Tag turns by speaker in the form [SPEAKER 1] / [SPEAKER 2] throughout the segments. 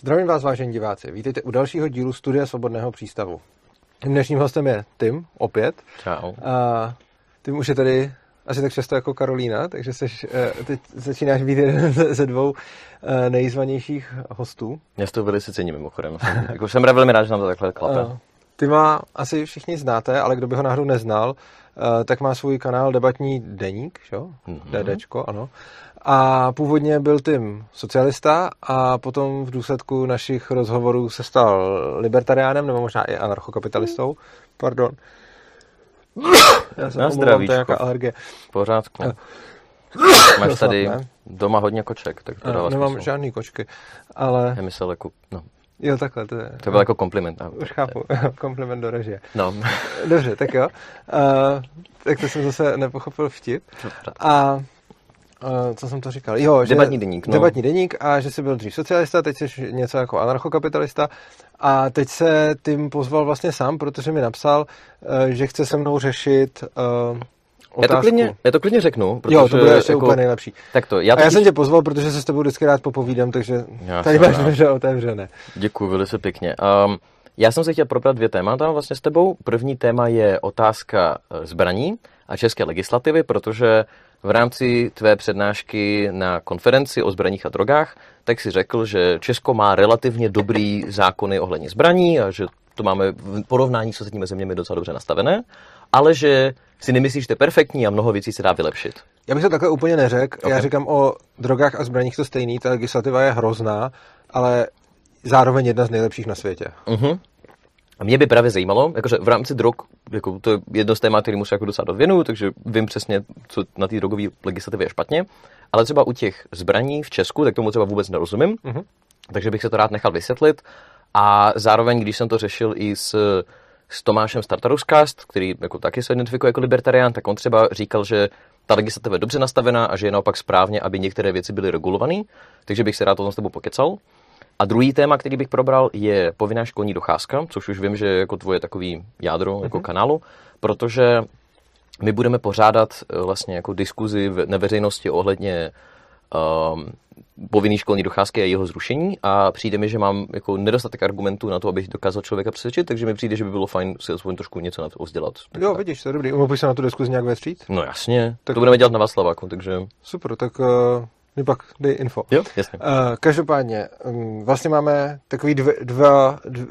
[SPEAKER 1] Zdravím vás, vážení diváci. Vítejte u dalšího dílu Studia Svobodného přístavu. Dnešním hostem je Tim, opět.
[SPEAKER 2] Čau.
[SPEAKER 1] A Tim už je tady asi tak často jako Karolína, takže seš, eh, teď začínáš být jeden ze dvou eh, nejzvanějších hostů.
[SPEAKER 2] Já to velice cením mimochodem. Jsem, jako jsem velmi rád, že nám to takhle klape.
[SPEAKER 1] Ty má asi všichni znáte, ale kdo by ho náhodou neznal, eh, tak má svůj kanál Debatní deník, jo? Mm-hmm. DDčko, ano. A původně byl tím socialista a potom v důsledku našich rozhovorů se stal libertariánem, nebo možná i anarchokapitalistou. Pardon.
[SPEAKER 2] Já se Na zdraví.
[SPEAKER 1] To je nějaká alergie.
[SPEAKER 2] Pořádku. Uh, Máš tady doma hodně koček, tak to dává
[SPEAKER 1] Nemám smysl. žádný kočky, ale...
[SPEAKER 2] Já myslel jako, no.
[SPEAKER 1] Jo, takhle, to je...
[SPEAKER 2] To byl jako kompliment.
[SPEAKER 1] No. Už chápu, kompliment do režie.
[SPEAKER 2] No.
[SPEAKER 1] Dobře, tak jo. Uh, tak to jsem zase nepochopil vtip. A Uh, co jsem to říkal? Jo,
[SPEAKER 2] že debatní deník. No.
[SPEAKER 1] Debatní deník a že jsi byl dřív socialista, teď jsi něco jako anarchokapitalista a teď se tím pozval vlastně sám, protože mi napsal, uh, že chce se mnou řešit uh,
[SPEAKER 2] Já to, klidně, já to klidně řeknu.
[SPEAKER 1] Protože, jo, to bude ještě jako, úplně nejlepší.
[SPEAKER 2] Tak to, já,
[SPEAKER 1] a já jsem tě pozval, protože se s tebou vždycky rád popovídám, takže já tady máš dveře otevřené.
[SPEAKER 2] Děkuji, velice pěkně. Um, já jsem se chtěl probrat dvě témata vlastně s tebou. První téma je otázka zbraní a české legislativy, protože v rámci tvé přednášky na konferenci o zbraních a drogách, tak si řekl, že Česko má relativně dobrý zákony ohledně zbraní a že to máme v porovnání s ostatními zeměmi docela dobře nastavené, ale že si nemyslíš, že to je perfektní a mnoho věcí se dá vylepšit.
[SPEAKER 1] Já bych to takhle úplně neřekl. Okay. Já říkám o drogách a zbraních to stejný. Ta legislativa je hrozná, ale zároveň jedna z nejlepších na světě. Uh-huh.
[SPEAKER 2] A mě by právě zajímalo, jakože v rámci drog, jako to je jedno z témat, který mu se jako docela dodvěnu, takže vím přesně, co na té drogové legislativě je špatně, ale třeba u těch zbraní v Česku, tak tomu třeba vůbec nerozumím, uh-huh. takže bych se to rád nechal vysvětlit. A zároveň, když jsem to řešil i s, s Tomášem Startaruskast, který jako taky se identifikuje jako libertarián, tak on třeba říkal, že ta legislativa je dobře nastavená a že je naopak správně, aby některé věci byly regulované, takže bych se rád o tom s tebou pokecal. A druhý téma, který bych probral, je povinná školní docházka, což už vím, že je jako tvoje takový jádro mm-hmm. jako mhm. kanálu, protože my budeme pořádat eh, vlastně jako diskuzi na veřejnosti ohledně povinný školní docházky a jeho zrušení a přijde mi, že mám jako nedostatek argumentů na to, abych dokázal člověka přesvědčit, takže mi přijde, že by bylo fajn si aspoň trošku něco na to vzdělat.
[SPEAKER 1] Jo, vidíš, to je dobrý. Mohl se na tu diskuzi nějak vstříc?
[SPEAKER 2] No jasně, tak... to budeme dělat na Václaváku, takže...
[SPEAKER 1] Super, tak uh, mi pak dej info.
[SPEAKER 2] Jo, jasně.
[SPEAKER 1] Uh, každopádně, um, vlastně máme takový dvě, dva, dvě,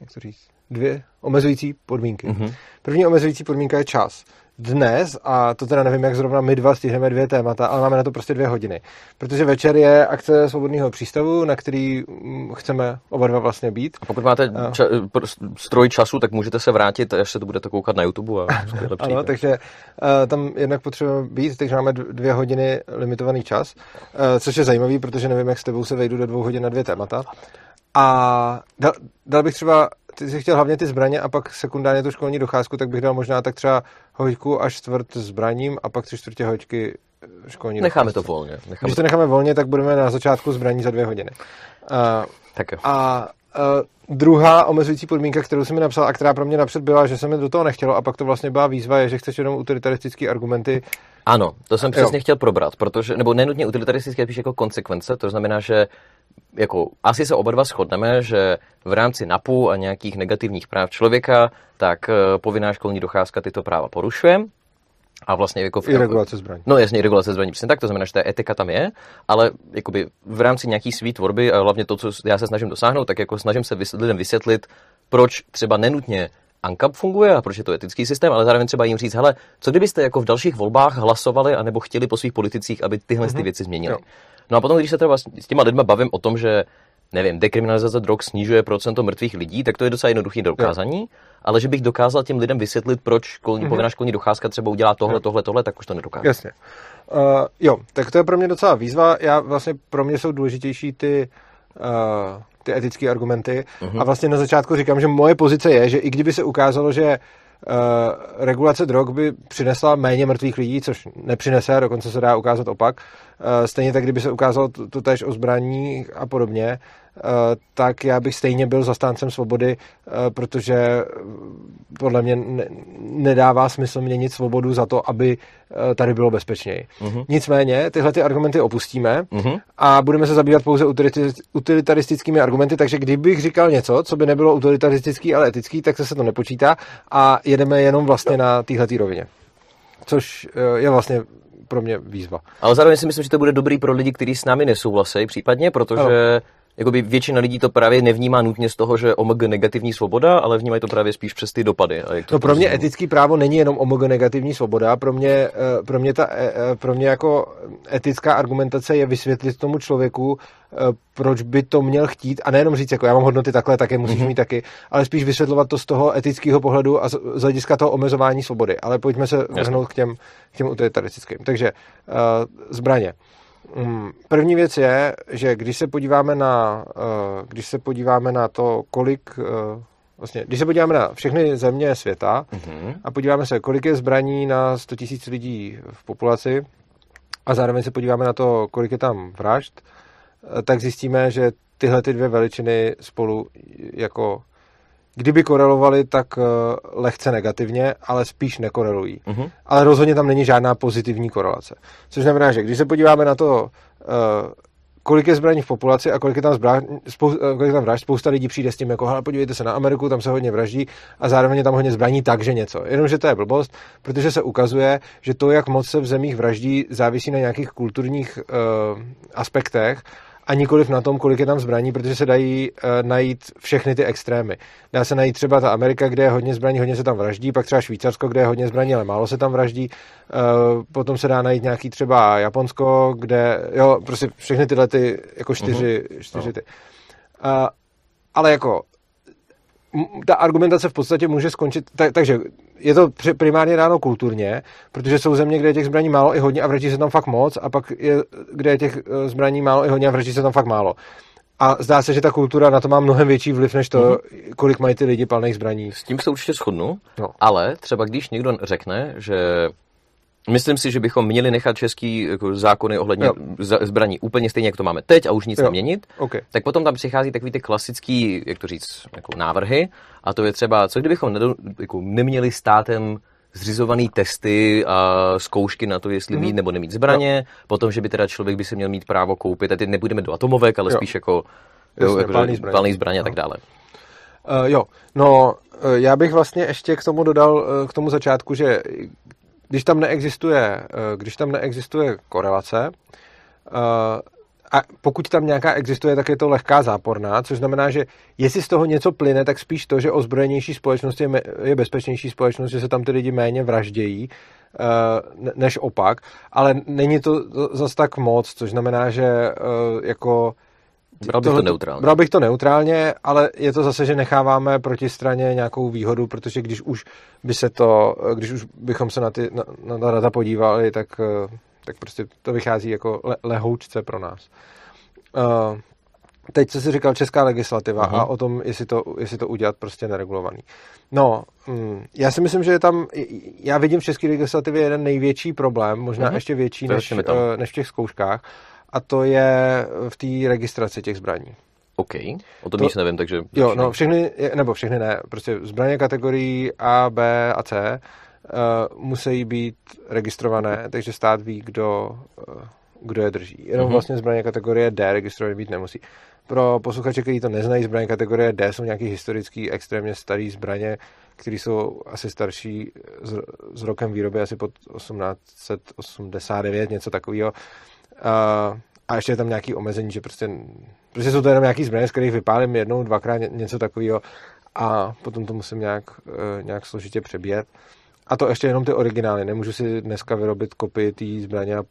[SPEAKER 1] jak to říct, dvě omezující podmínky. Mm-hmm. První omezující podmínka je čas dnes, a to teda nevím, jak zrovna my dva stihneme dvě témata, ale máme na to prostě dvě hodiny. Protože večer je akce svobodného přístavu, na který mm, chceme oba dva vlastně být.
[SPEAKER 2] A pokud máte ča- stroj času, tak můžete se vrátit, až se to budete koukat na YouTube. A
[SPEAKER 1] ano, takže uh, tam jednak potřebujeme být, takže máme dvě hodiny limitovaný čas, uh, což je zajímavý, protože nevím, jak s tebou se vejdu do dvou hodin na dvě témata. A dal, dal bych třeba ty jsi chtěl hlavně ty zbraně a pak sekundárně tu školní docházku, tak bych dal možná tak třeba hoďku až čtvrt zbraním a pak tři čtvrtě hoďky školní
[SPEAKER 2] Necháme docházku. to volně. Necháme
[SPEAKER 1] Když to necháme volně, tak budeme na začátku zbraní za dvě hodiny.
[SPEAKER 2] Uh, tak jo.
[SPEAKER 1] A uh, druhá omezující podmínka, kterou jsem mi napsal a která pro mě napřed byla, že se mi do toho nechtělo a pak to vlastně byla výzva, je, že chceš jenom utilitaristické argumenty.
[SPEAKER 2] Ano, to jsem přesně jo. chtěl probrat, protože, nebo nenutně utilitaristické, spíš jako konsekvence, to znamená, že jako asi se oba dva shodneme, že v rámci NAPu a nějakých negativních práv člověka, tak eh, povinná školní docházka tyto práva porušuje. A vlastně jako
[SPEAKER 1] v, I regulace zbraní.
[SPEAKER 2] No jasně, i regulace zbraní, přesně tak, to znamená, že ta etika tam je, ale jakoby v rámci nějaký svý tvorby a hlavně to, co já se snažím dosáhnout, tak jako snažím se lidem vysvětlit, proč třeba nenutně ANCAP funguje a proč je to etický systém, ale zároveň třeba jim říct, hele, co kdybyste jako v dalších volbách hlasovali anebo chtěli po svých politicích, aby tyhle mm-hmm. ty mhm. věci změnili. Jo. No a potom, když se třeba s těma lidma bavím o tom, že nevím, dekriminalizace drog snižuje procento mrtvých lidí, tak to je docela jednoduché dokázání, jo. ale že bych dokázal těm lidem vysvětlit, proč školní, mm-hmm. povinná školní docházka třeba udělá tohle, jo. tohle, tohle, tak už to nedokážu.
[SPEAKER 1] Jasně. Uh, jo, tak to je pro mě docela výzva. Já vlastně pro mě jsou důležitější ty uh, ty etické argumenty. Mm-hmm. A vlastně na začátku říkám, že moje pozice je, že i kdyby se ukázalo, že Uh, regulace drog by přinesla méně mrtvých lidí, což nepřinese, dokonce se dá ukázat opak. Uh, stejně tak, kdyby se ukázalo to, to tež o zbraní a podobně, tak já bych stejně byl zastáncem svobody, protože podle mě nedává smysl měnit svobodu za to, aby tady bylo bezpečněji. Uh-huh. Nicméně tyhle ty argumenty opustíme uh-huh. a budeme se zabývat pouze utilitaristickými argumenty, takže kdybych říkal něco, co by nebylo utilitaristický, ale etický, tak se to nepočítá a jedeme jenom vlastně na téhle rovině. Což je vlastně pro mě výzva.
[SPEAKER 2] Ale zároveň si myslím, že to bude dobrý pro lidi, kteří s námi nesouhlasí, případně, protože ano. Jakoby většina lidí to právě nevnímá nutně z toho, že OMG negativní svoboda, ale vnímají to právě spíš přes ty dopady. A jak to
[SPEAKER 1] no pro mě etický právo není jenom OMG negativní svoboda, pro mě, eh, pro mě, ta, eh, eh, pro mě jako etická argumentace je vysvětlit tomu člověku, proč by to měl chtít a nejenom říct, jako já mám hodnoty takhle, také musíš mm-hmm. mít taky, ale spíš vysvětlovat to z toho etického pohledu a z, hlediska toho omezování svobody. Ale pojďme se vrhnout k těm, k těm utilitaristickým. Takže uh, zbraně. Mm, první věc je, že když se podíváme na, uh, když se podíváme na to, kolik uh, Vlastně, když se podíváme na všechny země světa mm-hmm. a podíváme se, kolik je zbraní na 100 000 lidí v populaci a zároveň se podíváme na to, kolik je tam vražd, tak zjistíme, že tyhle ty dvě veličiny spolu jako kdyby korelovali, tak eh, lehce negativně, ale spíš nekorelují. Uh-huh. Ale rozhodně tam není žádná pozitivní korelace. Což znamená, že když se podíváme na to, eh, kolik je zbraní v populaci a kolik je tam, zbraň, spou, eh, kolik je tam vražd, spousta lidí přijde s tím, jako, hele, podívejte se na Ameriku, tam se hodně vraždí a zároveň je tam hodně zbraní, takže něco. Jenomže to je blbost, protože se ukazuje, že to, jak moc se v zemích vraždí, závisí na nějakých kulturních uh, aspektech a nikoliv na tom, kolik je tam zbraní, protože se dají uh, najít všechny ty extrémy. Dá se najít třeba ta Amerika, kde je hodně zbraní, hodně se tam vraždí, pak třeba Švýcarsko, kde je hodně zbraní, ale málo se tam vraždí. Uh, potom se dá najít nějaký třeba Japonsko, kde, jo, prostě všechny tyhle ty, jako čtyři, uh-huh. čtyři ty. Uh, ale jako ta argumentace v podstatě může skončit, tak, takže je to primárně dáno kulturně, protože jsou země, kde je těch zbraní málo i hodně a vraždí se tam fakt moc, a pak je, kde je těch eh, zbraní málo i hodně a vraždí se tam fakt málo. A zdá se, že ta kultura na to má mnohem větší vliv, než to, mm-hmm. kolik mají ty lidi palných zbraní.
[SPEAKER 2] S tím se určitě shodnu, no. ale třeba když někdo řekne, že Myslím si, že bychom měli nechat český jako, zákony ohledně jo. zbraní úplně stejně, jak to máme teď a už nic jo. neměnit. Okay. Tak potom tam přichází takový ty klasický, jak to říct, jako návrhy. A to je třeba, co kdybychom nedo, jako, neměli státem zřizované testy a zkoušky na to, jestli mm-hmm. mít nebo nemít zbraně, jo. potom, že by teda člověk by si měl mít právo koupit, a teď nebudeme do atomovek, ale jo. spíš jako, jo, jako palný zbraně, palný zbraně a tak dále.
[SPEAKER 1] Uh, jo, no já bych vlastně ještě k tomu dodal, k tomu začátku, že když tam neexistuje, eh, když tam neexistuje korelace, eh, a pokud tam nějaká existuje, tak je to lehká záporná, což znamená, že jestli z toho něco plyne, tak spíš to, že ozbrojenější společnost je, je bezpečnější společnost, že se tam ty lidi méně vraždějí, eh, než opak, ale není to zas tak moc, což znamená, že jako
[SPEAKER 2] Bral bych to neutrálně.
[SPEAKER 1] Bral bych to neutrálně, ale je to zase, že necháváme proti straně nějakou výhodu, protože když už by se to, když už bychom se na ty na, na ta data podívali, tak, tak prostě to vychází jako le, lehoučce pro nás. Uh, teď, co jsi říkal, česká legislativa uh-huh. a o tom, jestli to, jestli to udělat prostě neregulovaný. No, mm, já si myslím, že je tam, já vidím v české legislativě jeden největší problém, možná uh-huh. ještě větší než, než v těch zkouškách, a to je v té registraci těch zbraní.
[SPEAKER 2] OK, o tom to, nic nevím, takže...
[SPEAKER 1] Jo, no všechny, nebo všechny ne, prostě zbraně kategorií A, B a C uh, musí být registrované, takže stát ví, kdo, uh, kdo je drží. Jenom uh-huh. vlastně zbraně kategorie D registrované být nemusí. Pro posluchače, kteří to neznají, zbraně kategorie D jsou nějaký historický, extrémně starý zbraně, které jsou asi starší s, s rokem výroby asi pod 1889, něco takového. Uh, a ještě je tam nějaký omezení, že prostě, prostě jsou to jenom nějaký zbraně, z kterých vypálím jednou, dvakrát něco takového a potom to musím nějak, uh, nějak složitě přebíjet. A to ještě jenom ty originály. Nemůžu si dneska vyrobit kopii té zbraně a,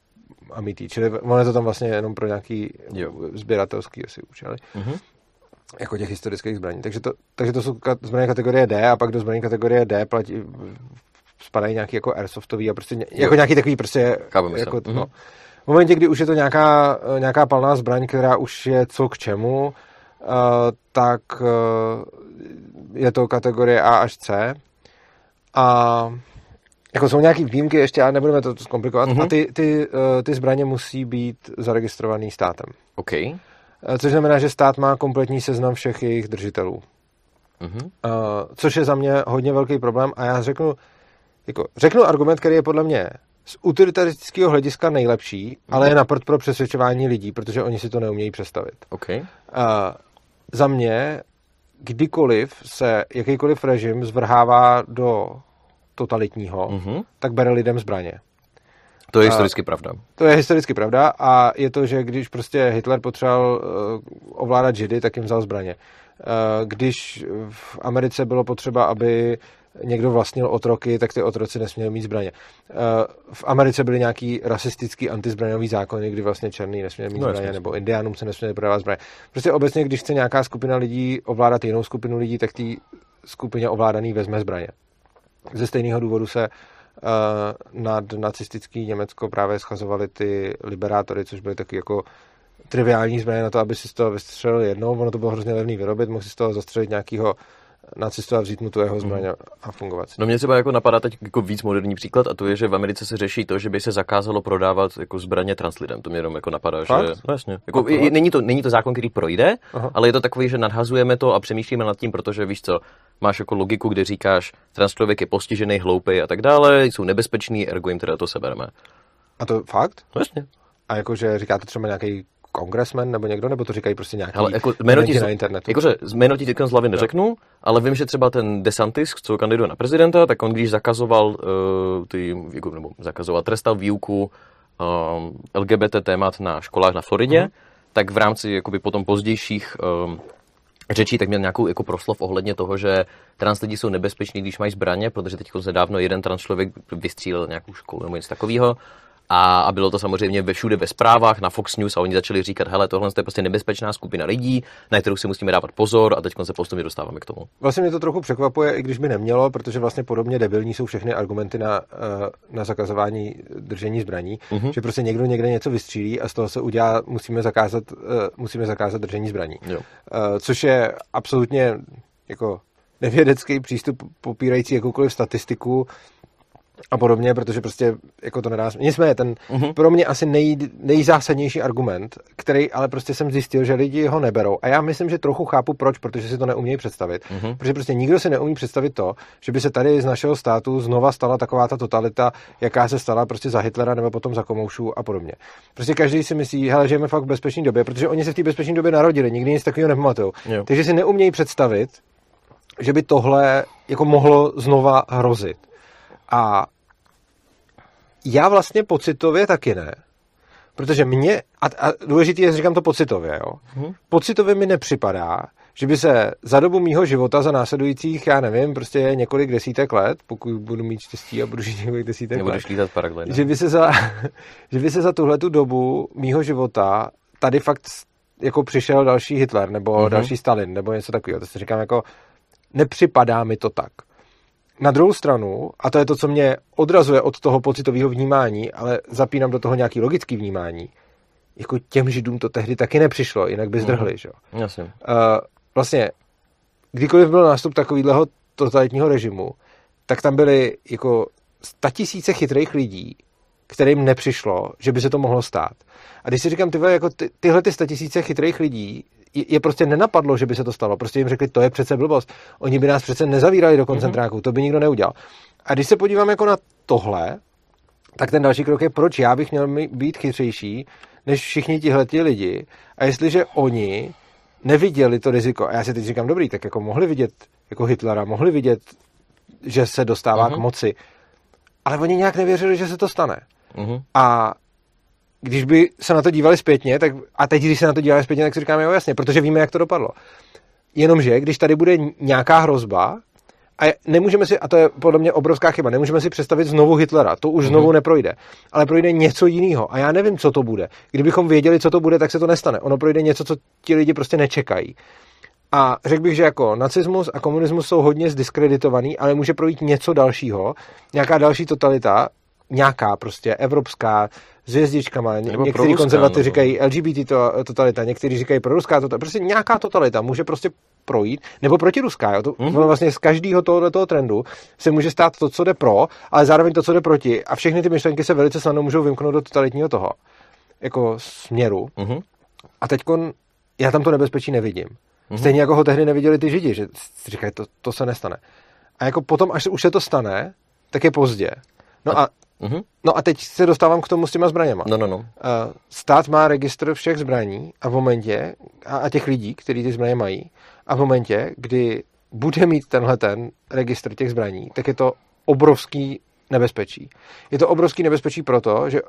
[SPEAKER 1] a mít Čili ono je to tam vlastně jenom pro nějaký jo. sběratelský asi účely. Mm-hmm. Jako těch historických zbraní. Takže to, takže to jsou zbraně kategorie D a pak do zbraní kategorie D platí, spadají nějaký jako airsoftový a prostě ně, jako nějaký takový prostě jako, mm-hmm. no, momentě, kdy už je to nějaká, nějaká palná zbraň, která už je co k čemu, uh, tak uh, je to kategorie A až C. A jako jsou nějaký výjimky ještě, ale nebudeme to zkomplikovat. Mm-hmm. A ty, ty, uh, ty zbraně musí být zaregistrovaný státem.
[SPEAKER 2] OK.
[SPEAKER 1] Eh, Což znamená, že stát má kompletní seznam všech jejich držitelů.
[SPEAKER 2] Mhm.
[SPEAKER 1] Uh, což je za mě hodně velký problém a já řeknu, jako, řeknu argument, který je podle mě z utilitaristického hlediska nejlepší, ale je naprt pro přesvědčování lidí, protože oni si to neumějí představit.
[SPEAKER 2] OK.
[SPEAKER 1] Uh, za mě, kdykoliv se jakýkoliv režim zvrhává do totalitního,
[SPEAKER 2] Mhm.
[SPEAKER 1] tak bere lidem zbraně.
[SPEAKER 2] To je historicky pravda.
[SPEAKER 1] To je historicky pravda a je to, že když prostě Hitler potřeboval uh, ovládat židy, tak jim vzal zbraně. Uh, když v Americe bylo potřeba, aby někdo vlastnil otroky, tak ty otroci nesměli mít zbraně. Uh, v Americe byly nějaký rasistický antizbraňový zákony, kdy vlastně černý nesměli mít
[SPEAKER 2] No,
[SPEAKER 1] zbraně, nebo indiánům se nesměli prodávat zbraně. Prostě obecně, když chce nějaká skupina lidí ovládat jinou skupinu lidí, tak té skupině ovládaný vezme zbraně. Ze stejného důvodu se uh, nad nacistický Německo právě schazovali ty liberátory, což byly taky jako triviální zbraně na to, aby si z toho vystřelil jednou. Ono to bylo hrozně levný vyrobit, mohl si z toho zastřelit nějakého nacistu a vzít mu tu jeho zbraň a fungovat.
[SPEAKER 2] No mě třeba jako napadá teď jako víc moderní příklad a to je, že v Americe se řeší to, že by se zakázalo prodávat jako zbraně translidem. To mě jenom jako napadá,
[SPEAKER 1] Fakt?
[SPEAKER 2] že no, jasně. Jako,
[SPEAKER 1] Fakt,
[SPEAKER 2] i, není, to, není to zákon, který projde,
[SPEAKER 1] Aha.
[SPEAKER 2] ale je to takový, že nadhazujeme to a přemýšlíme nad tím, protože víš co, máš jako logiku, kde říkáš, transchlověk je postižený, hloupý a tak dále, jsou nebezpečný, ergo jim teda to sebereme.
[SPEAKER 1] A to fakt?
[SPEAKER 2] No jasně.
[SPEAKER 1] A jakože říká to třeba nějaký kongresmen nebo někdo, nebo to říkají prostě nějaký
[SPEAKER 2] Ale jako jméno ti,
[SPEAKER 1] na internetu?
[SPEAKER 2] jakože jméno ti z hlavy neřeknu, ale vím, že třeba ten DeSantis, co kandiduje na prezidenta, tak on když zakazoval uh, ty, jako, nebo zakazoval, trestal výuku um, LGBT témat na školách na Floridě,
[SPEAKER 1] Mhm.
[SPEAKER 2] tak v rámci jakoby potom pozdějších um, řečí, tak měl nějakou jako proslov ohledně toho, že trans lidi jsou nebezpeční, když mají zbraně, protože teď nedávno jeden trans člověk vystřílel nějakou školu nebo něco takového. A, a bylo to samozřejmě ve všude ve zprávách, na Fox News a oni začali říkat, hele, tohle je prostě nebezpečná skupina lidí, na kterou si musíme dávat pozor a teď se postupně dostáváme k tomu.
[SPEAKER 1] Vlastně mě to trochu překvapuje, i když by nemělo, protože vlastně podobně debilní jsou všechny argumenty na, eh, na zakazování držení zbraní,
[SPEAKER 2] Mhm.
[SPEAKER 1] že prostě někdo někde něco vystřílí a z toho se udělá, musíme zakázat, eh, musíme zakázat držení zbraní.
[SPEAKER 2] Jo.
[SPEAKER 1] Eh, Což je absolutně jako nevědecký přístup popírající jakoukoliv statistiku a podobně, protože prostě jako to nedá. smysl. Nicméně ten
[SPEAKER 2] Mhm.
[SPEAKER 1] pro mě asi nej, nejzásadnější argument, který ale prostě jsem zjistil, že lidi ho neberou. A já myslím, že trochu chápu proč, protože si to neumějí představit.
[SPEAKER 2] Mhm.
[SPEAKER 1] Protože prostě nikdo si neumí představit to, že by se tady z našeho státu znova stala taková ta totalita, jaká se stala prostě za Hitlera nebo potom za Komoušů a podobně. Prostě každý si myslí, hele, žijeme fakt v bezpečné době, protože oni se v té bezpečné době narodili, nikdy nic takového nepamatují. Takže si neumějí představit, že by tohle jako mohlo znova hrozit. A já vlastně pocitově taky ne. Protože mě, a, a důležitý je, že říkám to pocitově, jo.
[SPEAKER 2] Mhm.
[SPEAKER 1] Pocitově mi nepřipadá, že by se za dobu mýho života, za následujících, já nevím, prostě několik desítek let, pokud budu mít štěstí a budu žít několik desítek let,
[SPEAKER 2] Nebudeš lítat paraglidem.
[SPEAKER 1] že by se za, že by se za tuhle tu dobu mýho života tady fakt jako přišel další Hitler nebo
[SPEAKER 2] Mhm.
[SPEAKER 1] mm-hmm. další Stalin nebo něco takového. To si říkám jako, nepřipadá mi to tak. Na druhou stranu, a to je to, co mě odrazuje od toho pocitového vnímání, ale zapínám do toho nějaký logický vnímání, jako těm židům to tehdy taky nepřišlo, jinak by zdrhli, že jo.
[SPEAKER 2] Jasně.
[SPEAKER 1] Uh, vlastně, kdykoliv byl nástup takového totalitního režimu, tak tam byly jako statisíce chytrých lidí, kterým nepřišlo, že by se to mohlo stát. A když si říkám, ty, vole, jako ty, tyhle ty statisíce chytrých lidí, je, prostě nenapadlo, že by se to stalo. Prostě jim řekli, to je přece blbost. Oni by nás přece nezavírali do koncentráků, mm-hmm. to by nikdo neudělal. A když se podívám jako na tohle, tak ten další krok je, proč já bych měl být chytřejší než všichni tihleti lidi. A jestliže oni neviděli to riziko, a já si teď říkám, dobrý, tak jako mohli vidět jako Hitlera, mohli vidět, že se dostává
[SPEAKER 2] Mhm.
[SPEAKER 1] k moci, ale oni nějak nevěřili, že se to stane.
[SPEAKER 2] Mhm.
[SPEAKER 1] A když by se na to dívali zpětně, tak, a teď, když se na to dívali zpětně, tak si říkáme, jo, jasně, protože víme, jak to dopadlo. Jenomže, když tady bude nějaká hrozba, a nemůžeme si, a to je podle mě obrovská chyba, nemůžeme si představit znovu Hitlera, to už znovu neprojde, ale projde něco jiného a já nevím, co to bude. Kdybychom věděli, co to bude, tak se to nestane. Ono projde něco, co ti lidi prostě nečekají. A řekl bych, že jako nacismus a komunismus jsou hodně zdiskreditovaný, ale může projít něco dalšího, nějaká další totalita, nějaká prostě evropská, s hvězdičkama. Ně- Někteří
[SPEAKER 2] nebo-
[SPEAKER 1] říkají LGBT to, totalita, někteří říkají proruská totalita. Prostě nějaká totalita může prostě projít, nebo protiruská. Jo? To,
[SPEAKER 2] Mhm.
[SPEAKER 1] mm-hmm. vlastně z každého tohoto trendu se může stát to, co jde pro, ale zároveň to, co jde proti. A všechny ty myšlenky se velice snadno můžou vymknout do totalitního toho jako směru.
[SPEAKER 2] Mhm.
[SPEAKER 1] A teď já tam to nebezpečí nevidím. Mm-hmm. Stejně jako ho tehdy neviděli ty židi, že říkají, to, to se nestane. A jako potom, až už se to stane, tak je pozdě. No a, a, mm-hmm. no a teď se dostávám k tomu s těma zbraněma.
[SPEAKER 2] No, no, no.
[SPEAKER 1] Stát má registr všech zbraní a v momentě, a, a těch lidí, kteří ty zbraně mají, a v momentě, kdy bude mít tenhle ten registr těch zbraní, tak je to obrovský nebezpečí. Je to obrovský nebezpečí proto, že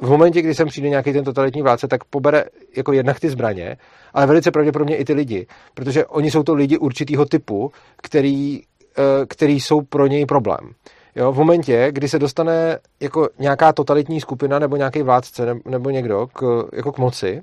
[SPEAKER 1] v momentě, kdy sem přijde nějaký ten totalitní vládce, tak pobere jako jednak ty zbraně, ale velice pravděpodobně i ty lidi, protože oni jsou to lidi určitého typu, který, eh, který jsou pro něj problém. Jo, v momentě, kdy se dostane jako nějaká totalitní skupina nebo nějaký vládce nebo někdo k, jako k moci,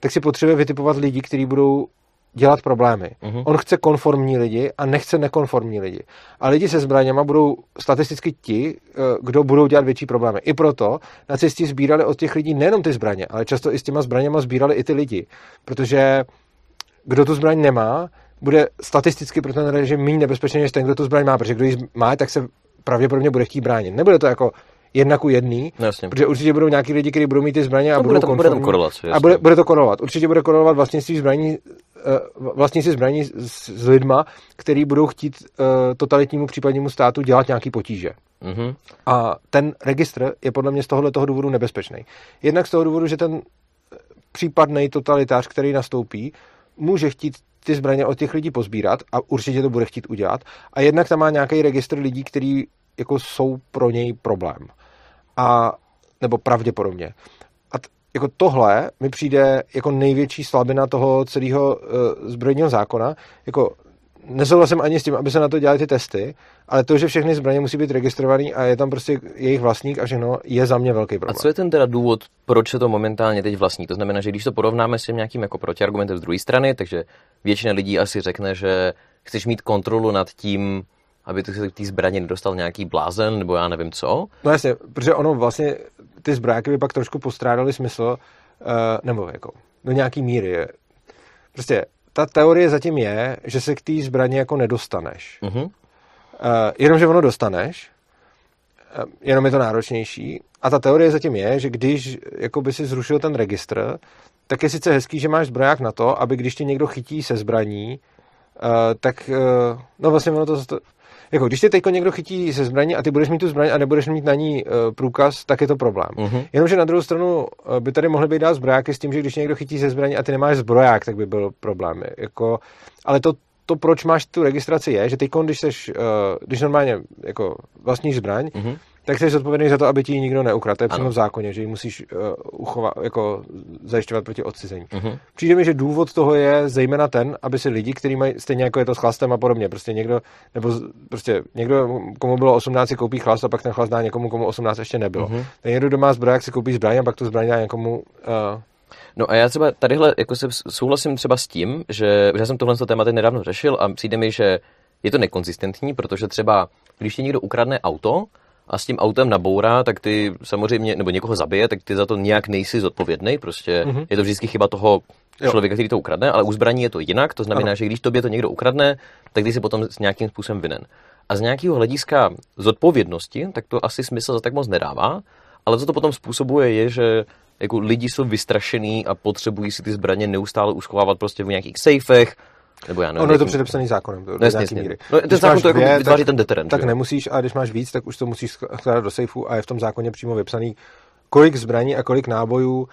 [SPEAKER 1] tak si potřebuje vytipovat lidi, kteří budou dělat problémy. Uh-huh. On chce konformní lidi a nechce nekonformní lidi. A lidi se zbraněma budou statisticky ti, eh, kdo budou dělat větší problémy. I proto nacisti sbírali od těch lidí nejenom ty zbraně, ale často i s těma zbraněma sbírali i ty lidi. Protože kdo tu zbraň nemá, bude statisticky pro ten režim méně nebezpečný než ten, kdo tu zbraň má, protože kdo ji má, tak se pravděpodobně bude chtít bránit. Nebude to jako jedna ku jedný,
[SPEAKER 2] no, Jasně.
[SPEAKER 1] protože určitě budou nějaký lidi, kteří budou mít ty zbraně a
[SPEAKER 2] no,
[SPEAKER 1] budou
[SPEAKER 2] bude to, bude to korelace,
[SPEAKER 1] a bude, bude to korelovat. Určitě bude korelovat vlastnictví zbraní Eh, vlastníci zbraní s, s lidma, který budou chtít uh, totalitnímu případnímu státu dělat nějaký potíže. Mm-hmm. A ten registr je podle mě z tohohle toho důvodu nebezpečný. Jednak z toho důvodu, že ten případný totalitář, který nastoupí, může chtít ty zbraně od těch lidí pozbírat a určitě to bude chtít udělat. A jednak tam má nějaký registr lidí, kteří jako jsou pro něj problém. A nebo pravděpodobně jako tohle mi přijde jako největší slabina toho celého uh, zbrojního zákona. Jako nesouhlasím ani s tím, aby se na to dělali ty testy, ale to, že všechny zbraně musí být registrované a je tam prostě jejich vlastník a všechno, je za mě velký problém.
[SPEAKER 2] A co je ten teda důvod, proč se to momentálně teď vlastní? To znamená, že když to porovnáme s tím nějakým jako protiargumentem z druhé strany, takže většina lidí asi řekne, že chceš mít kontrolu nad tím, aby ty se ty zbraně nedostal nějaký blázen, nebo já nevím co.
[SPEAKER 1] No jasně, protože ono vlastně, ty zbráky by pak trošku postrádaly smysl, uh, nebo jako do nějaký míry. Je. Prostě ta teorie zatím je, že se k té zbraně jako nedostaneš. Uh-huh. Uh, jenomže ono dostaneš, uh, jenom je to náročnější. A ta teorie zatím je, že když jako by si zrušil ten registr, tak je sice hezký, že máš zbroják na to, aby když tě někdo chytí se zbraní, uh, tak, uh, no vlastně ono to, jako když tě teď někdo chytí se zbraní a ty budeš mít tu zbraň a nebudeš mít na ní uh, průkaz, tak je to problém. Uh-huh. Jenomže na druhou stranu uh, by tady mohly být dál zbrojáky s tím, že když někdo chytí se zbraní a ty nemáš zbroják, tak by byl problém. Jako, ale to, to, proč máš tu registraci, je, že teď, když, seš, uh, když normálně jako vlastníš zbraň, uh-huh tak jsi zodpovědný za to, aby ti ji nikdo neukradl. To je přímo v zákoně, že ji musíš uh, uchovat, jako zajišťovat proti odcizení. Uh-huh. Přijde mi, že důvod toho je zejména ten, aby si lidi, kteří mají stejně jako je to s chlastem a podobně, prostě někdo, nebo prostě někdo, komu bylo 18, si koupí chlast a pak ten chlast dá někomu, komu 18 ještě nebylo. Uh-huh. Ten někdo doma zbroják si koupí zbraň a pak tu zbraň dá někomu uh,
[SPEAKER 2] No a já třeba tadyhle jako se souhlasím třeba s tím, že já jsem tohle téma teď nedávno řešil a přijde mi, že je to nekonzistentní, protože třeba když ti někdo ukradne auto, a s tím autem nabourá, tak ty samozřejmě, nebo někoho zabije, tak ty za to nějak nejsi zodpovědný. Prostě mm-hmm. je to vždycky chyba toho člověka, jo. který to ukradne, ale u zbraní je to jinak. To znamená, ano. že když tobě to někdo ukradne, tak ty jsi potom s nějakým způsobem vinen. A z nějakého hlediska zodpovědnosti, tak to asi smysl za tak moc nedává, ale co to potom způsobuje je, že jako lidi jsou vystrašený a potřebují si ty zbraně neustále uschovávat prostě v nějakých sejfech, nebo já nevím,
[SPEAKER 1] ono je to předepsaný zákonem. Do,
[SPEAKER 2] no, jasně, míry. No, ten zákon to jako vytváří tak, ten deterent.
[SPEAKER 1] Tak jo? nemusíš, a když máš víc, tak už to musíš skládat do sejfu a je v tom zákoně přímo vypsaný, kolik zbraní a kolik nábojů uh,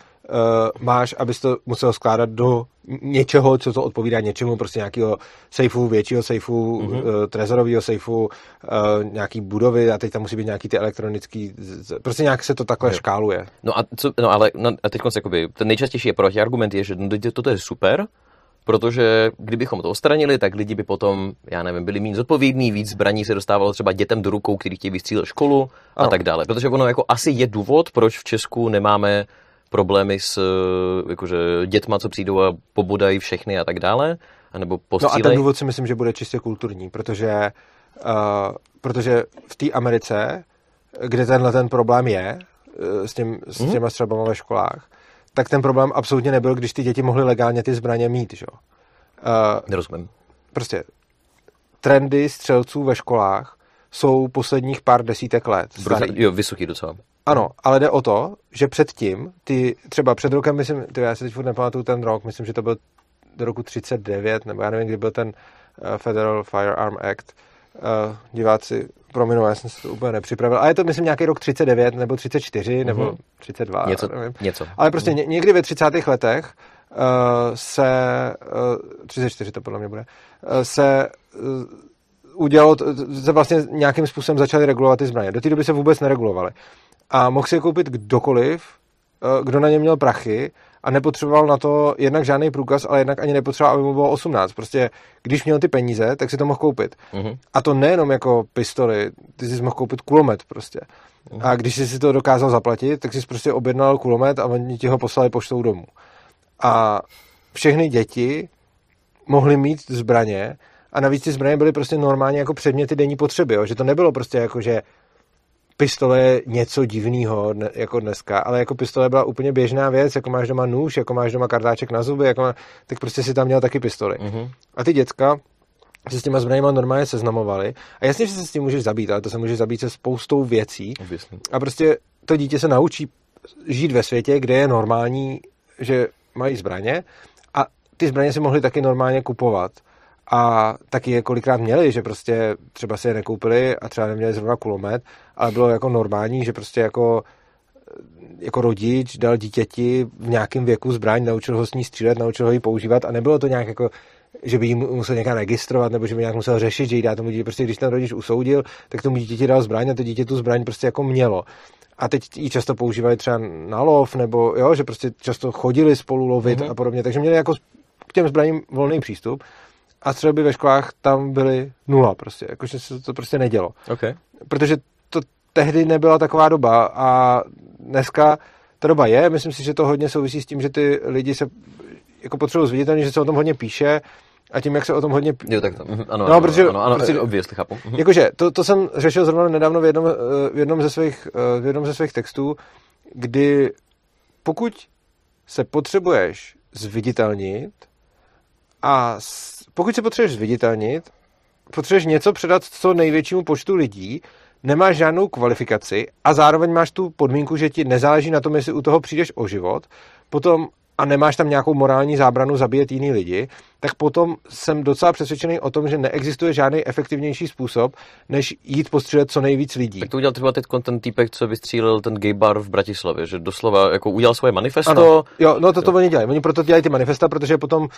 [SPEAKER 1] máš, abys to musel skládat do něčeho, co to odpovídá něčemu, prostě nějakého sejfu, většího sejfu, mm-hmm. uh, trezorového sejfu, uh, nějaký budovy a teď tam musí být nějaký ty elektronický, prostě nějak se to takhle jo. škáluje.
[SPEAKER 2] No a, co, no ale no, a teď jakoby, ten nejčastější je protiargument je, že no, toto je super, protože kdybychom to odstranili, tak lidi by potom, já nevím, byli méně zodpovědní, víc zbraní se dostávalo třeba dětem do rukou, který chtějí vystřílet školu a ano. tak dále. Protože ono jako asi je důvod, proč v Česku nemáme problémy s jakože dětma, co přijdou a pobudají všechny a tak dále, anebo
[SPEAKER 1] postřílej. No a ten důvod si myslím, že bude čistě kulturní, protože, uh, protože v té Americe, kde tenhle ten problém je, uh, s, tím, s mhm. těma střelbama ve školách, tak ten problém absolutně nebyl, když ty děti mohly legálně ty zbraně mít, že? Uh,
[SPEAKER 2] Nerozumím.
[SPEAKER 1] Prostě trendy střelců ve školách jsou posledních pár desítek let.
[SPEAKER 2] Starý. Jo, vysoký docela.
[SPEAKER 1] Ano, ale jde o to, že předtím, ty třeba před rokem, myslím, ty, já si teď furt nepamatuju ten rok, myslím, že to byl do roku 39, nebo já nevím, kdy byl ten uh, Federal Firearm Act. Uh, diváci prominou, já jsem se to úplně nepřipravil. A je to, myslím, nějaký rok 39 nebo 34 mm-hmm. nebo 32.
[SPEAKER 2] Něco,
[SPEAKER 1] nevím.
[SPEAKER 2] něco.
[SPEAKER 1] Ale prostě ně, někdy ve 30. letech uh, se, uh, 34 to podle mě bude, uh, se uh, udělalo, se vlastně nějakým způsobem začaly regulovat ty zbraně. Do té doby se vůbec neregulovaly. A mohl si je koupit kdokoliv, uh, kdo na ně měl prachy a nepotřeboval na to jednak žádný průkaz, ale jednak ani nepotřeboval, aby mu bylo 18. Prostě, když měl ty peníze, tak si to mohl koupit. Mm-hmm. A to nejenom jako pistoli, ty jsi mohl koupit kulomet prostě. Mm-hmm. A když jsi si to dokázal zaplatit, tak jsi prostě objednal kulomet a oni ti ho poslali poštou domů. A všechny děti mohly mít zbraně a navíc ty zbraně byly prostě normálně jako předměty denní potřeby, jo? že to nebylo prostě jako, že pistole je něco divného jako dneska, ale jako pistole byla úplně běžná věc, jako máš doma nůž, jako máš doma kartáček na zuby, jako má, tak prostě si tam měl taky pistoli. Mm-hmm. A ty děcka se s těma zbraněma normálně seznamovali. A jasně, že se s tím můžeš zabít, ale to se může zabít se spoustou věcí.
[SPEAKER 2] Obviously.
[SPEAKER 1] A prostě to dítě se naučí žít ve světě, kde je normální, že mají zbraně a ty zbraně si mohli taky normálně kupovat a taky je kolikrát měli, že prostě třeba si je nekoupili a třeba neměli zrovna kulomet, ale bylo jako normální, že prostě jako jako rodič dal dítěti v nějakém věku zbraň, naučil ho s ní střílet, naučil ho ji používat a nebylo to nějak jako že by ji musel někam registrovat, nebo že by nějak musel řešit, že jí dá tomu dítě. Prostě když ten rodič usoudil, tak tomu dítěti dal zbraň a to dítě tu zbraň prostě jako mělo. A teď ji často používali třeba na lov, nebo jo, že prostě často chodili spolu lovit mm-hmm. a podobně. Takže měli jako k těm zbraním volný přístup a střelby ve školách tam byly nula prostě, jakože se to prostě nedělo.
[SPEAKER 2] Okay.
[SPEAKER 1] Protože to tehdy nebyla taková doba a dneska ta doba je, myslím si, že to hodně souvisí s tím, že ty lidi se jako potřebují zviditelně, že se o tom hodně píše a tím, jak se o tom hodně...
[SPEAKER 2] Jo, tak to, mhm, ano,
[SPEAKER 1] no,
[SPEAKER 2] ano,
[SPEAKER 1] protože,
[SPEAKER 2] ano, ano,
[SPEAKER 1] prostě,
[SPEAKER 2] obvěsli, chápu. Mhm.
[SPEAKER 1] Jakože, to, to jsem řešil zrovna nedávno v jednom, v jednom, ze svých, v jednom ze svých textů, kdy pokud se potřebuješ zviditelnit a pokud se potřebuješ zviditelnit, potřebuješ něco předat co největšímu počtu lidí, nemáš žádnou kvalifikaci a zároveň máš tu podmínku, že ti nezáleží na tom, jestli u toho přijdeš o život, potom a nemáš tam nějakou morální zábranu zabíjet jiný lidi, tak potom jsem docela přesvědčený o tom, že neexistuje žádný efektivnější způsob, než jít postřílet co nejvíc lidí.
[SPEAKER 2] Tak to udělal třeba teď ten týpek, co vystřílel ten gay bar v Bratislavě, že doslova jako udělal svoje manifesto.
[SPEAKER 1] Ano. Jo, no to, to oni dělají. Oni proto dělají ty manifesta, protože potom uh,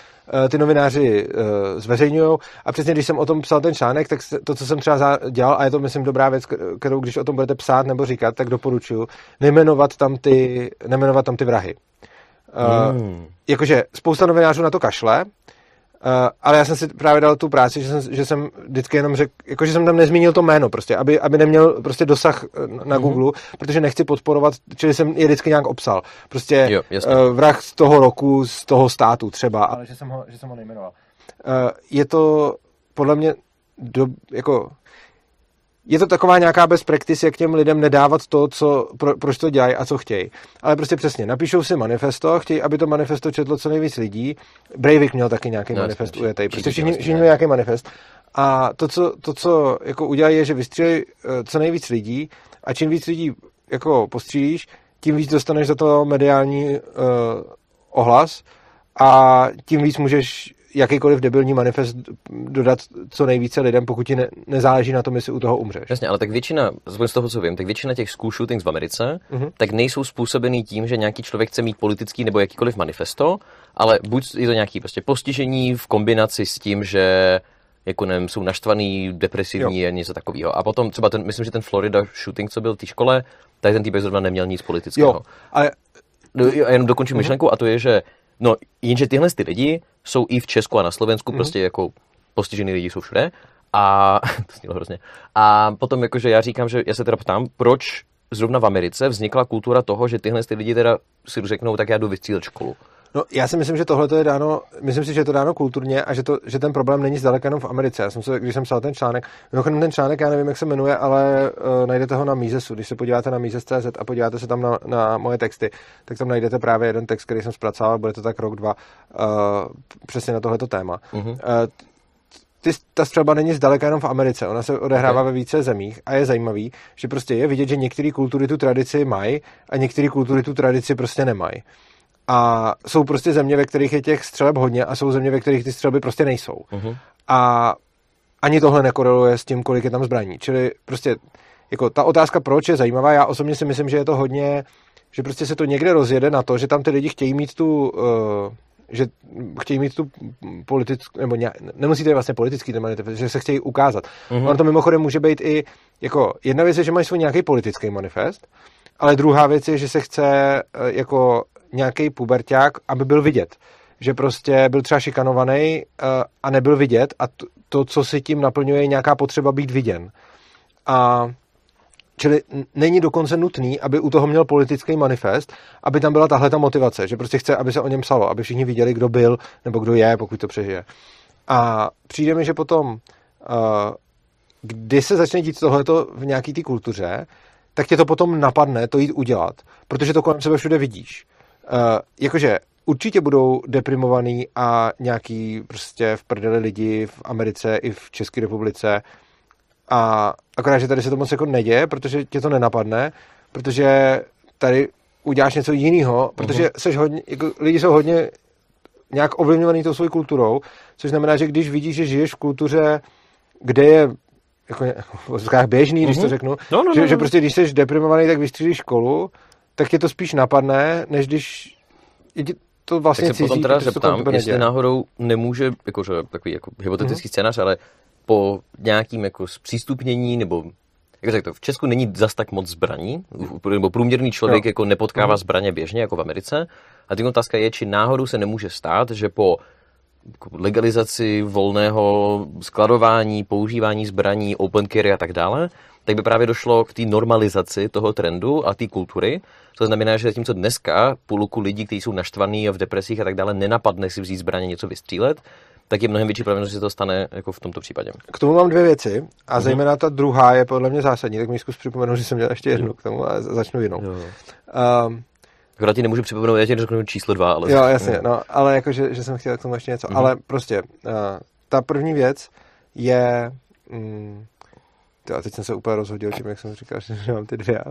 [SPEAKER 1] ty novináři uh, zveřejňují. A přesně když jsem o tom psal ten článek, tak to, co jsem třeba dělal, a je to myslím dobrá věc, kterou když o tom budete psát nebo říkat, tak doporučuji, nejmenovat tam ty, nejmenovat tam ty vrahy. Uh. Jakože spousta novinářů na to kašle, Uh, ale já jsem si právě dal tu práci, že jsem, že jsem vždycky jenom řekl, jakože jsem tam nezmínil to jméno prostě, aby, aby neměl prostě dosah na mm-hmm. Google, protože nechci podporovat, čili jsem je vždycky nějak obsal. Prostě
[SPEAKER 2] jo,
[SPEAKER 1] uh, vrah z toho roku, z toho státu třeba, ale že jsem ho, že jsem ho nejmenoval. Uh, je to podle mě do, jako je to taková nějaká best practice, jak těm lidem nedávat to, co, pro, proč to dělají a co chtějí. Ale prostě přesně, napíšou si manifesto, chtějí, aby to manifesto četlo co nejvíc lidí. Breivik měl taky nějaký no, manifest ujetej, prostě všichni, všichni měli nějaký manifest. A to, co, to, co jako udělají, je, že vystřílejí eh, co nejvíc lidí a čím víc lidí jako postřílíš, tím víc dostaneš za to mediální uh, ohlas a tím víc můžeš jakýkoliv debilní manifest dodat co nejvíce lidem, pokud ti ne, nezáleží na tom, jestli u toho umřeš.
[SPEAKER 2] Jasně, ale tak většina, z toho, co vím, tak většina těch school shootings v Americe, uh-huh. tak nejsou způsobený tím, že nějaký člověk chce mít politický nebo jakýkoliv manifesto, ale buď je to nějaký prostě postižení v kombinaci s tím, že jako nevím, jsou naštvaný, depresivní jo. a něco takového. A potom třeba ten, myslím, že ten Florida shooting, co byl v té škole, tady ten týpek zrovna neměl nic politického.
[SPEAKER 1] Jo, ale...
[SPEAKER 2] No, jo, jenom dokončím uh-huh. myšlenku a to je, že No, jenže tyhle ty lidi jsou i v Česku a na Slovensku, mm-hmm. prostě jako postižený lidi jsou všude. A to znělo hrozně. A potom jakože já říkám, že já se teda ptám, proč zrovna v Americe vznikla kultura toho, že tyhle ty lidi teda si řeknou, tak já jdu vystřílet školu.
[SPEAKER 1] No, já si myslím, že tohle je dáno, myslím si, že je to dáno kulturně a že, to, že ten problém není zdaleka jenom v Americe. Já jsem se, když jsem psal ten článek, mimochodem ten článek, já nevím, jak se jmenuje, ale uh, najdete ho na Misesu. Když se podíváte na Mises.cz a podíváte se tam na, na moje texty, tak tam najdete právě jeden text, který jsem zpracoval, bude to tak rok, dva, uh, přesně na tohleto téma. Uh-huh. Uh, ty, ta střelba není zdaleka jenom v Americe, ona se odehrává okay. ve více zemích a je zajímavý, že prostě je vidět, že některé kultury tu tradici mají a některé kultury tu tradici prostě nemají. A jsou prostě země, ve kterých je těch střeleb hodně a jsou země, ve kterých ty střelby prostě nejsou.
[SPEAKER 2] Mhm.
[SPEAKER 1] A ani tohle nekoreluje s tím, kolik je tam zbraní. Čili prostě jako ta otázka, proč je zajímavá, já osobně si myslím, že je to hodně, že prostě se to někde rozjede na to, že tam ty lidi chtějí mít tu, uh, že chtějí mít tu politickou, nebo nějak, nemusí to být vlastně politický ten manifest, že se chtějí ukázat.
[SPEAKER 2] Mhm.
[SPEAKER 1] Mm-hmm. Ono to mimochodem může být i, jako jedna věc je, že mají svůj nějaký politický manifest, ale druhá věc je, že se chce eh, jako nějaký puberták, aby byl vidět. Že prostě byl třeba šikanovaný uh, a nebyl vidět a to, co si tím naplňuje, je nějaká potřeba být viděn. A Čili není dokonce nutný, aby u toho měl politický manifest, aby tam byla tahle ta motivace, že prostě chce, aby se o něm psalo, aby všichni viděli, kdo byl nebo kdo je, pokud to přežije. A přijde mi, že potom, uh, kdy se začne dít tohleto v nějaký té kultuře, tak tě to potom napadne to jít udělat, protože to kolem sebe všude vidíš. Uh, jakože určitě budou deprimovaný a nějaký prostě v prdeli lidi v Americe i v České republice a akorát, že tady se to moc jako neděje, protože tě to nenapadne, protože tady uděláš něco jiného, protože seš hodně, jako, lidi jsou hodně nějak ovlivňovaný tou svou kulturou, což znamená, že když vidíš, že žiješ v kultuře, kde je jako, v běžný, když to
[SPEAKER 2] Mhm.
[SPEAKER 1] řeknu,
[SPEAKER 2] No, no,
[SPEAKER 1] že,
[SPEAKER 2] no,
[SPEAKER 1] že
[SPEAKER 2] no.
[SPEAKER 1] prostě když jsi deprimovaný, tak vystřílíš školu, tak tě to spíš napadne, než když je to vlastně
[SPEAKER 2] Tak se potom
[SPEAKER 1] cizí,
[SPEAKER 2] teda
[SPEAKER 1] to kolem
[SPEAKER 2] zeptám, jestli
[SPEAKER 1] neděje.
[SPEAKER 2] náhodou nemůže, jakože takový jako hypotetický
[SPEAKER 1] Mhm.
[SPEAKER 2] scénář, ale po nějakým jako zpřístupnění nebo jak řekl to, v Česku není zas tak moc zbraní, nebo průměrný člověk
[SPEAKER 1] Jo.
[SPEAKER 2] jako nepotkává
[SPEAKER 1] Mhm.
[SPEAKER 2] zbraně běžně, jako v Americe. A teď otázka je, či náhodou se nemůže stát, že po jako legalizaci volného skladování, používání zbraní, open carry a tak dále, tak by právě došlo k té normalizaci toho trendu a té kultury. To znamená, že zatímco dneska půlku lidí, kteří jsou naštvaní a v depresích a tak dále, nenapadne si vzít zbraně něco vystřílet, tak je mnohem větší pravděpodobnost, že se to stane jako v tomto případě.
[SPEAKER 1] K tomu mám dvě věci a
[SPEAKER 2] Mhm.
[SPEAKER 1] zejména ta druhá je podle mě zásadní, tak mi zkus připomenout, že jsem měl ještě jednu k tomu a začnu jinou.
[SPEAKER 2] Jo.
[SPEAKER 1] Um,
[SPEAKER 2] Akorát ti nemůžu připomenout, já ti řeknu číslo dva, ale...
[SPEAKER 1] jo, jasně, no, ale jakože, že jsem chtěl k tomu ještě něco.
[SPEAKER 2] Mhm.
[SPEAKER 1] Ale prostě, uh, ta první věc je, mm, tyjo, teď jsem se úplně rozhodil tím, jak jsem říkal, že mám ty dvě.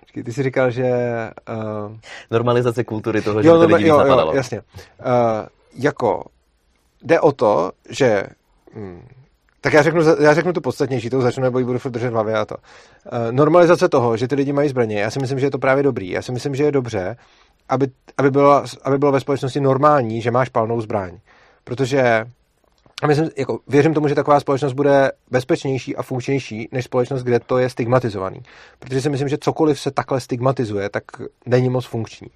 [SPEAKER 1] Počkej, ty jsi říkal, že... Uh,
[SPEAKER 2] Normalizace kultury toho, že
[SPEAKER 1] jo,
[SPEAKER 2] to
[SPEAKER 1] no,
[SPEAKER 2] lidi
[SPEAKER 1] jo,
[SPEAKER 2] napadalo.
[SPEAKER 1] jo, jasně. Uh, jako, jde o to, že... Mm, tak já řeknu, já řeknu tu podstatnější, to začnu, nebo ji budu furt držet v hlavě a to. Uh, normalizace toho, že ty lidi mají zbraně, já si myslím, že je to právě dobrý. Já si myslím, že je dobře, aby, aby, bylo, aby bylo ve společnosti normální, že máš palnou zbraň. Protože a myslím, jako, věřím tomu, že taková společnost bude bezpečnější a funkčnější než společnost, kde to je stigmatizovaný. Protože si myslím, že cokoliv se takhle stigmatizuje, tak není moc funkční.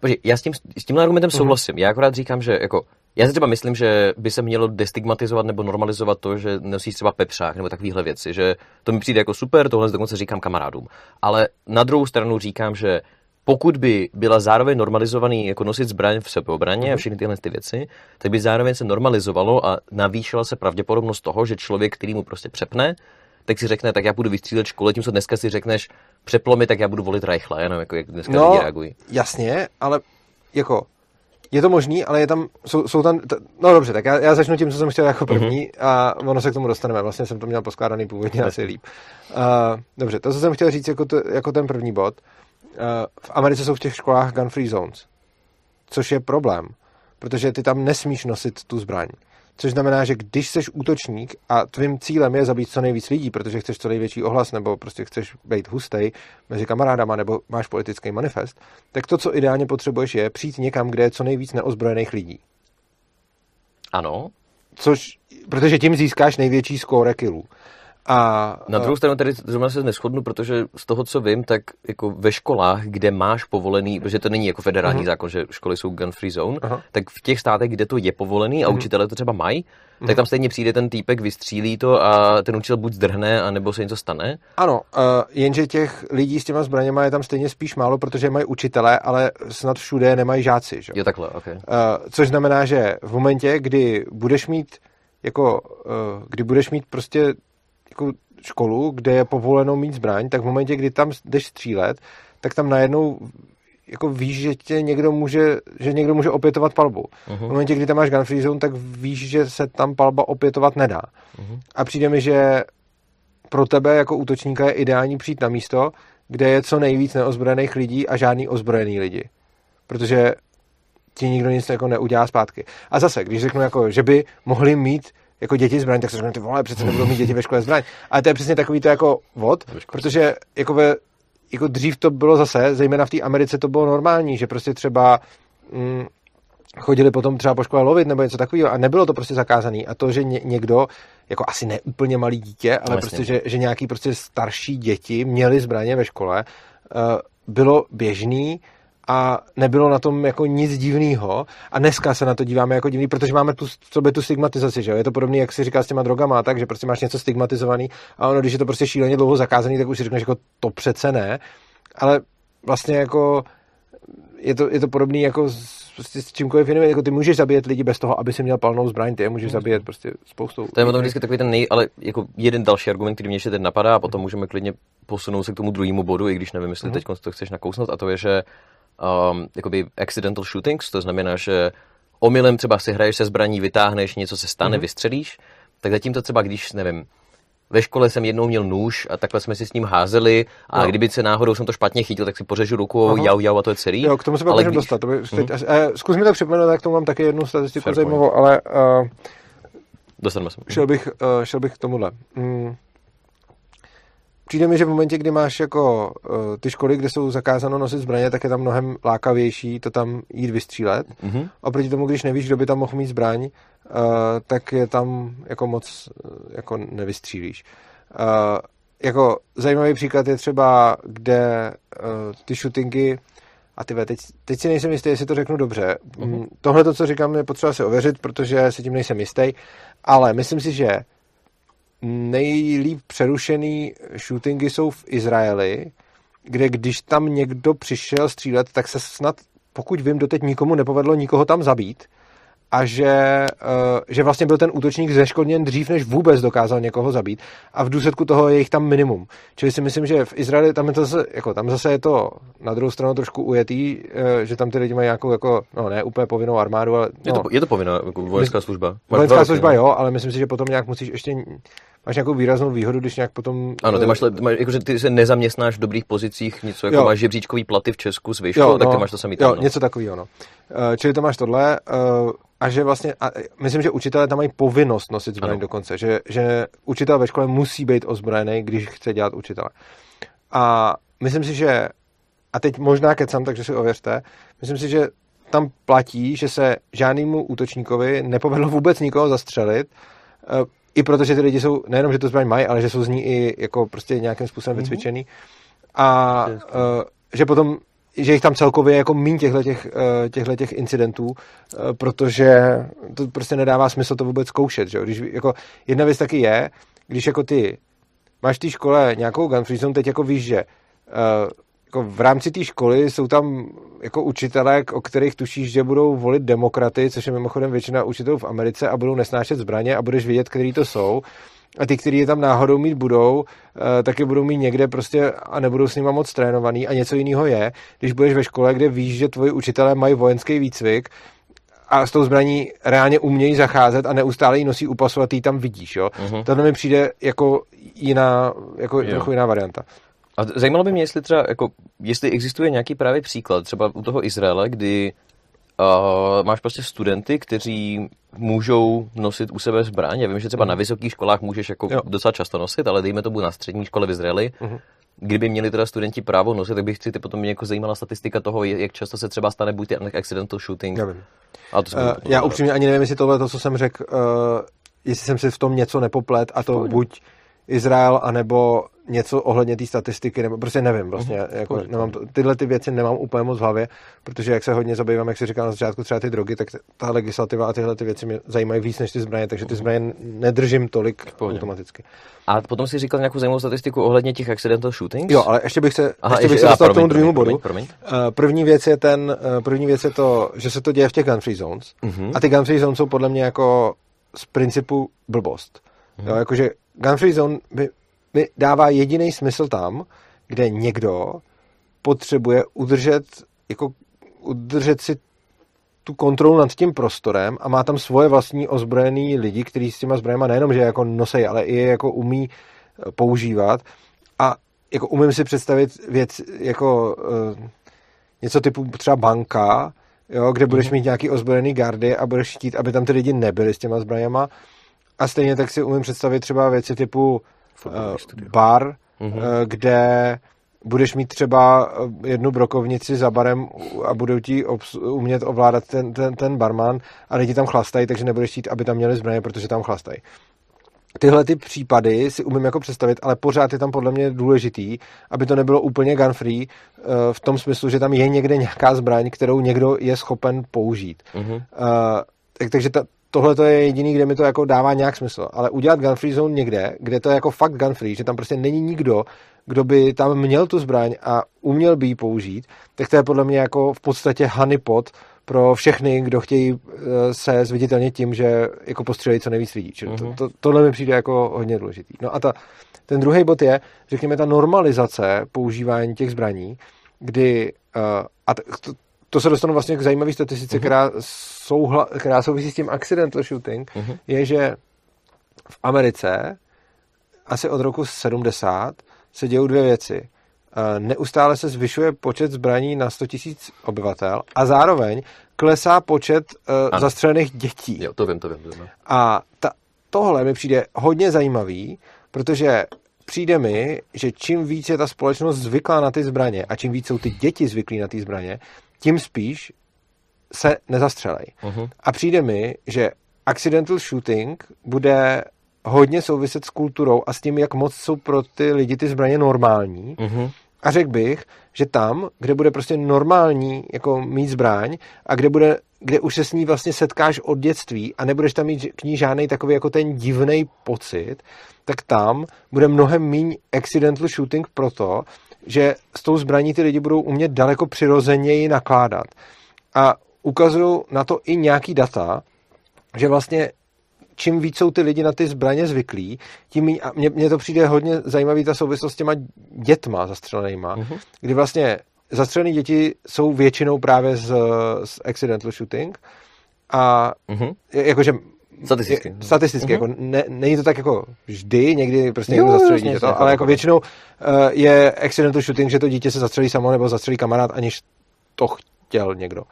[SPEAKER 2] Počkej, já s, tím, s tímhle argumentem
[SPEAKER 1] Mhm.
[SPEAKER 2] souhlasím. Já akorát říkám, že jako, já si třeba myslím, že by se mělo destigmatizovat nebo normalizovat to, že nosíš třeba pepřák nebo takovéhle věci, že to mi přijde jako super, tohle dokonce říkám kamarádům. Ale na druhou stranu říkám, že pokud by byla zároveň normalizovaný jako nosit zbraň v sebeobraně
[SPEAKER 1] Mhm.
[SPEAKER 2] a všechny tyhle ty věci, tak by zároveň se normalizovalo a navýšila se pravděpodobnost toho, že člověk, který mu prostě přepne, tak si řekne, tak já budu vystřílet škole, tím, co dneska si řekneš, přeplo mi, tak já budu volit rychle, jenom jako jak dneska
[SPEAKER 1] No,
[SPEAKER 2] lidi reagují.
[SPEAKER 1] jasně, ale jako je to možný, ale je tam, jsou, jsou tam, t- no dobře, tak já, já začnu tím, co jsem chtěl jako první
[SPEAKER 2] Mhm.
[SPEAKER 1] a ono se k tomu dostaneme. Vlastně jsem to měl poskládaný původně asi líp. Uh, dobře, to, co jsem chtěl říct jako, to, jako ten první bod, uh, v Americe jsou v těch školách gun free zones, což je problém, protože ty tam nesmíš nosit tu zbraň. Což znamená, že když jsi útočník a tvým cílem je zabít co nejvíc lidí, protože chceš co největší ohlas, nebo prostě chceš být hustej mezi kamarádama, nebo máš politický manifest, tak to, co ideálně potřebuješ, je přijít někam, kde je co nejvíc neozbrojených lidí.
[SPEAKER 2] Ano,
[SPEAKER 1] Což, protože tím získáš největší skóre killů. A,
[SPEAKER 2] Na druhou stranu tady zrovna se neschodnu, protože z toho, co vím, tak jako ve školách, kde máš povolený, protože to není jako federální
[SPEAKER 1] Mhm.
[SPEAKER 2] zákon, že školy jsou gun free zone,
[SPEAKER 1] Aha.
[SPEAKER 2] tak v těch státech, kde to je povolený a
[SPEAKER 1] Mhm.
[SPEAKER 2] učitelé to třeba mají, tak tam stejně přijde ten týpek, vystřílí to a ten učitel buď zdrhne, anebo se něco stane.
[SPEAKER 1] Ano, uh, jenže těch lidí s těma zbraněma je tam stejně spíš málo, protože mají učitelé, ale snad všude nemají žáci. Že?
[SPEAKER 2] Jo, takhle, ok.
[SPEAKER 1] Uh, což znamená, že v momentě, kdy budeš mít jako, uh, kdy budeš mít prostě jako školu, kde je povoleno mít zbraň, tak v momentě, kdy tam jdeš střílet, tak tam najednou jako víš, že tě někdo může, že někdo může opětovat palbu.
[SPEAKER 2] Mhm.
[SPEAKER 1] V momentě, kdy tam máš gun free zone, tak víš, že se tam palba opětovat nedá.
[SPEAKER 2] Mhm.
[SPEAKER 1] A přijde mi, že pro tebe jako útočníka je ideální přijít na místo, kde je co nejvíc neozbrojených lidí a žádný ozbrojený lidi. protože ti nikdo nic jako neudělá zpátky. A zase, když řeknu, jako, že by mohli mít jako děti zbraň, tak se řeknu, ty vole, přece nebudou mít děti ve škole zbraň. Ale to je přesně takový to jako vod, protože jako, ve, jako dřív to bylo zase, zejména v té Americe to bylo normální, že prostě třeba mm, chodili potom třeba po škole lovit nebo něco takového a nebylo to prostě zakázané. A to, že ně, někdo, jako asi ne úplně malý dítě, ale no, prostě, že, že nějaký prostě starší děti měli zbraně ve škole, uh, bylo běžný a nebylo na tom jako nic divného. A dneska se na to díváme jako divný, protože máme tu, v sobě tu stigmatizaci, že jo? Je to podobné, jak si říká s těma drogama, tak, že prostě máš něco stigmatizovaný a ono, když je to prostě šíleně dlouho zakázaný, tak už si řekneš, jako to přece ne. Ale vlastně jako je to, je to podobný jako s, prostě s čímkoliv jiným, jako ty můžeš zabíjet lidi bez toho, aby si měl palnou zbraň, ty je můžeš zabíjet prostě spoustou.
[SPEAKER 2] To je potom vždycky takový ten nej, ale jako jeden další argument, který mě ještě teď napadá a potom můžeme klidně posunout se k tomu druhému bodu, i když nevím, jestli mm-hmm. teď to chceš nakousnout, a to je, že um, jakoby accidental shootings, to znamená, že omylem třeba si hraješ se zbraní, vytáhneš, něco se stane, mm-hmm. vystřelíš, tak zatím to třeba, když, nevím, ve škole jsem jednou měl nůž a takhle jsme si s ním házeli a no. kdyby se náhodou jsem to špatně chytil, tak si pořežu ruku, Aha. jau, jau a to je celý.
[SPEAKER 1] Jo, k tomu se pak můžeme když... dostat. To by, hmm. uh, zkus mi to připomenout, tak tomu mám taky jednu statistiku Fair zajímavou, point. ale uh,
[SPEAKER 2] Dostaneme se.
[SPEAKER 1] Šel bych, uh, šel bych k tomuhle. Mm. Přijde mi, že v momentě, kdy máš jako uh, ty školy, kde jsou zakázáno nosit zbraně, tak je tam mnohem lákavější to tam jít vystřílet. Mm-hmm. Oproti tomu, když nevíš, kdo by tam mohl mít zbraň, uh, tak je tam jako moc uh, jako nevystřílíš. Jako zajímavý příklad je třeba, kde ty shootingy a ty teď, teď si nejsem jistý, jestli to řeknu dobře. Mm-hmm. Tohle, to, co říkám, je potřeba si ověřit, protože si tím nejsem jistý, ale myslím si, že nejlíp přerušený shootingy jsou v Izraeli, kde když tam někdo přišel střílet, tak se snad, pokud vím, doteď nikomu nepovedlo nikoho tam zabít a že, uh, že vlastně byl ten útočník zeškodněn dřív, než vůbec dokázal někoho zabít a v důsledku toho je jich tam minimum. Čili si myslím, že v Izraeli tam, je to zase, jako, tam zase je to na druhou stranu trošku ujetý, uh, že tam ty lidi mají nějakou, jako, no ne úplně povinnou armádu, ale...
[SPEAKER 2] No, je, to, je to povinná jako vojenská služba.
[SPEAKER 1] Vojenská služba, jo, ale myslím si, že potom nějak musíš ještě máš nějakou výraznou výhodu, když nějak potom...
[SPEAKER 2] Ano, ty, eh, máš, máš jakože ty se nezaměstnáš v dobrých pozicích, něco jako jo. máš žebříčkový platy v Česku s výškou, jo, tak no, ty máš to samý
[SPEAKER 1] tam. Jo, no. něco takového, no. Uh, čili to máš tohle uh, a že vlastně, a myslím, že učitelé tam mají povinnost nosit zbraň ano. dokonce, že, že učitel ve škole musí být ozbrojený, když chce dělat učitele. A myslím si, že, a teď možná kecam, takže si ověřte, myslím si, že tam platí, že se žádnému útočníkovi nepovedlo vůbec nikoho zastřelit, i protože ty lidi jsou, nejenom, že to zbraň mají, ale že jsou z ní i jako prostě nějakým způsobem mm-hmm. vycvičený. A uh, že potom že jich tam celkově jako míň těchto těch, těchto těch incidentů, protože to prostě nedává smysl to vůbec zkoušet. Že? Když, jako, jedna věc taky je, když jako ty máš v té škole nějakou gun free zone, teď jako víš, že jako v rámci té školy jsou tam jako učitelé, o kterých tušíš, že budou volit demokraty, což je mimochodem většina učitelů v Americe a budou nesnášet zbraně a budeš vědět, který to jsou. A ty, kteří je tam náhodou mít budou, eh, tak je budou mít někde prostě a nebudou s nima moc trénovaný. A něco jiného je, když budeš ve škole, kde víš, že tvoji učitelé mají vojenský výcvik, a s tou zbraní reálně umějí zacházet a neustále ji nosí u pasu a ty tam vidíš. Jo? Uh-huh. Tohle mi přijde jako jiná, jako trochu jiná varianta.
[SPEAKER 2] A zajímalo by mě, jestli třeba, jako, jestli existuje nějaký právě příklad, třeba u toho Izraele, kdy uh, máš prostě studenty, kteří můžou nosit u sebe zbraň. Já vím, že třeba na vysokých školách můžeš jako jo. docela často nosit, ale dejme tomu na střední škole v Izraeli. Uh-huh. Kdyby měli teda studenti právo nosit, tak bych si potom mě jako zajímala statistika toho, jak často se třeba stane buď ten accidental shooting.
[SPEAKER 1] Já vím. A to uh, já upřímně ani nevím, jestli tohle, to, co jsem řekl, uh, jestli jsem si v tom něco nepoplet a to buď Izrael, anebo něco ohledně té statistiky, nebo prostě nevím, vlastně, mm, jako, nemám to, tyhle ty věci nemám úplně moc v hlavě, protože jak se hodně zabývám, jak si říkal na začátku, třeba ty drogy, tak ta legislativa a tyhle ty věci mě zajímají víc než ty zbraně, takže ty zbraně nedržím tolik Pohodě. automaticky.
[SPEAKER 2] A potom si říkal nějakou zajímavou statistiku ohledně těch accidental shootings?
[SPEAKER 1] Jo, ale ještě bych se, Aha, ještě, ještě bych se dostal k tomu druhému bodu. Promiň, promiň. Uh, první věc je ten, uh, první věc je to, že se to děje v těch gun free zones. Uh-huh. A ty gun free zones jsou podle mě jako z principu blbost. Uh-huh. Jo, jakože gun free zone by mi dává jediný smysl tam, kde někdo potřebuje udržet, jako udržet si tu kontrolu nad tím prostorem a má tam svoje vlastní ozbrojený lidi, kteří s těma zbrojema nejenom, že jako nosej, ale i je jako umí eh, používat a jako umím si představit věc, jako uh, něco typu třeba banka, jo, kde budeš mm-hmm. mít nějaký ozbrojený gardy a budeš chtít, aby tam ty lidi nebyli s těma zbraněma. A stejně tak si umím představit třeba věci typu uh, bar, mm-hmm. uh, kde budeš mít třeba jednu brokovnici za barem a budou ti obs- umět ovládat ten, ten, ten barman a lidi tam chlastají, takže nebudeš chtít, aby tam měli zbraně, protože tam chlastají. Tyhle ty případy si umím jako představit, ale pořád je tam podle mě důležitý, aby to nebylo úplně gun free eh, v tom smyslu, že tam je někde nějaká zbraň, kterou někdo je schopen použít. Mm-hmm. Uh, tak, takže ta, tohle to je jediný, kde mi to jako dává nějak smysl. Ale udělat gun free zone někde, kde to je jako fakt gun free, že tam prostě není nikdo, kdo by tam měl tu zbraň a uměl by ji použít, tak to je podle mě jako v podstatě honeypot pro všechny, kdo chtějí eh, se zviditelnit tím, že jako postřelí co nejvíc lidí. Čili to, mhm. to, tohle mi přijde jako hodně důležitý. No a ta, ten druhý bod je, řekněme, ta normalizace používání těch zbraní, kdy uh, a to, to se dostanu vlastně k zajímavé statistice, uh-huh. která, souhla, která souvisí s tím accidental shooting, uh-huh. je, že v Americe asi od roku 70 se dějou dvě věci. Eh, neustále se zvyšuje počet zbraní na 100 000 obyvatel a zároveň klesá počet uh, zastřelených dětí.
[SPEAKER 2] Jo, to vím, to vím. To vím.
[SPEAKER 1] A ta, tohle mi přijde hodně zajímavý, protože přijde mi, že čím víc je ta společnost zvyklá na ty zbraně a čím víc jsou ty děti zvyklí na ty zbraně, tím spíš se nezastřelej. Uh-huh. A přijde mi, že accidental shooting bude hodně souviset s kulturou a s tím, jak moc jsou pro ty lidi ty zbraně normální. Uh-huh. A řekl bych, že tam, kde bude prostě normální jako mít zbraň a kde bude kde už se s ní vlastně setkáš od dětství a nebudeš tam mít k ní žádný takový jako ten divný pocit, tak tam bude mnohem méně accidental shooting proto, že s tou zbraní ty lidi budou umět daleko přirozeněji nakládat. A ukazují na to i nějaký data, že vlastně čím víc jsou ty lidi na ty zbraně zvyklí, tím a mně, mně to přijde hodně zajímavý ta souvislost s těma dětma zastřelenýma, uh-huh. kdy vlastně zastřelené děti jsou většinou právě z, z accidental shooting a uh-huh. jakože
[SPEAKER 2] Statisticky.
[SPEAKER 1] Je, statisticky, uh-huh. jako ne, není to tak jako vždy, někdy prostě někdo zastřelí dítě, to, ale jako většinou uh, je accidental shooting, že to dítě se zastřelí samo nebo zastřelí kamarád, aniž to chtěl někdo.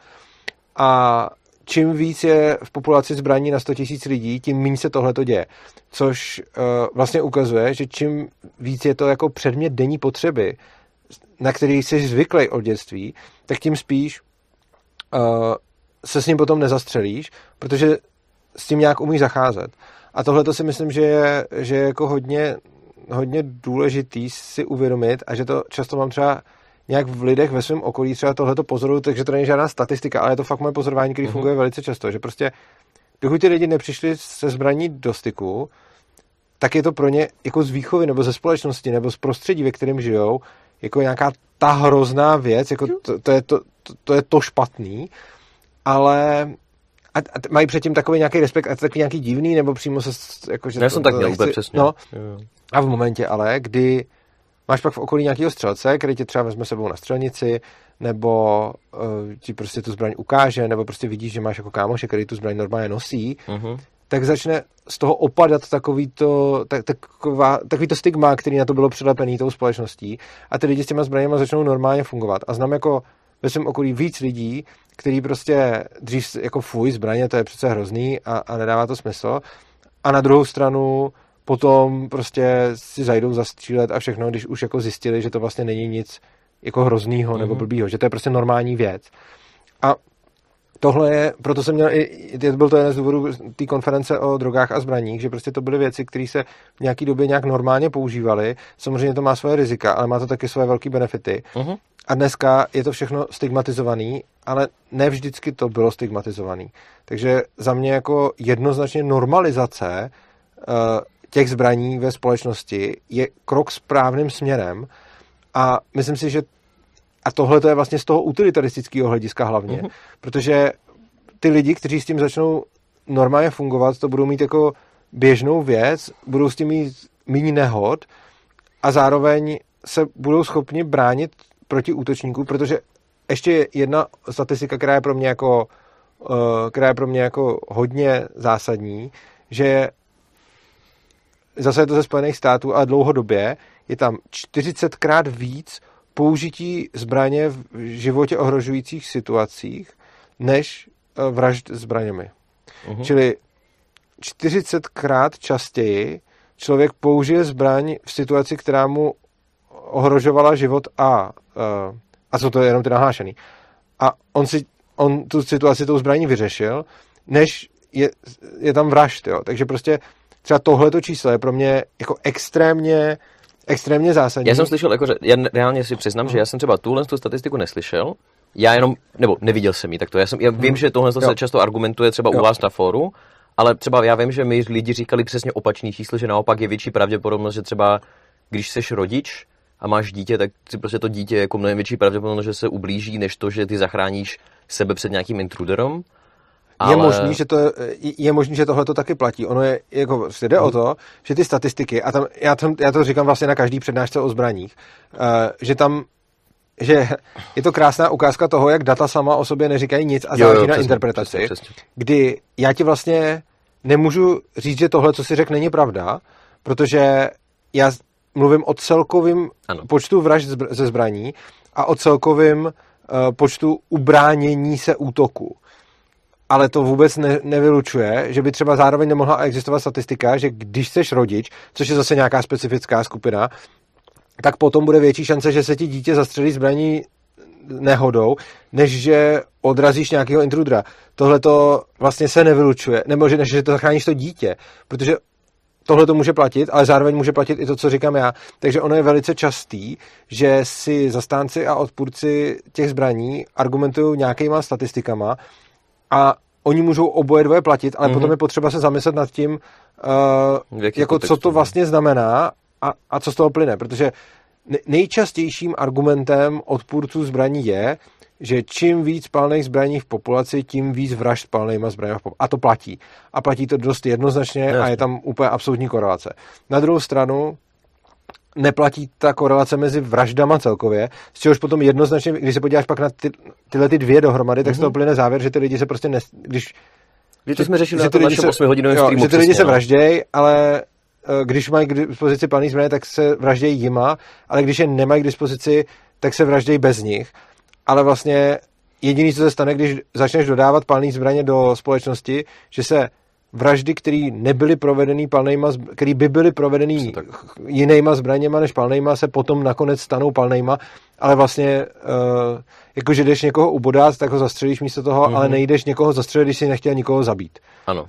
[SPEAKER 1] A čím víc je v populaci zbraní na 100 000 lidí, tím méně se tohle to děje. Což uh, vlastně ukazuje, že čím víc je to jako předmět denní potřeby, na který jsi zvyklý od dětství, tak tím spíš uh, se s ním potom nezastřelíš, protože s tím nějak umíš zacházet. A tohle to si myslím, že je, že je jako hodně, hodně důležitý si uvědomit a že to často mám třeba nějak v lidech ve svém okolí třeba tohleto pozoruju, takže to není žádná statistika, ale je to fakt moje pozorování, který uh-huh. funguje velice často, že prostě dokud ty lidi nepřišli se zbraní do styku, tak je to pro ně jako z výchovy nebo ze společnosti nebo z prostředí, ve kterém žijou, jako nějaká ta hrozná věc, jako to, to, je, to, to, to je to špatný, ale a, a mají předtím takový nějaký respekt a to takový nějaký divný, nebo přímo se jako, že
[SPEAKER 2] Já to, jsem tak měl úplně přesně.
[SPEAKER 1] No, a v momentě ale, kdy máš pak v okolí nějakého střelce, který tě třeba vezme sebou na střelnici, nebo uh, ti prostě tu zbraň ukáže, nebo prostě vidíš, že máš jako kámoše, který tu zbraň normálně nosí, uh-huh. tak začne z toho opadat takový to, tak, taková, takový to stigma, který na to bylo přilepený tou společností a ty lidi s těma zbraněma začnou normálně fungovat. A znám jako ve svém okolí víc lidí, který prostě dřív jako fuj, zbraně, to je přece hrozný a, a nedává to smysl. A na druhou stranu potom prostě si zajdou zastřílet a všechno, když už jako zjistili, že to vlastně není nic jako hroznýho mm-hmm. nebo mhm. blbýho, že to je prostě normální věc. A tohle je, proto jsem měl i, byl to jeden z důvodů té konference o drogách a zbraních, že prostě to byly věci, které se v nějaké době nějak normálně používaly. Samozřejmě to má svoje rizika, ale má to taky svoje velké benefity. Uh-huh. A dneska je to všechno stigmatizovaný, ale ne vždycky to bylo stigmatizovaný. Takže za mě jako jednoznačně normalizace uh, těch zbraní ve společnosti je krok správným směrem a myslím si, že a tohle to je vlastně z toho utilitaristického hlediska hlavně, mm-hmm. protože ty lidi, kteří s tím začnou normálně fungovat, to budou mít jako běžnou věc, budou s tím mít méně nehod a zároveň se budou schopni bránit proti útočníků, protože ještě jedna statistika, která je pro mě jako, eh, která je pro mě jako hodně zásadní, že zase je to ze Spojených států a dlouhodobě je tam 40krát víc použití zbraně v životě ohrožujících situacích, než eh, vražd zbraněmi. Uh-huh. Čili 40krát častěji člověk použije zbraň v situaci, která mu ohrožovala život a, eh, a co to je jenom ty nahlášený. A on si on tu situaci tou zbraní vyřešil, než je, je tam vražd, jo. Takže prostě třeba tohleto číslo je pro mě jako extrémně extrémně zásadní.
[SPEAKER 2] Já jsem slyšel, jako, že já reálně si přiznám, že já jsem třeba tuhle tu statistiku neslyšel, já jenom, nebo neviděl jsem ji, tak to já, jsem, já vím, hmm. že tohle se často argumentuje třeba jo. u vás na fóru, ale třeba já vím, že mi lidi říkali přesně opačný číslo, že naopak je větší pravděpodobnost, že třeba když jsi rodič a máš dítě, tak si prostě to dítě je jako mnohem větší pravděpodobnost, že se ublíží, než to, že ty zachráníš sebe před nějakým intruderem.
[SPEAKER 1] Ale... Je možný, že to, je možný, že tohle to taky platí. Ono je, jako, prostě jde hmm. o to, že ty statistiky, a tam, já, to, já to říkám vlastně na každý přednášce o zbraních, uh, že tam že je to krásná ukázka toho, jak data sama o sobě neříkají nic a záleží na interpretaci, přesně, přesně. kdy já ti vlastně nemůžu říct, že tohle, co si řekl, není pravda, protože já mluvím o celkovém počtu vražd ze zbraní a o celkovém uh, počtu ubránění se útoku ale to vůbec ne, nevylučuje, že by třeba zároveň nemohla existovat statistika, že když jsi rodič, což je zase nějaká specifická skupina, tak potom bude větší šance, že se ti dítě zastřelí zbraní nehodou, než že odrazíš nějakého intrudera. Tohle to vlastně se nevylučuje, nebo že, než že to zachráníš to dítě, protože tohle to může platit, ale zároveň může platit i to, co říkám já. Takže ono je velice častý, že si zastánci a odpůrci těch zbraní argumentují nějakýma statistikama, a oni můžou oboje dvoje platit, ale mm-hmm. potom je potřeba se zamyslet nad tím, uh, jako co to vlastně znamená a, a co z toho plyne, protože nejčastějším argumentem odpůrců zbraní je, že čím víc palných zbraní v populaci, tím víc vražd palnýma zbraněma v populaci. A to platí. A platí to dost jednoznačně Jasně. a je tam úplně absolutní korelace. Na druhou stranu, neplatí ta korelace mezi vraždama celkově, z čehož potom jednoznačně, když se podíváš pak na ty, tyhle ty dvě dohromady, tak mm-hmm. z toho mhm. plyne závěr, že ty lidi se prostě, nes, když...
[SPEAKER 2] Když to jsme řešili na tom našem 8 hodinovém streamu.
[SPEAKER 1] Že ty lidi se no. vraždějí, ale eh, když mají k dispozici plný zbraně, tak se vraždějí jima, ale když je nemají k dispozici, tak se vraždějí bez nich. Ale vlastně jediný, co se stane, když začneš dodávat palný zbraně do společnosti, že se vraždy, které nebyly provedeny palnejma, které by byly provedeny jinýma zbraněma než palnejma, se potom nakonec stanou palnejma, ale vlastně uh, jako, že jdeš někoho ubodat, tak ho zastřelíš místo toho, mm-hmm. ale nejdeš někoho zastřelit, když si nechtěl nikoho zabít.
[SPEAKER 2] Ano. Uh,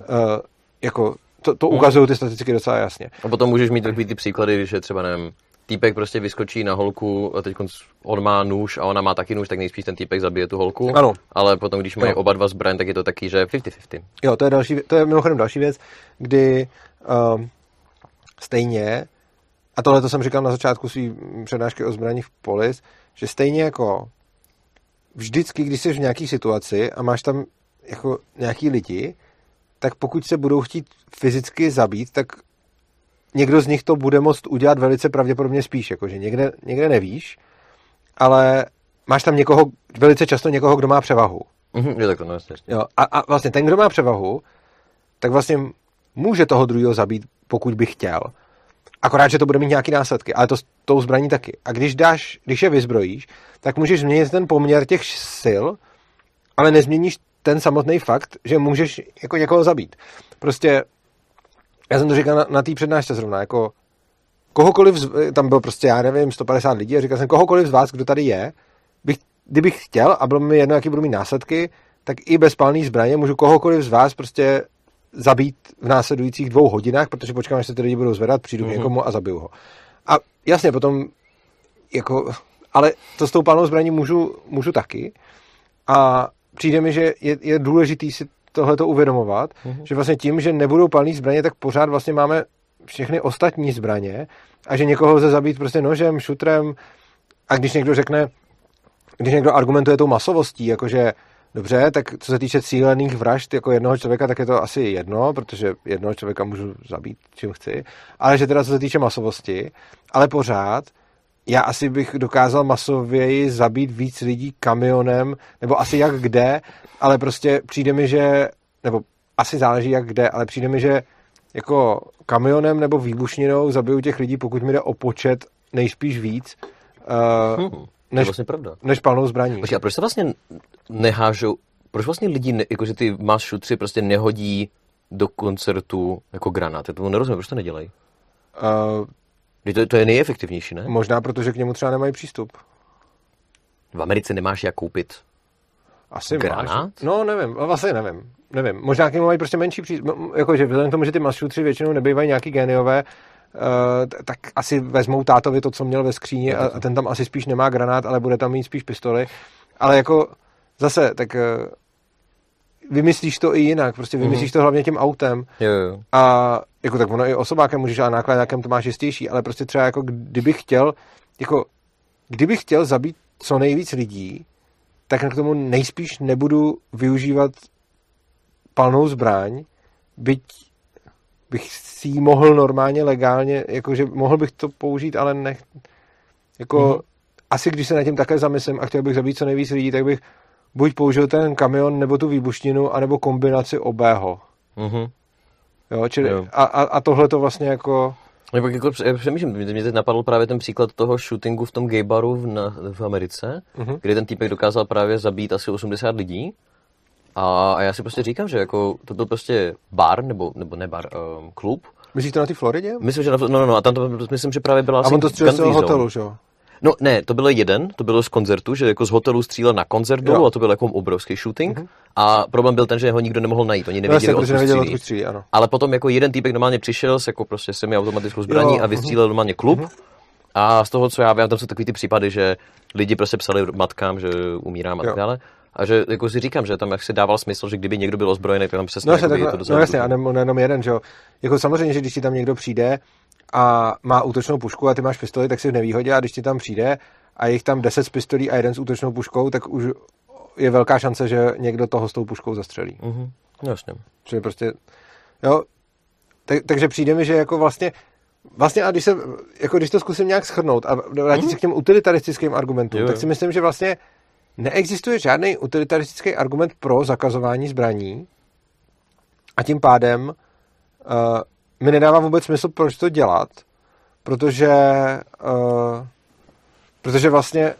[SPEAKER 1] jako, to, to mhm. ukazují ty statistiky docela jasně.
[SPEAKER 2] A potom můžeš mít takový ty příklady, že třeba nevím, týpek prostě vyskočí na holku, a teď on má nůž a ona má taky nůž, tak nejspíš ten týpek zabije tu holku.
[SPEAKER 1] Ano.
[SPEAKER 2] Ale potom, když mají oba dva zbraň, tak je to taky, že 50-50.
[SPEAKER 1] Jo, to je, další, to je mimochodem další věc, kdy um, stejně, a tohle to jsem říkal na začátku své přednášky o zbraních v polis, že stejně jako vždycky, když jsi v nějaké situaci a máš tam jako nějaký lidi, tak pokud se budou chtít fyzicky zabít, tak někdo z nich to bude moct udělat velice pravděpodobně spíš, jakože někde, někde nevíš, ale máš tam někoho, velice často někoho, kdo má převahu.
[SPEAKER 2] Mm-hmm, je takhle, no.
[SPEAKER 1] Jo, a, a vlastně ten, kdo má převahu, tak vlastně může toho druhého zabít, pokud by chtěl. Akorát, že to bude mít nějaký následky, ale to s tou zbraní taky. A když dáš, když je vyzbrojíš, tak můžeš změnit ten poměr těch sil, ale nezměníš ten samotný fakt, že můžeš jako někoho zabít. Prostě já jsem to říkal na, na té přednášce zrovna, jako kohokoliv, z, tam bylo prostě, já nevím, 150 lidí a říkal jsem, kohokoliv z vás, kdo tady je, bych, kdybych chtěl a bylo mi jedno, jaký budou mít následky, tak i bez palný zbraně můžu kohokoliv z vás prostě zabít v následujících dvou hodinách, protože počkám, až se ty lidi budou zvedat, přijdu mm-hmm. k mhm. někomu a zabiju ho. A jasně, potom jako, ale to s tou palnou zbraní můžu, můžu taky a přijde mi, že je, je důležitý si tohle to uvědomovat, mm-hmm. že vlastně tím, že nebudou palné zbraně, tak pořád vlastně máme všechny ostatní zbraně a že někoho lze zabít prostě nožem, šutrem a když někdo řekne, když někdo argumentuje tou masovostí, jakože dobře, tak co se týče cílených vražd jako jednoho člověka, tak je to asi jedno, protože jednoho člověka můžu zabít čím chci, ale že teda co se týče masovosti, ale pořád já asi bych dokázal masověji zabít víc lidí kamionem, nebo asi jak kde, ale prostě přijde mi, že, nebo asi záleží jak kde, ale přijde mi, že jako kamionem nebo výbušninou zabiju těch lidí, pokud mi jde o počet nejspíš víc, uh,
[SPEAKER 2] Hmm,
[SPEAKER 1] než,
[SPEAKER 2] vlastně pravda.
[SPEAKER 1] než palnou zbraní.
[SPEAKER 2] Počkej, a proč se vlastně nehážou, proč vlastně lidi, ne, jakože ty máš šutři, prostě nehodí do koncertu jako granát? Já tomu nerozumím, proč to nedělají?
[SPEAKER 1] Uh,
[SPEAKER 2] Vždyť To, to je nejefektivnější, ne?
[SPEAKER 1] možná protože k němu třeba nemají přístup.
[SPEAKER 2] V Americe nemáš jak koupit.
[SPEAKER 1] Asi
[SPEAKER 2] Granát?
[SPEAKER 1] Máš. No, nevím, vlastně nevím. Nevím. Možná k němu mají prostě menší přístup. Jakože vzhledem k tomu, že ty mašutři většinou nebývají nějaký géniové, uh, tak asi vezmou tátovi to, co měl ve skříni a, a ten tam asi spíš nemá granát, ale bude tam mít spíš pistoli. Ale jako zase, tak uh, vymyslíš to i jinak. Prostě vymyslíš mm-hmm. to hlavně tím autem.
[SPEAKER 2] Jo, jo.
[SPEAKER 1] A jako tak ono i osobákem můžeš, a nákladákem to máš jistější, ale prostě třeba jako kdybych chtěl, jako kdybych chtěl zabít co nejvíc lidí, tak k tomu nejspíš nebudu využívat palnou zbraň, byť bych si ji mohl normálně, legálně, jakože mohl bych to použít, ale ne, jako mm-hmm. asi když se nad tím takhle zamyslím a chtěl bych zabít co nejvíc lidí, tak bych buď použil ten kamion, nebo tu výbušninu, anebo kombinaci obého.
[SPEAKER 2] Mhm.
[SPEAKER 1] Jo, čili,
[SPEAKER 2] Jo.
[SPEAKER 1] A, a, a tohle to vlastně jako...
[SPEAKER 2] Nebo jako pře- přemýšlím, mě teď napadl právě ten příklad toho shootingu v tom gay baru v, na, v Americe,
[SPEAKER 1] Mhm.
[SPEAKER 2] kdy ten týpek dokázal právě zabít asi 80 lidí. A, a já si prostě říkám, že jako to byl prostě bar, nebo, nebo ne bar, um, klub.
[SPEAKER 1] Myslíš to na té Floridě?
[SPEAKER 2] Myslím, že na, no, no, no, a tam to, myslím, že právě byla
[SPEAKER 1] A
[SPEAKER 2] asi
[SPEAKER 1] on to střelil z toho hotelu, že jo?
[SPEAKER 2] No ne, to byl jeden, to bylo z koncertu, že jako z hotelu střílel na koncert dolů a to byl jako obrovský shooting. A problém byl ten, že ho nikdo nemohl najít, oni
[SPEAKER 1] No
[SPEAKER 2] nevěděli,
[SPEAKER 1] jasně,
[SPEAKER 2] odkud střílí.
[SPEAKER 1] ano.
[SPEAKER 2] Ale potom jako jeden týpek normálně přišel s jako prostě semiautomatickou zbraní
[SPEAKER 1] Jo,
[SPEAKER 2] a vystřílel normálně klub. A z toho, co já vím, tam jsou takový ty případy, že lidi prostě psali matkám, že umírám a tak dále. A že jako si říkám, že tam jak si dával smysl, že kdyby někdo byl ozbrojený, tak tam přesně
[SPEAKER 1] No, jasně, tak,
[SPEAKER 2] je to
[SPEAKER 1] no jasně, a ne, nejenom jeden, že jo. Jako samozřejmě, že když ti tam někdo přijde a má útočnou pušku a ty máš pistoli, tak jsi v nevýhodě a když ti tam přijde a je jich tam 10 s pistolí a jeden s útočnou puškou, tak už je velká šance, že někdo toho s tou puškou zastřelí.
[SPEAKER 2] Mhm, jasně.
[SPEAKER 1] Čili prostě, jo, tak, takže přijde mi, že jako vlastně, vlastně a když, se, jako když to zkusím nějak schrnout a vrátit se k těm utilitaristickým argumentům,
[SPEAKER 2] Jo,
[SPEAKER 1] tak
[SPEAKER 2] jo.
[SPEAKER 1] si myslím, že vlastně neexistuje žádný utilitaristický argument pro zakazování zbraní a tím pádem uh, mi nedává vůbec smysl, proč to dělat, protože uh, protože vlastně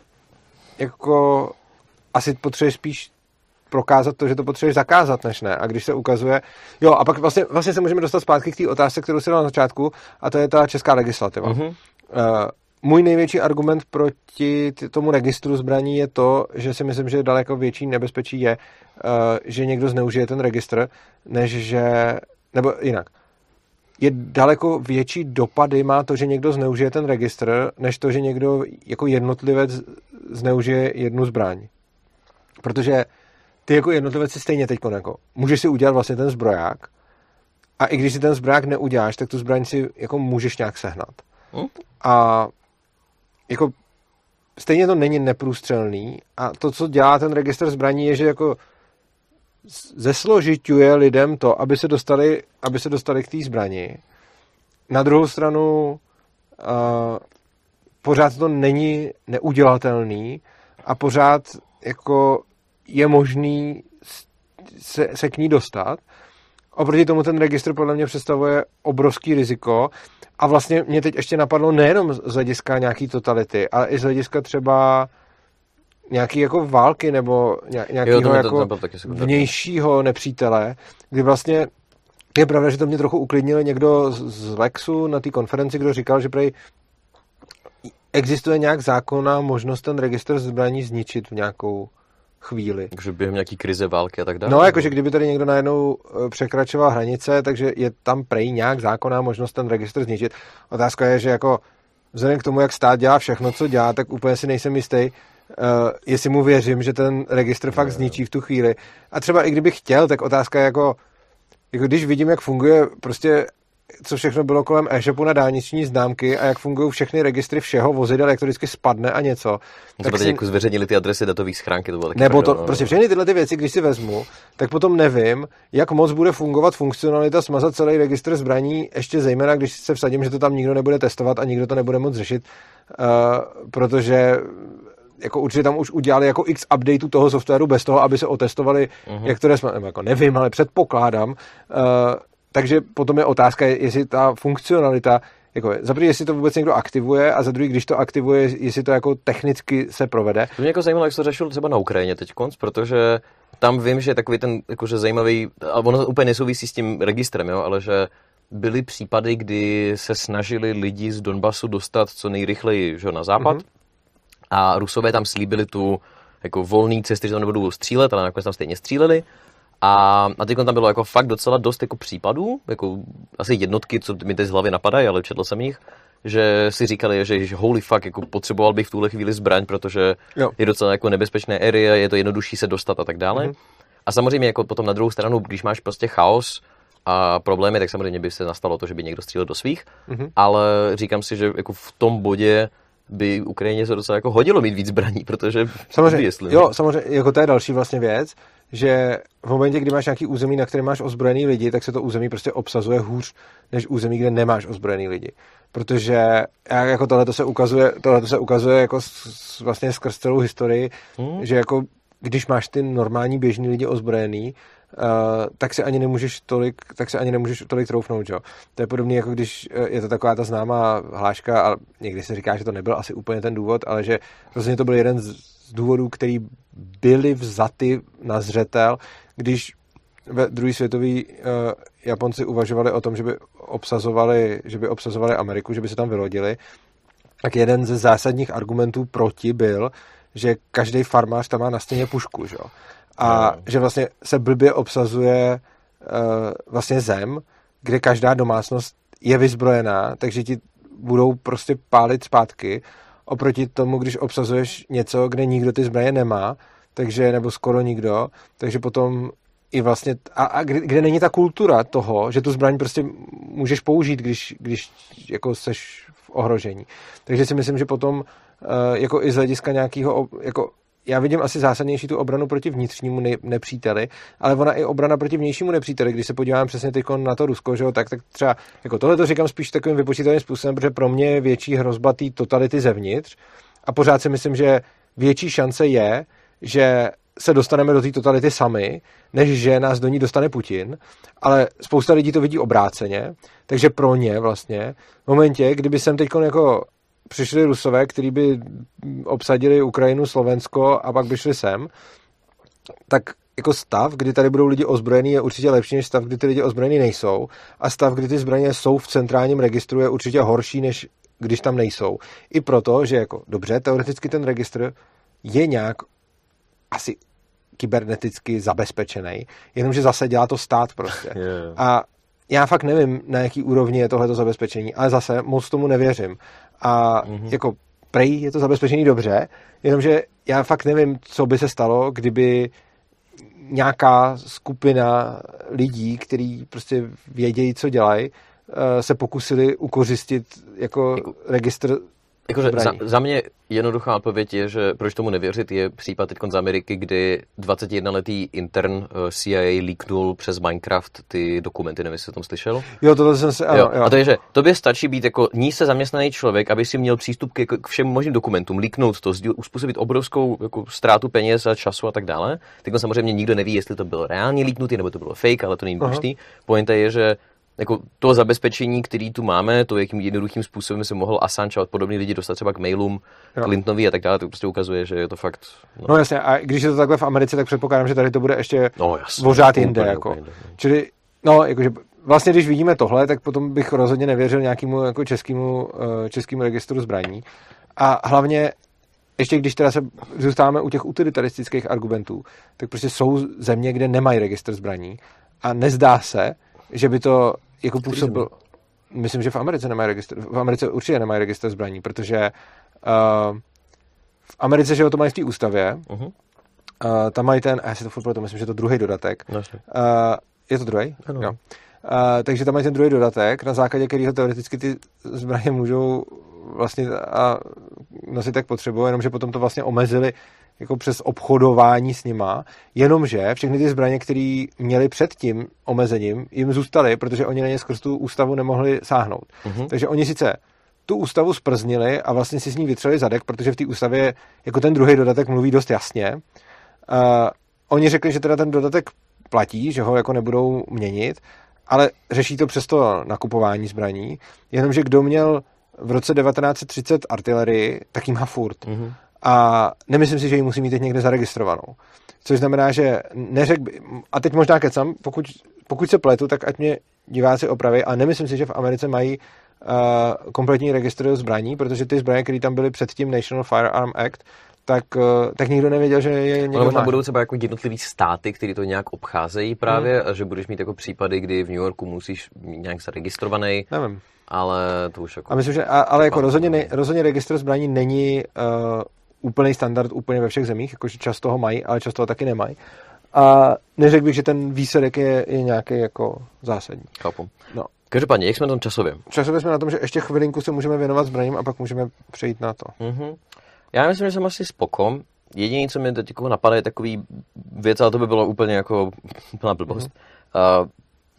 [SPEAKER 1] jako asi potřebuješ spíš prokázat to, že to potřebuješ zakázat, než ne. A když se ukazuje... Jo, a pak vlastně, vlastně se můžeme dostat zpátky k té otázce, kterou si dal na začátku, a to je ta česká legislativa.
[SPEAKER 2] Mhm.
[SPEAKER 1] Uh, můj největší argument proti tomu registru zbraní je to, že si myslím, že daleko větší nebezpečí je, uh, že někdo zneužije ten registr, než že... Nebo jinak. Je daleko větší dopady má to, že někdo zneužije ten registr, než to, že někdo jako jednotlivec zneužije jednu zbraň. Protože ty jako jednotlivec si stejně teď jako můžeš si udělat vlastně ten zbroják a i když si ten zbroják neuděláš, tak tu zbraň si jako můžeš nějak sehnat. A jako stejně to není neprůstřelný a to, co dělá ten registr zbraní, je, že jako zesložituje lidem to, aby se dostali, aby se dostali k té zbrani. Na druhou stranu uh, pořád to není neudělatelný a pořád jako je možný se, se k ní dostat. Oproti tomu ten registr podle mě představuje obrovský riziko a vlastně mě teď ještě napadlo nejenom z hlediska nějaký totality, ale i z hlediska třeba nějaký jako války nebo ně- nějakého
[SPEAKER 2] to mě to
[SPEAKER 1] jako
[SPEAKER 2] napadlo taky sekundárně.
[SPEAKER 1] vnějšího nepřítele, kdy vlastně je pravda, že to mě trochu uklidnil někdo z- Lexu na té konferenci, kdo říkal, že prej existuje nějak zákonná možnost ten registr zbraní zničit v nějakou chvíli.
[SPEAKER 2] Takže během nějaký krize, války a tak dále.
[SPEAKER 1] No, jakože kdyby tady někdo najednou eh, překračoval hranice, takže je tam prej nějak zákonná možnost ten registr zničit. Otázka je, že jako vzhledem k tomu, jak stát dělá všechno, co dělá, tak úplně si nejsem jistý, uh, jestli mu věřím, že ten registr fakt zničí v tu chvíli. A třeba i kdybych chtěl, tak otázka je jako, jako když vidím, jak funguje prostě co všechno bylo kolem e-shopu na dálniční známky a jak fungují všechny registry všeho vozidel, jak to vždycky spadne a něco.
[SPEAKER 2] Tak teď
[SPEAKER 1] si-
[SPEAKER 2] jako zveřejnili ty adresy datové schránky, to bylo taky
[SPEAKER 1] nebo to,
[SPEAKER 2] no.
[SPEAKER 1] prostě všechny tyhle ty věci, když si vezmu, tak potom nevím, jak moc bude fungovat funkcionalita smazat celý registr zbraní, ještě zejména, když se vsadím, že to tam nikdo nebude testovat a nikdo to nebude moc řešit, uh, protože jako určitě tam už udělali jako x updateů toho softwaru bez toho, aby se otestovali uh-huh. některé, jsme, nebo jako nevím, ale předpokládám. Uh, takže potom je otázka, jestli ta funkcionalita jako, za prvý, jestli to vůbec někdo aktivuje a za druhý, když to aktivuje, jestli to jako technicky se provede.
[SPEAKER 2] To mě jako zajímalo, jak se to řešil třeba na Ukrajině teď, protože tam vím, že je takový ten jakože zajímavý, a ono úplně nesouvisí s tím registrem, jo, ale že byly případy, kdy se snažili lidi z Donbasu dostat co nejrychleji že, na západ mm-hmm. A Rusové tam slíbili tu jako volný cesty, že tam nebudou střílet, ale nakonec tam stejně stříleli. A, a teď tam bylo jako fakt docela dost jako případů, jako asi jednotky, co mi teď z hlavy napadají, ale četl jsem jich, že si říkali, že, že holy fuck, jako potřeboval bych v tuhle chvíli zbraň, protože jo. je docela jako nebezpečné area, je to jednodušší se dostat a tak dále. Mm-hmm. A samozřejmě jako potom na druhou stranu, když máš prostě chaos a problémy, tak samozřejmě by se nastalo to, že by někdo střílel do svých, mm-hmm. ale říkám si, že jako v tom bodě by Ukrajině se docela jako hodilo mít víc zbraní, protože
[SPEAKER 1] samozřejmě, jestli, jo, samozřejmě, jako to je další vlastně věc, že v momentě, kdy máš nějaký území, na kterém máš ozbrojený lidi, tak se to území prostě obsazuje hůř, než území, kde nemáš ozbrojený lidi. Protože jako tohle se ukazuje, tohle se ukazuje jako s, vlastně skrz celou historii, hmm. že jako když máš ty normální běžní lidi ozbrojený, tak si ani nemůžeš tolik, tak si ani nemůžeš tolik troufnout, jo. To je podobné, jako když uh, je to taková ta známá hláška, a někdy se říká, že to nebyl asi úplně ten důvod, ale že rozhodně to byl jeden z, důvodů, který byly vzaty na zřetel, když ve druhé světové uh, Japonci uvažovali o tom, že by obsazovali, že by obsazovali Ameriku, že by se tam vylodili, tak jeden ze zásadních argumentů proti byl, že každý farmář tam má na stěně pušku, že? A no. že vlastně se blbě obsazuje uh, vlastně zem, kde každá domácnost je vyzbrojená, takže ti budou prostě pálit zpátky oproti tomu, když obsazuješ něco, kde nikdo ty zbraně nemá, takže, nebo skoro nikdo, takže potom i vlastně, a, a kde, kde není ta kultura toho, že tu zbraň prostě můžeš použít, když, když jako seš v ohrožení. Takže si myslím, že potom Eh, jako i z hlediska nějakého, jako já vidím asi zásadnější tu obranu proti vnitřnímu nepříteli, ale ona i obrana proti vnějšímu nepříteli, když se podívám přesně teď na to Rusko, že jo, tak, tak třeba, jako tohle to říkám spíš takovým vypočítaným způsobem, protože pro mě je větší hrozba té totality zevnitř a pořád si myslím, že větší šance je, že se dostaneme do té totality sami, než že nás do ní dostane Putin, ale spousta lidí to vidí obráceně, takže pro ně vlastně v momentě, kdyby jsem teď jako přišli Rusové, kteří by obsadili Ukrajinu, Slovensko a pak by šli sem, tak jako stav, kdy tady budou lidi ozbrojení, je určitě lepší než stav, kdy ty lidi ozbrojení nejsou. A stav, kdy ty zbraně jsou v centrálním registru, je určitě horší, než když tam nejsou. I proto, že jako dobře, teoreticky ten registr je nějak asi kyberneticky zabezpečený, jenomže zase dělá to stát prostě. Yeah. A já fakt nevím, na jaký úrovni je tohleto zabezpečení, ale zase moc tomu nevěřím. A mm-hmm. jako prej je to zabezpečený dobře, jenomže já fakt nevím, co by se stalo, kdyby nějaká skupina lidí, kteří prostě vědějí, co dělají, eh, se pokusili ukořistit jako, jako registr
[SPEAKER 2] Jakože za, za mě jednoduchá odpověď je, že proč tomu nevěřit, je případ teď z Ameriky, kdy 21-letý intern eh, CIA líknul přes Minecraft ty dokumenty, nevím, jestli jsi o tom slyšel.
[SPEAKER 1] Jo, to jsem se, ano, jo. jo.
[SPEAKER 2] A to je, že tobě stačí být jako nízce zaměstnaný člověk, aby si měl přístup k, k všem možným dokumentům, líknout to, způsobit obrovskou jako, ztrátu peněz a času a tak dále. Teď samozřejmě nikdo neví, jestli to bylo reálně líknutý, nebo to bylo fake, ale to není důležitý. Pointa je, že jako to zabezpečení, který tu máme, to, jakým jednoduchým způsobem se mohl Assange a podobný lidi dostat třeba k mailům jo. Clintonovi a tak dále, to prostě ukazuje, že je to fakt...
[SPEAKER 1] No. no jasně, a když je to takhle v Americe, tak předpokládám, že tady to bude ještě no, jasně, vořát jinde. Úplně, jako. Úplně, no. Čili, no, jakože vlastně, když vidíme tohle, tak potom bych rozhodně nevěřil nějakému jako českému, eh, českému registru zbraní. A hlavně ještě když teda se zůstáváme u těch utilitaristických argumentů, tak prostě jsou země, kde nemají registr zbraní a nezdá se, že by to jako působil... Myslím, že v Americe nemají registr, v Americe určitě nemají registr zbraní, protože uh, v Americe, že to mají v té ústavě, uh-huh. uh, tam mají ten, a já si to furt to myslím, že to druhý dodatek. Uh, je to druhý? Ano. Jo. Uh, takže tam mají ten druhý dodatek, na základě kterého teoreticky ty zbraně můžou vlastně a nosit jak potřebují, jenomže potom to vlastně omezili jako přes obchodování s nima, jenomže všechny ty zbraně, které měli před tím omezením, jim zůstaly, protože oni na ně skrz tu ústavu nemohli sáhnout. Uh-huh. Takže oni sice tu ústavu sprznili a vlastně si s ní vytřeli zadek, protože v té ústavě jako ten druhý dodatek mluví dost jasně. Uh, oni řekli, že teda ten dodatek platí, že ho jako nebudou měnit ale řeší to přesto nakupování zbraní, jenomže kdo měl v roce 1930 artilerii, tak ji má furt. Mm-hmm. A nemyslím si, že ji musí mít teď někde zaregistrovanou. Což znamená, že neřek by, a teď možná kecam, pokud, pokud se pletu, tak ať mě diváci opraví, a nemyslím si, že v Americe mají uh, kompletní registr zbraní, protože ty zbraně, které tam byly před tím National Firearm Act, tak, uh, tak nikdo nevěděl, že je někdo
[SPEAKER 2] Ale možná
[SPEAKER 1] má.
[SPEAKER 2] budou třeba jako jednotlivý státy, které to nějak obcházejí právě, hmm. a že budeš mít jako případy, kdy v New Yorku musíš mít nějak zaregistrovaný,
[SPEAKER 1] Nevím.
[SPEAKER 2] ale to už jako...
[SPEAKER 1] A myslím, že, a, ale jako rozhodně, ne, rozhodně registr zbraní není uh, úplný standard úplně ve všech zemích, jakože často ho mají, ale často ho taky nemají. A neřekl bych, že ten výsledek je, je nějaký jako zásadní.
[SPEAKER 2] Chápu.
[SPEAKER 1] No.
[SPEAKER 2] Každopádně, jak jsme na tom časově?
[SPEAKER 1] Časově jsme na tom, že ještě chvilinku se můžeme věnovat zbraním a pak můžeme přejít na to.
[SPEAKER 2] Mm-hmm. Já myslím, že jsem asi spoko. Jediné, co mi teď jako napadá, je takový věc, ale to by bylo úplně jako úplná blbost. Mm-hmm. Uh,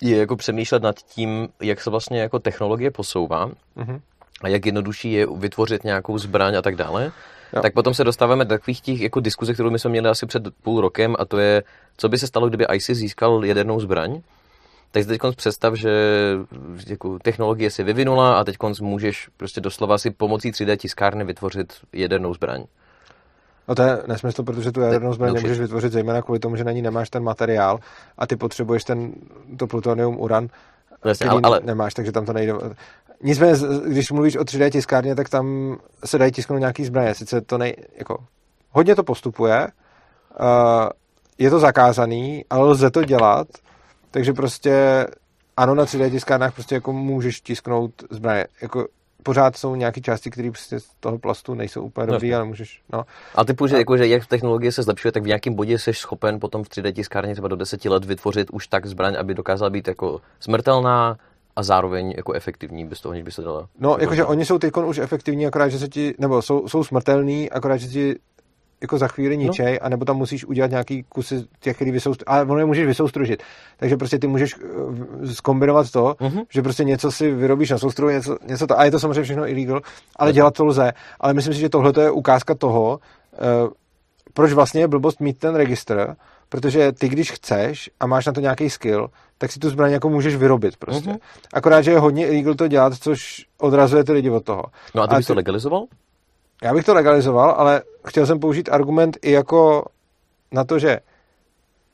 [SPEAKER 2] je jako přemýšlet nad tím, jak se vlastně jako technologie posouvá
[SPEAKER 1] Mhm.
[SPEAKER 2] a jak jednodušší je vytvořit nějakou zbraň a tak dále.
[SPEAKER 1] Jo.
[SPEAKER 2] Tak potom se dostáváme do takových těch jako diskuze, kterou my jsme měli asi před půl rokem a to je, co by se stalo, kdyby ISIS získal jadernou zbraň. Tak si teď představ, že jako, technologie se vyvinula a teď můžeš prostě doslova si pomocí 3D tiskárny vytvořit jadernou zbraň.
[SPEAKER 1] No to je nesmysl, protože tu jadernou zbraň
[SPEAKER 2] no,
[SPEAKER 1] nemůžeš vytvořit zejména kvůli tomu, že na ní nemáš ten materiál a ty potřebuješ ten, to plutonium, uran,
[SPEAKER 2] Jasně,
[SPEAKER 1] který
[SPEAKER 2] ale, ale
[SPEAKER 1] nemáš, takže tam to nejde. Nicméně, když mluvíš o 3D tiskárně, tak tam se dají tisknout nějaký zbraně. Sice to nej, jako, hodně to postupuje, uh, je to zakázaný, ale lze to dělat, takže prostě ano, na 3D tiskárnách prostě jako můžeš tisknout zbraně. Jako pořád jsou nějaké části, které prostě z toho plastu nejsou úplně dobrý,
[SPEAKER 2] Jasně.
[SPEAKER 1] ale můžeš, no.
[SPEAKER 2] a typu, že, jako, že jak technologie se zlepšuje, tak v nějakém bodě jsi schopen potom v 3D tiskárně třeba do 10 let vytvořit už tak zbraň, aby dokázala být jako smrtelná a zároveň jako efektivní, bez toho, aniž by se dala.
[SPEAKER 1] No, jakože oni jsou teď už efektivní, akorát, že se ti, nebo jsou, jsou smrtelný, akorát, že ti jako za chvíli ničej, no. anebo tam musíš udělat nějaký kusy těch, který vysoustru... ale ono je můžeš vysoustružit. Takže prostě ty můžeš eh, zkombinovat to,
[SPEAKER 2] Mhm.
[SPEAKER 1] mm-hmm. že prostě něco si vyrobíš na soustruhu, něco, něco to, a je to samozřejmě všechno illegal, ale dělat to lze. Ale myslím si, že tohle je ukázka toho, eh, proč vlastně je blbost mít ten registr, protože ty, když chceš a máš na to nějaký skill, tak si tu zbraň jako můžeš vyrobit prostě.
[SPEAKER 2] Mhm.
[SPEAKER 1] Mm-hmm. Akorát, že je hodně illegal to dělat, což odrazuje ty lidi od toho.
[SPEAKER 2] No a ty bys
[SPEAKER 1] ty-
[SPEAKER 2] to legalizoval?
[SPEAKER 1] Já bych to legalizoval, ale chtěl jsem použít argument i jako na to, že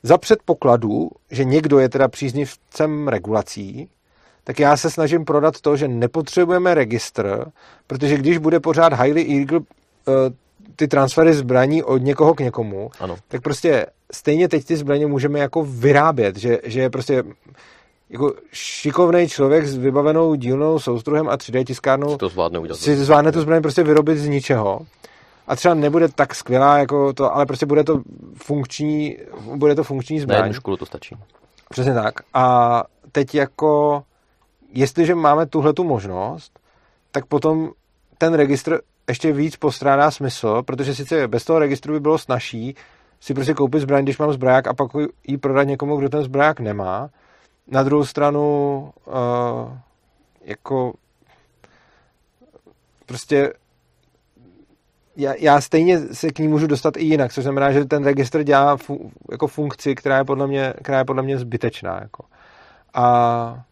[SPEAKER 1] za předpokladu, že někdo je teda příznivcem regulací, tak já se snažím prodat to, že nepotřebujeme registr, protože když bude pořád highly illegal uh, ty transfery zbraní od někoho k někomu,
[SPEAKER 2] Ano.
[SPEAKER 1] tak prostě stejně teď ty zbraně můžeme jako vyrábět, že, že je prostě jako šikovný člověk s vybavenou dílnou soustruhem a 3D tiskárnou
[SPEAKER 2] To zvládne udělat.
[SPEAKER 1] si zvládne tu zbraň prostě vyrobit z ničeho. A třeba nebude tak skvělá jako to, ale prostě bude to funkční, bude to funkční
[SPEAKER 2] Na
[SPEAKER 1] zbraň.
[SPEAKER 2] jednu školu to stačí.
[SPEAKER 1] Přesně tak. A teď jako, jestliže máme tuhle tu možnost, tak potom ten registr ještě víc postrádá smysl, protože sice bez toho registru by bylo snažší si prostě koupit zbraň, když mám zbraják a pak ji prodat někomu, kdo ten zbraják nemá. Na druhou stranu uh, jako prostě já, já stejně se k ní můžu dostat i jinak, což znamená, že ten registr dělá fu, jako funkci, která je podle mě, která je podle mě zbytečná. Jako. A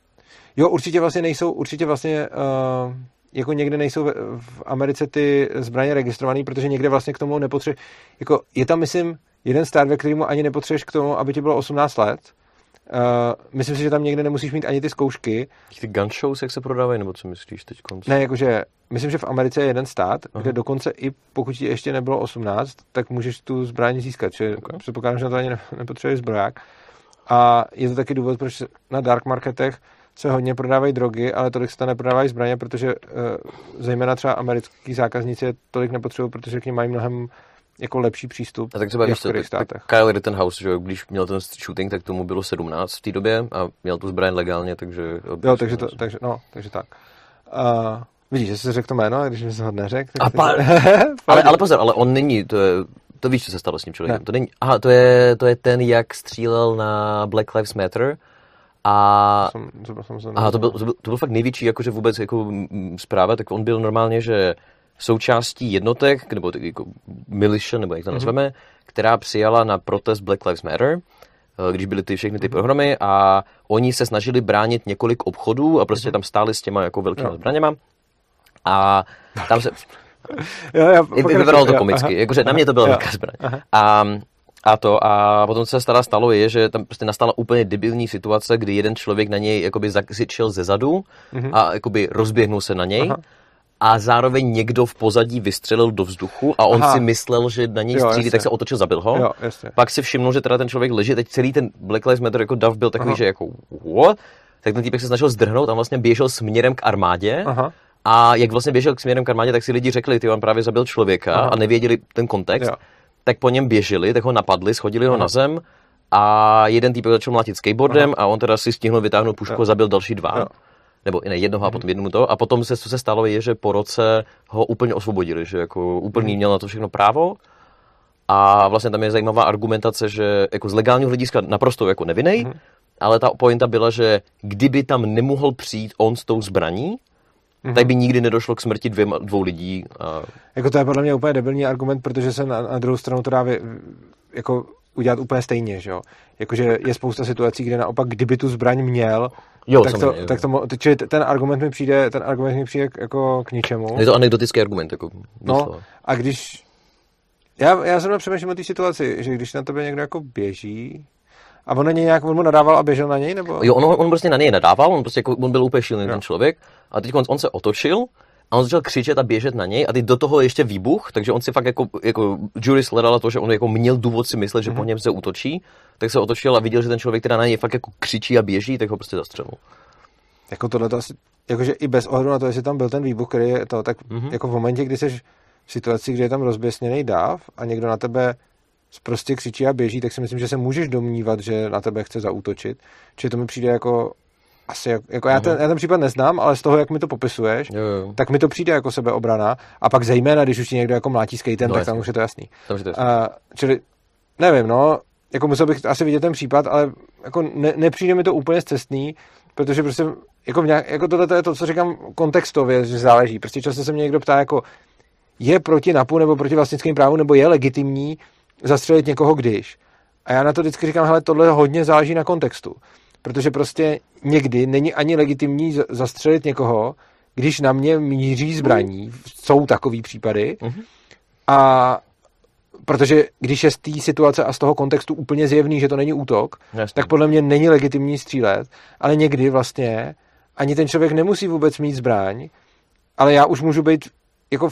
[SPEAKER 1] jo, určitě vlastně nejsou, určitě vlastně uh, jako někde nejsou v, v Americe ty zbraně registrované, protože někde vlastně k tomu nepotřebuje, jako je tam, myslím, jeden stát, ve kterému ani nepotřebuješ k tomu, aby ti bylo 18 let. Uh, myslím si, že tam někde nemusíš mít ani ty zkoušky.
[SPEAKER 2] Ty gun shows, jak se prodávají, nebo co myslíš teď konc?
[SPEAKER 1] Ne, jakože, myslím, že v Americe je jeden stát,
[SPEAKER 2] Aha.
[SPEAKER 1] kde dokonce i pokud ti ještě nebylo 18, tak můžeš tu zbraň získat. Čili
[SPEAKER 2] Ok.
[SPEAKER 1] okay. předpokládám, že na to ani ne- nepotřebuješ zbroják. A je to taky důvod, proč na dark marketech se hodně prodávají drogy, ale tolik se tam neprodávají zbraně, protože uh, zejména třeba americký zákazníci je tolik nepotřebují, protože k nim mají mnohem jako lepší přístup.
[SPEAKER 2] A tak třeba víš Kyle Rittenhouse, že když měl ten shooting, tak tomu bylo 17 v té době a měl tu zbraň legálně, takže...
[SPEAKER 1] Jo, takže, to, takže, no, takže tak. Uh, vidíš, že jsi řekl to jméno, a když mi se ho neřekl. tak
[SPEAKER 2] pa- ale, ale pozor, ale on není, to je, to víš, co se stalo s tím člověkem.
[SPEAKER 1] Ne.
[SPEAKER 2] To není, aha, to je, to je ten, jak střílel na Black Lives Matter a
[SPEAKER 1] jsem, to, jsem, jsem,
[SPEAKER 2] Aha, to byl, to byl, to byl fakt největší jakože vůbec jako zpráva, tak on byl normálně, že součástí jednotek, nebo tak jako militia, nebo jak to nazveme, mm-hmm. která přijala na protest Black Lives Matter eh, když byly ty všechny ty programy a oni se snažili bránit několik obchodů a prostě tam stáli s těma jako velkými zbraněma. A tam se...
[SPEAKER 1] Jo, já,
[SPEAKER 2] I- Vypadalo to komicky, jakože na mě to byla velká zbraň. A, a to, a potom, co se stále stalo, je, že tam prostě nastala úplně debilní situace, kdy jeden člověk na něj jakoby zakřičel ze zadu a jakoby rozběhnul se na něj.
[SPEAKER 1] Aha.
[SPEAKER 2] A zároveň někdo v pozadí vystřelil do vzduchu a on
[SPEAKER 1] Aha.
[SPEAKER 2] si myslel, že na něj
[SPEAKER 1] Jo,
[SPEAKER 2] střílí,
[SPEAKER 1] jasně.
[SPEAKER 2] tak se otočil, zabil ho.
[SPEAKER 1] Jo, jasně.
[SPEAKER 2] Pak si všimnul, že teda ten člověk leží, teď celý ten Black Lives Matter jako dav byl takový,
[SPEAKER 1] Aha.
[SPEAKER 2] že jako what? Tak ten týpek se snažil zdrhnout a vlastně běžel směrem k armádě.
[SPEAKER 1] Aha.
[SPEAKER 2] A jak vlastně běžel k směrem k armádě, tak si lidi řekli, ty on právě zabil člověka
[SPEAKER 1] Aha.
[SPEAKER 2] a nevěděli ten kontext.
[SPEAKER 1] Jo.
[SPEAKER 2] Tak po něm běželi, tak ho napadli, schodili ho na zem a jeden týpek začal mlátit skateboardem a on teda si stihnul vytáhnout pušku a zabil další dva.
[SPEAKER 1] Jo.
[SPEAKER 2] Nebo ne, jednoho a potom jednomu to. A potom se, co se stalo, je, že po roce ho úplně osvobodili, že jako úplně měl na to všechno právo. A vlastně tam je zajímavá argumentace, že jako z legálního hlediska naprosto jako nevinnej,
[SPEAKER 1] Mhm.
[SPEAKER 2] ale ta pointa byla, že kdyby tam nemohl přijít on s tou zbraní,
[SPEAKER 1] Mhm.
[SPEAKER 2] tak by nikdy nedošlo k smrti dvěma, dvou lidí. A,
[SPEAKER 1] Jako to je podle mě úplně debilní argument, protože se na, na druhou stranu to dá vy, jako udělat úplně stejně, že jo. Jakože je spousta situací, kde naopak, kdyby tu zbraň měl,
[SPEAKER 2] Jo,
[SPEAKER 1] tak to, tak to, čili ten argument mi přijde, ten argument mi přijde jako k ničemu.
[SPEAKER 2] je to anekdotický argument, jako
[SPEAKER 1] No, a když... Já, já zrovna přemýšlím o té situaci, že když na tebe někdo jako běží, a on na něj nějak, on mu nadával a běžel na něj, nebo?
[SPEAKER 2] Jo, on, on prostě na něj nadával, on prostě jako, on byl úplně šílený
[SPEAKER 1] Jo.
[SPEAKER 2] ten člověk a teď on, on se otočil a on začal křičet a běžet na něj a teď do toho ještě výbuch, takže on si fakt jako, jako jury sledala to, že on jako měl důvod si myslet, že po něm se útočí, tak se otočil a viděl, že ten člověk teda na něj fakt jako křičí a běží, tak ho prostě zastřelil.
[SPEAKER 1] Jako tohle to asi, jakože i bez ohledu na to, jestli tam byl ten výbuch, který je to, tak
[SPEAKER 2] Mhm.
[SPEAKER 1] mm-hmm. jako v momentě, kdy jsi v situaci, kdy je tam rozběsněný dáv a někdo na tebe prostě křičí a běží, tak si myslím, že se můžeš domnívat, že na tebe chce zaútočit. Čiže to mi přijde jako asi, jako, jako já, ten, já ten případ neznám, ale z toho, jak mi to popisuješ,
[SPEAKER 2] Jo, jo.
[SPEAKER 1] tak mi to přijde jako sebeobrana a pak zejména, když už ti někdo jako mlátí skatem,
[SPEAKER 2] No,
[SPEAKER 1] tak
[SPEAKER 2] jasně.
[SPEAKER 1] tam už je to jasný.
[SPEAKER 2] Takže to je
[SPEAKER 1] A, čili, nevím, no, jako musel bych asi vidět ten případ, ale jako ne, nepřijde mi to úplně zcestný, protože prostě, jako, nějak, jako tohle to je to, co říkám kontextově, že záleží. Prostě často se mě někdo ptá, jako, je proti NAPu nebo proti vlastnickým právu, nebo je legitimní zastřelit někoho když. A já na to vždycky říkám, hele, tohle hodně záleží na kontextu. Protože prostě někdy není ani legitimní zastřelit někoho, když na mě míří zbraní. Jsou takový případy.
[SPEAKER 2] Mhm.
[SPEAKER 1] A protože když je z té situace a z toho kontextu úplně zjevný, že to není útok,
[SPEAKER 2] Jasně.
[SPEAKER 1] tak podle mě není legitimní střílet, ale někdy vlastně ani ten člověk nemusí vůbec mít zbraň, ale já už můžu být jako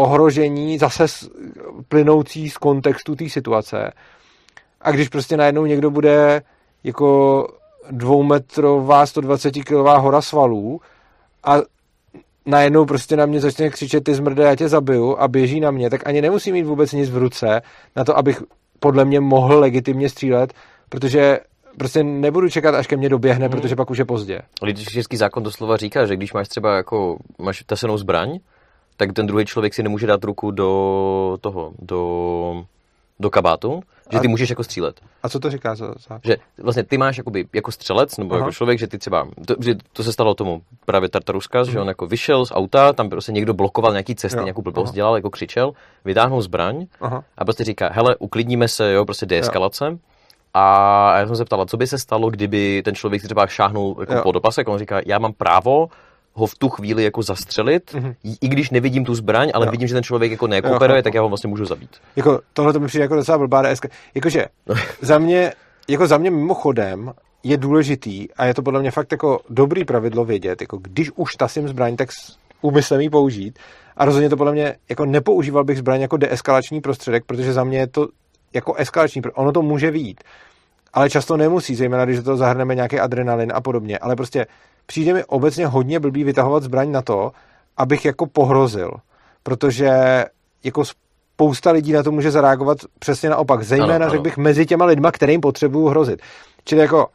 [SPEAKER 1] ohrožení zase plynoucí z kontextu té situace. A když prostě najednou někdo bude jako dvoumetrová 120 kilová hora svalů a najednou prostě na mě začne křičet ty zmrde, já tě zabiju a běží na mě, tak ani nemusí mít vůbec nic v ruce na to, abych podle mě mohl legitimně střílet, protože prostě nebudu čekat, až ke mně doběhne,
[SPEAKER 2] Mhm.
[SPEAKER 1] protože pak už je pozdě.
[SPEAKER 2] Český zákon doslova říká, že když máš třeba jako, máš tasenou zbraň, tak ten druhý člověk si nemůže dát ruku do toho, do, do kabátu, že ty
[SPEAKER 1] A-
[SPEAKER 2] můžeš jako střílet.
[SPEAKER 1] A co to říká za zákon?
[SPEAKER 2] Že vlastně ty máš jakoby, jako střelec, nebo
[SPEAKER 1] Aha.
[SPEAKER 2] jako člověk, že ty třeba, to, že to se stalo tomu právě Tartaruska, že on jako vyšel z auta, tam prostě někdo blokoval nějaký cesty,
[SPEAKER 1] Jo,
[SPEAKER 2] nějakou blbost
[SPEAKER 1] aha.
[SPEAKER 2] dělal, jako křičel, vytáhnul zbraň
[SPEAKER 1] Aha.
[SPEAKER 2] a prostě říká, hele, uklidníme se, jo, prostě deeskalace. A já jsem se ptala, co by se stalo, kdyby ten člověk třeba šáhnul jako
[SPEAKER 1] Jo.
[SPEAKER 2] pod opasek, on říká, já mám právo ho v tu chvíli jako zastřelit,
[SPEAKER 1] Mhm.
[SPEAKER 2] i, když nevidím tu zbraň, ale
[SPEAKER 1] Jo.
[SPEAKER 2] vidím, že ten člověk jako nekooperuje, tak já ho vlastně můžu zabít.
[SPEAKER 1] Jako, tohle to mi přijde jako docela blbá DSK. Jakože za mě, jako za mě mimochodem je důležitý a je to podle mě fakt jako dobrý pravidlo vědět, jako když už tasím zbraň, tak úmyslem ji použít. A rozhodně to podle mě, jako nepoužíval bych zbraň jako deeskalační prostředek, protože za mě je to jako eskalační, ono to může výjít. Ale často nemusí, zejména když do toho zahrneme nějaký adrenalin a podobně. Ale prostě přijde mi obecně hodně blbý vytahovat zbraň na to, abych jako pohrozil. Protože jako spousta lidí na to může zareagovat přesně naopak. Zejména,
[SPEAKER 2] Ano, ano.
[SPEAKER 1] řekl bych, mezi těma lidma, kterým potřebuju hrozit. Čili jako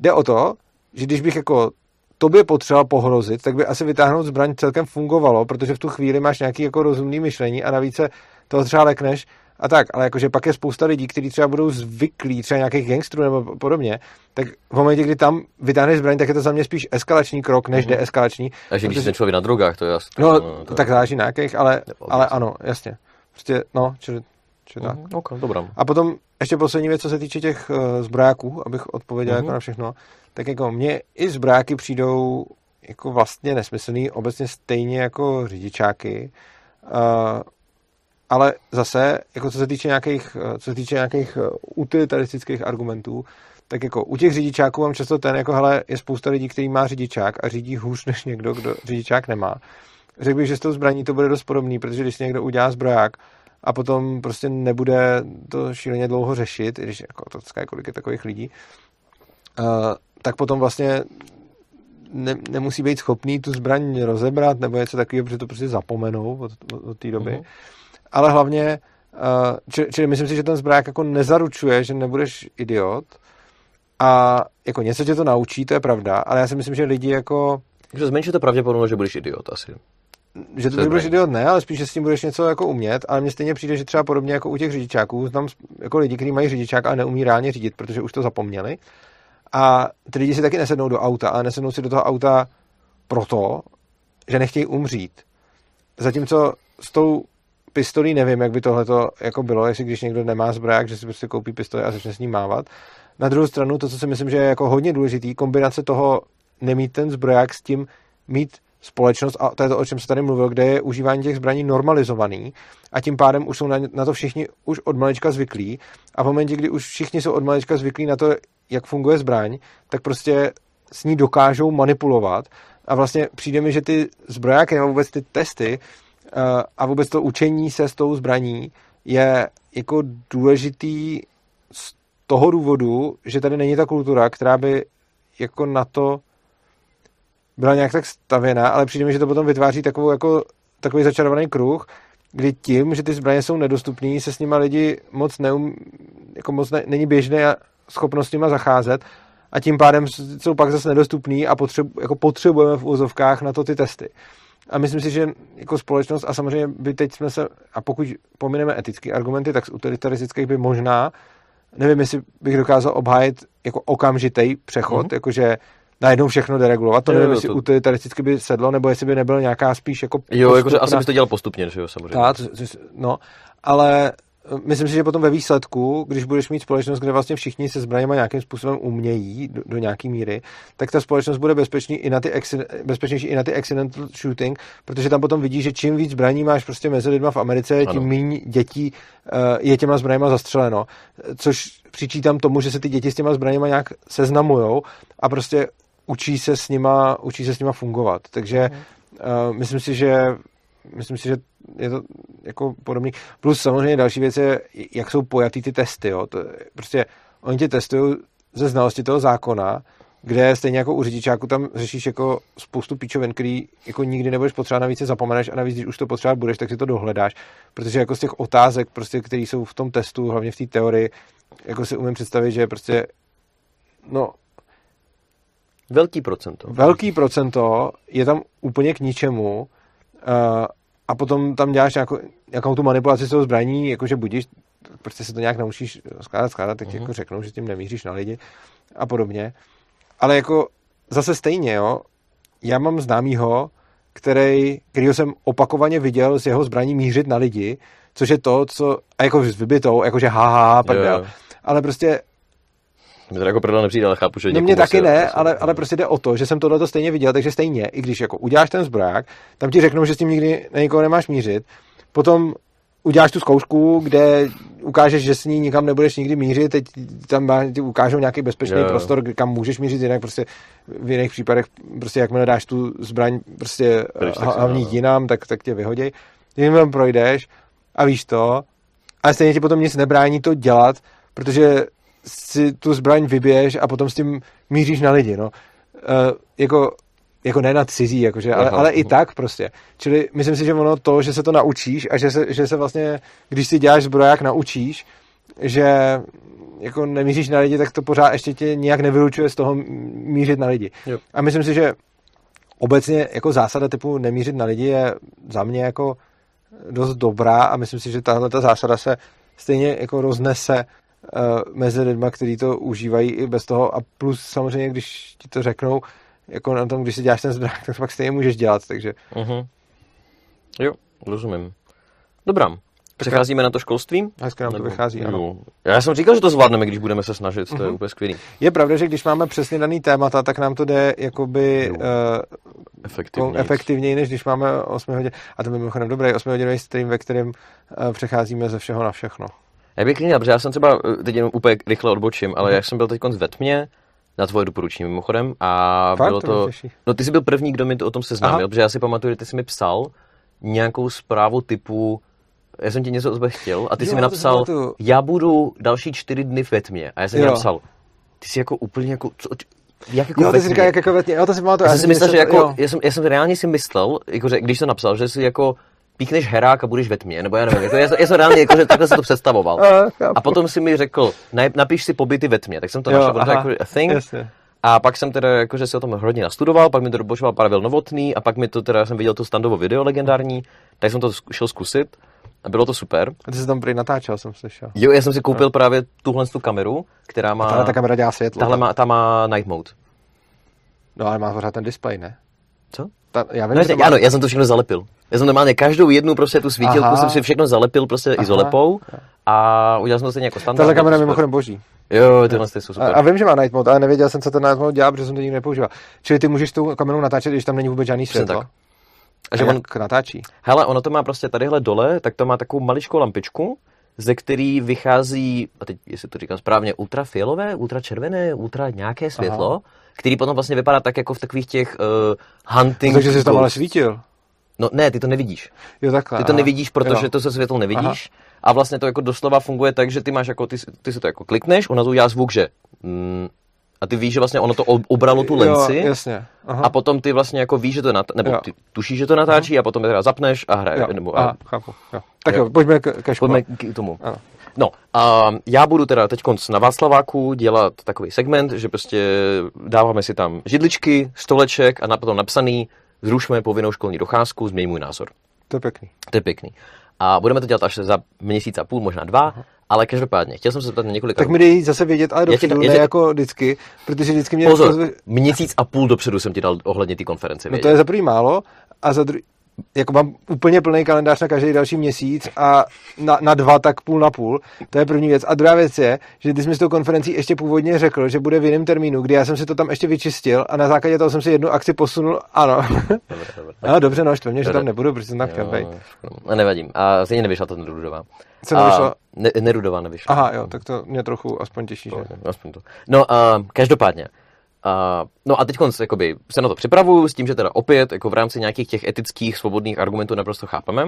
[SPEAKER 1] jde o to, že když bych jako tobě potřeboval pohrozit, tak by asi vytáhnout zbraň celkem fungovalo, protože v tu chvíli máš nějaký jako rozumný myšlení a navíc se toho třeba lekneš a tak, ale jakože pak je spousta lidí, kteří třeba budou zvyklí, třeba nějakých gangstrů nebo podobně, tak v momentě, kdy tam vytáhneš zbraň, tak je to za mě spíš eskalační krok, než
[SPEAKER 2] Mhm.
[SPEAKER 1] deeskalační.
[SPEAKER 2] Takže když ten člověk na drogách, to je asi...
[SPEAKER 1] No,
[SPEAKER 2] to,
[SPEAKER 1] tak záleží na jakých, ale, ale ano, jasně. Prostě, no, čili, čili tak.
[SPEAKER 2] Mhm, ok, dobrá.
[SPEAKER 1] A potom ještě poslední věc, co se týče těch uh, zbrojáků, abych odpověděl mm-hmm. jako na všechno, tak jako mně i zbrojáky přijdou jako vlastně nesmyslný, obecně stejně jako řidičáky, uh, ale zase, jako co se týče nějakých, co se týče nějakých utilitaristických argumentů, tak jako u těch řidičáků mám často ten, jako hele, je spousta lidí, který má řidičák a řídí hůř než někdo, kdo řidičák nemá. Řekl bych, že s tou zbraní to bude dost podobný, protože když někdo udělá zbroják a potom prostě nebude to šíleně dlouho řešit, i když jako to kolik je takových lidí, uh, tak potom vlastně ne, nemusí být schopný tu zbraň rozebrat nebo něco takového, protože to prostě zapomenou od, od, od té doby. Mm-hmm. Ale hlavně, uh, čili, čili myslím si, že ten zbraják jako nezaručuje, že nebudeš idiot, a jako něco tě to naučí, to je pravda, ale já si myslím, že lidi jako...
[SPEAKER 2] Že zmenší to pravděpodobnost, že budeš idiot asi.
[SPEAKER 1] Že to budeš idiot ne, ale spíš, že s tím budeš něco jako umět, ale mně stejně přijde, že třeba podobně jako u těch řidičáků, znám jako lidi, kteří mají řidičák a neumí reálně řídit, protože už to zapomněli. A ty lidi si taky nesednou do auta a nesednou si do toho auta proto, že nechtějí umřít. Zatímco s tou pistolí nevím, jak by tohle jako bylo, jestli když někdo nemá zbroják, že si prostě koupí pistoli a začne s ní mávat. Na druhou stranu, to, co si myslím, že je jako hodně důležitý, kombinace toho nemít ten zbroják s tím mít společnost, a to je to, o čem se tady mluvil, kde je užívání těch zbraní normalizovaný a tím pádem už jsou na, na to všichni už od malička zvyklí a v momentě, kdy už všichni jsou od malička zvyklí na to, jak funguje zbraň, tak prostě s ní dokážou manipulovat a vlastně přijde mi, že ty zbrojáky nebo vůbec ty testy a vůbec to učení se s tou zbraní je jako důležitý z toho důvodu, že tady není ta kultura, která by jako na to byla nějak tak stavěná, ale přijde mi, že to potom vytváří takovou jako, takový začarovaný kruh, kdy tím, že ty zbraně jsou nedostupné, se s nima lidi moc, neum, jako moc ne, není běžné schopnost s nima zacházet a tím pádem jsou pak zase nedostupný a potřebu, jako potřebujeme v úzovkách na to ty testy. A myslím si, že jako společnost, a samozřejmě by teď jsme se, a pokud pomineme etické argumenty, tak z utilitaristických by možná nevím, jestli bych dokázal obhájit jako okamžitý přechod, mm-hmm. jakože najednou všechno deregulovat. To jo, nevím, jo, jestli to... utilitaristicky by sedlo, nebo jestli by nebyl nějaká spíš jako...
[SPEAKER 2] Jo, jakože asi bys to dělal postupně, že jo, samozřejmě.
[SPEAKER 1] Tak, no, ale myslím si, že potom ve výsledku, když budeš mít společnost, kde vlastně všichni se zbraněma nějakým způsobem umějí do, do nějaké míry, tak ta společnost bude bezpečný i na ty bezpečnější i na ty accidental shooting, protože tam potom vidíš, že čím víc zbraní máš prostě mezi lidma v Americe, ano. tím méně dětí uh, je těma zbraněma zastřeleno. Což přičítám tomu, že se ty děti s těma zbraněma nějak seznamujou a prostě učí se s nima, učí se s nima fungovat. Takže uh, myslím si, že myslím si, že je to jako podobný. Plus samozřejmě další věc je, jak jsou pojatý ty testy. Jo. To, prostě oni tě testují ze znalosti toho zákona, kde stejně jako u řidičáku tam řešíš jako spoustu píčovin, který jako nikdy nebudeš potřebovat, navíc se zapomeneš a navíc, když už to potřebovat budeš, tak si to dohledáš. Protože jako z těch otázek, prostě, které jsou v tom testu, hlavně v té teorii, jako si umím představit, že prostě no,
[SPEAKER 2] Velký procento.
[SPEAKER 1] Velký procento je tam úplně k ničemu a potom tam děláš nějakou, nějakou tu manipulaci s tou zbraní, jakože budíš, prostě se to nějak naučíš skládat, skládat, tak uh-huh. jako řeknou, že tím nemíříš na lidi a podobně. Ale jako zase stejně, jo, já mám známýho, který, kterýho jsem opakovaně viděl z jeho zbraní mířit na lidi, což je to, co, a jako s vybitou, jakože haha, prdel. Yeah. Ale prostě
[SPEAKER 2] mě to jako prdel nepřijde, ale chápu, že
[SPEAKER 1] No mě taky ne, prostě- ale, ale prostě jde o to, že jsem tohle stejně viděl, takže stejně, i když jako uděláš ten zbroják, tam ti řeknou, že s tím nikdy na nikoho nemáš mířit, potom uděláš tu zkoušku, kde ukážeš, že s ní nikam nebudeš nikdy mířit, teď tam ti ukážou nějaký bezpečný jo. prostor, kam můžeš mířit, jinak prostě v jiných případech, prostě jakmile dáš tu zbraň prostě hlavní jinam, tak, tak tě vyhoděj. Když tam projdeš a víš to, ale stejně ti potom nic nebrání to dělat, protože si tu zbraň vybiješ a potom s tím míříš na lidi, no. Uh, jako, jako ne na cizí, jakože, ale, ale i tak prostě. Čili myslím si, že ono to, že se to naučíš a že se, že se vlastně, když si děláš zbroják, naučíš, že jako nemíříš na lidi, tak to pořád ještě tě nějak nevylučuje z toho mířit na lidi. Jo. A myslím si, že obecně jako zásada typu nemířit na lidi je za mě jako dost dobrá a myslím si, že tahle ta zásada se stejně jako roznese mezi lidma, kteří to užívají i bez toho a plus samozřejmě, když ti to řeknou, jako na tom, když si děláš ten zbrák, tak pak stejně můžeš dělat, takže.
[SPEAKER 2] Uh-huh. Jo, rozumím. Dobrá. Přecházíme na to školství?
[SPEAKER 1] Hezky nám to vychází, ano.
[SPEAKER 2] Jo. Já jsem říkal, že to zvládneme, když budeme se snažit, to je
[SPEAKER 1] Mhm.
[SPEAKER 2] úplně skvělý.
[SPEAKER 1] Je pravda, že když máme přesně daný témata, tak nám to jde jakoby uh,
[SPEAKER 2] Efektivně.
[SPEAKER 1] efektivněji, než když máme 8 hodin. A to by mimochodem dobrý 8 hodinový stream, ve kterém uh, přecházíme ze všeho na všechno.
[SPEAKER 2] Já bych klidně, protože já jsem třeba, eh, teď jenom úplně rychle odbočím, ale
[SPEAKER 1] Mhm.
[SPEAKER 2] já jsem byl teď ve tmě, na tvoje doporučení mimochodem, a
[SPEAKER 1] Fakt?
[SPEAKER 2] bylo
[SPEAKER 1] To
[SPEAKER 2] to, no ty jsi byl první, kdo mi to o tom seznámil,
[SPEAKER 1] Aha.
[SPEAKER 2] protože já si pamatuju, že ty jsi mi psal nějakou zprávu typu, já jsem ti něco o tebe chtěl a ty
[SPEAKER 1] Jo,
[SPEAKER 2] jsi mi napsal, já budu další čtyři dny ve tmě. A já jsem ti napsal, ty jsi jako úplně jako, co, jak jako
[SPEAKER 1] Jo, ty jsi říkal, jak jako ve tmě. Jo, to si pamatuju.
[SPEAKER 2] Já jsem si myslel, že jako,
[SPEAKER 1] jo.
[SPEAKER 2] já jsem, já jsem reálně si myslel, jako, že když to napsal, že si jako píkneš herák a budeš ve tmě, nebo já nevím, jako, já, jsem, já jsem reálně, jako, že takhle si to představoval.
[SPEAKER 1] A, chápu.
[SPEAKER 2] A potom si mi řekl, "Naj- napiš si pobyty ve tmě, tak jsem to
[SPEAKER 1] Jo,
[SPEAKER 2] našel, protože jako a thing.
[SPEAKER 1] Jasně.
[SPEAKER 2] A pak jsem teda jakože si o tom hodně nastudoval, pak mi to dopočoval Pavel Novotný a pak mi to teda, jsem viděl to standovo video legendární, tak jsem to šel zkusit a bylo to super.
[SPEAKER 1] A ty jsi tam prý natáčel, jsem slyšel.
[SPEAKER 2] Jo, já jsem si koupil právě tuhle tu kameru, která má,
[SPEAKER 1] Tahle ta kamera dělá světlo.
[SPEAKER 2] tahle má, ta má night mode.
[SPEAKER 1] No, ale má pořád ten displej, ne?
[SPEAKER 2] Co?
[SPEAKER 1] Ta, já vím,
[SPEAKER 2] No,
[SPEAKER 1] že
[SPEAKER 2] jasně,
[SPEAKER 1] má...
[SPEAKER 2] ano, já jsem to všechno zalepil. Já jsem normálně každou jednu prostě tu svítilku
[SPEAKER 1] Aha.
[SPEAKER 2] jsem si všechno zalepil prostě
[SPEAKER 1] Aha.
[SPEAKER 2] izolepou a udělal jsem to stejně jako standard.
[SPEAKER 1] Tahle kamera je mimochodem boží.
[SPEAKER 2] Jo, tyhle ty jsou
[SPEAKER 1] A,
[SPEAKER 2] super.
[SPEAKER 1] a, vím, že má night mode, ale nevěděl jsem, co ten night mode dělá, protože jsem to nikdy nepoužíval. Čili ty můžeš tu kameru natáčet, když tam není vůbec žádný světlo.
[SPEAKER 2] tak.
[SPEAKER 1] A
[SPEAKER 2] A
[SPEAKER 1] že
[SPEAKER 2] že
[SPEAKER 1] on natáčí.
[SPEAKER 2] hele, ono to má prostě tadyhle dole, tak to má takovou maličkou lampičku, ze který vychází, a teď jestli to říkám správně, ultrafialové, ultračervené, ultra nějaké světlo, Aha. který potom vlastně vypadá tak jako v takových těch uh, hunting
[SPEAKER 1] Takže jsi tam ale svítil.
[SPEAKER 2] No ne, ty to nevidíš.
[SPEAKER 1] Jo, takhle.
[SPEAKER 2] Ty to
[SPEAKER 1] aha.
[SPEAKER 2] nevidíš, protože
[SPEAKER 1] Jo.
[SPEAKER 2] to se světlo nevidíš. A vlastně to jako doslova funguje tak, že ty máš jako, ty, ty si to jako klikneš, ona to udělá zvuk, že mm, a ty víš, že vlastně ono to ob- obralo tu lenci
[SPEAKER 1] Jo, jasně. Aha.
[SPEAKER 2] a potom ty vlastně jako víš, že to nat- nebo
[SPEAKER 1] Jo.
[SPEAKER 2] ty tušíš, že to natáčí a potom je teda zapneš a hraje.
[SPEAKER 1] jo.
[SPEAKER 2] Nebo,
[SPEAKER 1] Aha,
[SPEAKER 2] a,
[SPEAKER 1] chápu. Jo. Tak
[SPEAKER 2] Jo.
[SPEAKER 1] jo, pojďme k, ke škole.
[SPEAKER 2] pojďme k tomu.
[SPEAKER 1] Ano.
[SPEAKER 2] No, a já budu teda teď na Václaváku dělat takový segment, že prostě dáváme si tam židličky, stoleček a na potom napsaný zrušme povinnou školní docházku, změň můj názor.
[SPEAKER 1] To je pěkný.
[SPEAKER 2] To je pěkný. A budeme to dělat až za měsíc a půl, možná dva, ale každopádně, chtěl jsem se zeptat na několik
[SPEAKER 1] Tak mi dej zase vědět, ale
[SPEAKER 2] Já ti
[SPEAKER 1] dopředu, ne
[SPEAKER 2] ti-
[SPEAKER 1] jako vždycky, protože vždycky mě...
[SPEAKER 2] Pozor, měsíc a půl dopředu jsem ti dal ohledně té konference
[SPEAKER 1] No
[SPEAKER 2] vědět.
[SPEAKER 1] to je za prvý málo a za druhý, jako mám úplně plný kalendář na každý další měsíc a na, na dva tak půl na půl. To je první věc. A druhá věc je, že ty jsi mi s tou konferencí ještě původně řekl, že bude v jiném termínu, kdy já jsem si to tam ještě vyčistil a na základě toho jsem si jednu akci posunul. Ano.
[SPEAKER 2] Dobře, dobře.
[SPEAKER 1] no, dobře, no, štve mě, že tam nebudu, protože jsem tam chtěl být.
[SPEAKER 2] A nevadím. A stejně nevyšla to Nerudová.
[SPEAKER 1] Co nevyšlo?
[SPEAKER 2] A Ne, Nerudová nevyšla.
[SPEAKER 1] Aha, jo, tak to mě trochu aspoň těší, že...
[SPEAKER 2] Aspoň to. No, a každopádně. A, no a teď jakoby, se na to připravuju s tím, že teda opět jako v rámci nějakých těch etických svobodných argumentů naprosto chápeme.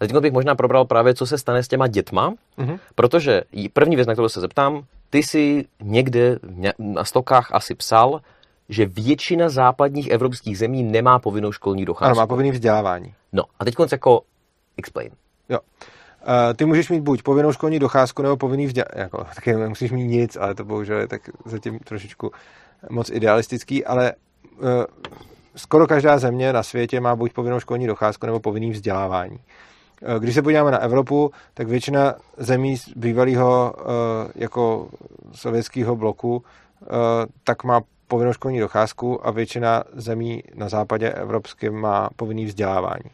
[SPEAKER 2] A teď bych možná probral právě, co se stane s těma dětma,
[SPEAKER 1] Mhm.
[SPEAKER 2] protože první věc, na kterou se zeptám, ty si někde ně- na stokách asi psal, že většina západních evropských zemí nemá povinnou školní
[SPEAKER 1] Ano,
[SPEAKER 2] docházku.
[SPEAKER 1] má povinný vzdělávání.
[SPEAKER 2] No a teď jako explain.
[SPEAKER 1] Jo. Uh, ty můžeš mít buď povinnou školní docházku nebo povinný vzdělávání. Jako, taky nemusíš mít nic, ale to bohužel je tak zatím trošičku moc idealistický, ale uh, skoro každá země na světě má buď povinnou školní docházku nebo povinný vzdělávání. Uh, Když se podíváme na Evropu, tak většina zemí z bývalého uh, jako sovětského bloku tak má povinnou školní docházku a většina zemí na západě evropském má povinný vzdělávání.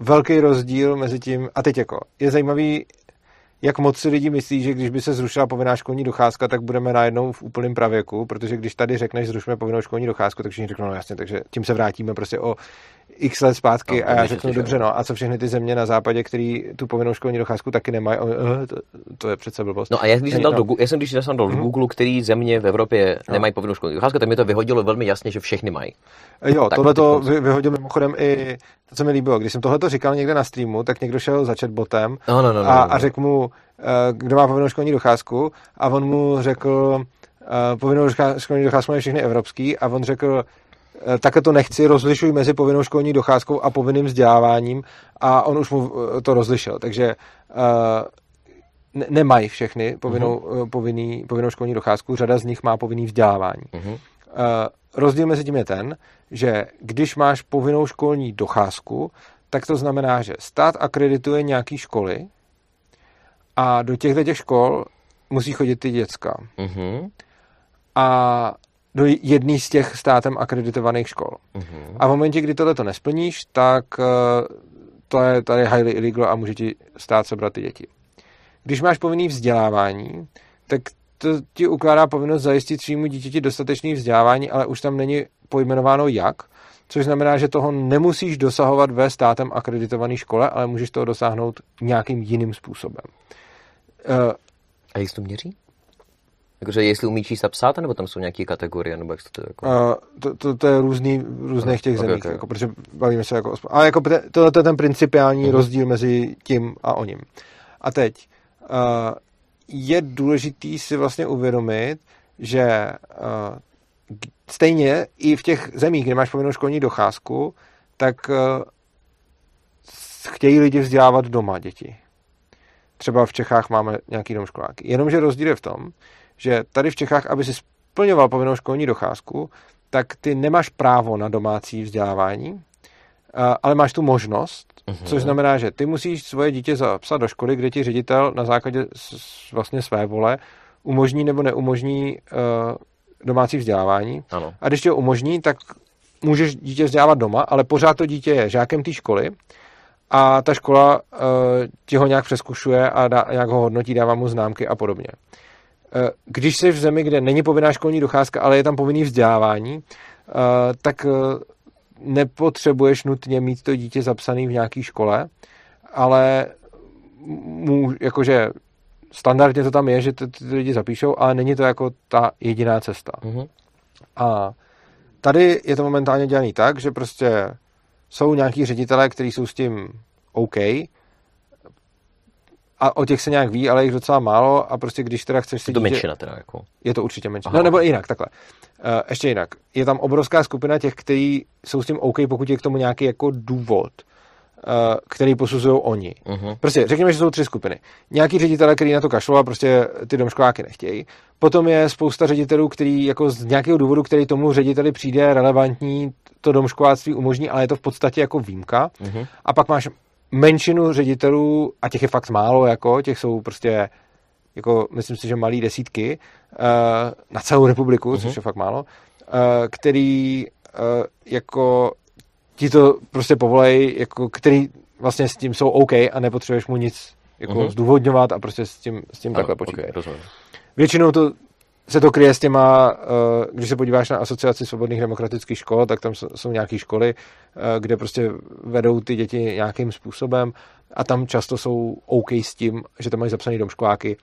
[SPEAKER 1] Velký rozdíl mezi tím, a teď jako, je zajímavý, jak moc si lidi myslí, že když by se zrušila povinná školní docházka, tak budeme najednou v úplném pravěku, protože když tady řekneš, zrušme povinnou školní docházku, tak všichni řeknou, no jasně, takže tím se vrátíme prostě o x let zpátky
[SPEAKER 2] No,
[SPEAKER 1] a já řeknu,
[SPEAKER 2] jo.
[SPEAKER 1] dobře, no a co všechny ty země na západě, který tu povinnou školní docházku taky nemají, uh, to, to, je přece blbost.
[SPEAKER 2] No a já když jsem dal,
[SPEAKER 1] no.
[SPEAKER 2] do, já jsem když jsem dal do
[SPEAKER 1] Mhm.
[SPEAKER 2] Google, který země v Evropě nemají povinnou školní docházku, tak mi to vyhodilo velmi jasně, že všechny mají.
[SPEAKER 1] Jo,
[SPEAKER 2] Tak
[SPEAKER 1] tohle to
[SPEAKER 2] teď-
[SPEAKER 1] vyhodil mimochodem i to, co mi líbilo. Když jsem tohle to říkal někde na streamu, tak někdo šel za chatbotem
[SPEAKER 2] No, no, no, no,
[SPEAKER 1] a,
[SPEAKER 2] no, no.
[SPEAKER 1] a řekl mu, eh, kdo má povinnou školní docházku a on mu řekl, eh, povinnou školní docházku mají všechny evropský a on řekl, eh, takhle to nechci, rozlišuj mezi povinnou školní docházkou a povinným vzděláváním a on už mu eh, to rozlišil, takže eh, ne- nemají všechny povinnou, mm-hmm. povinný, povinnou školní docházku, řada z nich má povinný vzdělávání.
[SPEAKER 2] Mhm.
[SPEAKER 1] Uh, rozdíl mezi tím je ten, že když máš povinnou školní docházku, tak to znamená, že stát akredituje nějaký školy a do těchto těch škol musí chodit ty děcka.
[SPEAKER 2] Mhm.
[SPEAKER 1] A do jedné z těch státem akreditovaných škol.
[SPEAKER 2] Mhm.
[SPEAKER 1] A v momentě, kdy tohle to nesplníš, tak uh, to je tady highly illegal a může ti stát sebrat ty děti. Když máš povinný vzdělávání, tak to ti ukládá povinnost zajistit svýmu dítěti dostatečný vzdělávání, ale už tam není pojmenováno jak, což znamená, že toho nemusíš dosahovat ve státem akreditované škole, ale můžeš toho dosáhnout nějakým jiným způsobem.
[SPEAKER 2] Uh, a jak to měří? Jakože jestli umí číst a psát, nebo tam jsou nějaké kategorie, nebo jak to jako...
[SPEAKER 1] Uh, to, to, to, je různý v různých těch okay, zemích, okay. Jako, protože bavíme se jako... Ale jako tohle je ten principiální uh-huh. rozdíl mezi tím a oním. A teď uh, je důležitý si vlastně uvědomit, že uh, stejně i v těch zemích, kde máš povinnou školní docházku, tak uh, chtějí lidi vzdělávat doma děti. Třeba v Čechách máme nějaký dom školáky. Jenomže rozdíl je v tom, že tady v Čechách, aby si splňoval povinnou školní docházku, tak ty nemáš právo na domácí vzdělávání, ale máš tu možnost, uh-huh. což znamená, že ty musíš svoje dítě zapsat do školy, kde ti ředitel na základě vlastně své vole umožní nebo neumožní uh, domácí vzdělávání.
[SPEAKER 2] Ano.
[SPEAKER 1] A když ho umožní, tak můžeš dítě vzdělávat doma, ale pořád to dítě je žákem té školy a ta škola uh, ti ho nějak přeskušuje a dá, nějak ho hodnotí, dává mu známky a podobně. Uh, když jsi v zemi, kde není povinná školní docházka, ale je tam povinný vzdělávání, uh, tak uh, nepotřebuješ nutně mít to dítě zapsané v nějaké škole, ale mu, jakože standardně to tam je, že ty, ty lidi zapíšou, ale není to jako ta jediná cesta. Mm-hmm. A tady je to momentálně dělaný tak, že prostě jsou nějaký ředitelé, kteří jsou s tím OK, a o těch se nějak ví, ale jich docela málo a prostě když teda chceš si...
[SPEAKER 2] Je to menšina teda jako.
[SPEAKER 1] Je to určitě menšina. No nebo jinak, takhle. Uh, ještě jinak. Je tam obrovská skupina těch, kteří jsou s tím OK, pokud je k tomu nějaký jako důvod, uh, který posuzují oni. Uh-huh. Prostě řekněme, že jsou tři skupiny. Nějaký ředitele, který na to kašlou a prostě ty domškoláky nechtějí. Potom je spousta ředitelů, který jako z nějakého důvodu, který tomu řediteli přijde relevantní, to domškoláctví umožní, ale je to v podstatě jako výjimka. Uh-huh. A pak máš menšinu ředitelů, a těch je fakt málo, jako, těch jsou prostě jako, myslím si, že malý desítky uh, na celou republiku, uh-huh. což je fakt málo, uh, který uh, jako ti to prostě povolej, jako, který vlastně s tím jsou OK a nepotřebuješ mu nic jako uh-huh. zdůvodňovat a prostě s tím, s tím ano, takhle počítají. Okay, Většinou to se to kryje s těma, eh, když se podíváš na asociaci svobodných demokratických škol, tak tam jsou nějaké školy, eh, kde prostě vedou ty děti nějakým způsobem a tam často jsou OK s tím, že tam mají zapsaný domškoláky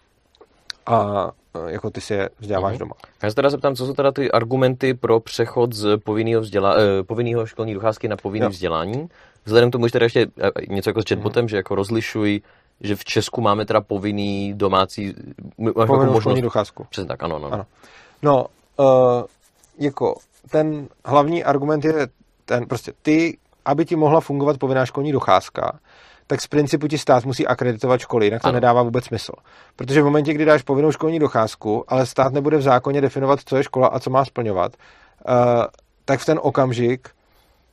[SPEAKER 1] a eh, jako ty si je vzděláváš uh-huh. doma.
[SPEAKER 2] Já se teda zeptám, co jsou teda ty argumenty pro přechod z povinného, vzděla, povinného školní docházky na povinné vzdělání. Vzhledem k tomu, že teda ještě něco jako s chatbotem, uh-huh. že jako rozlišuj že v Česku máme teda povinný domácí...
[SPEAKER 1] Povinnou možnost... docházku.
[SPEAKER 2] Přesně tak, ano, ano.
[SPEAKER 1] ano. No, uh, jako ten hlavní argument je ten, prostě ty, aby ti mohla fungovat povinná školní docházka, tak z principu ti stát musí akreditovat školy, jinak to ano. nedává vůbec smysl. Protože v momentě, kdy dáš povinnou školní docházku, ale stát nebude v zákoně definovat, co je škola a co má splňovat, uh, tak v ten okamžik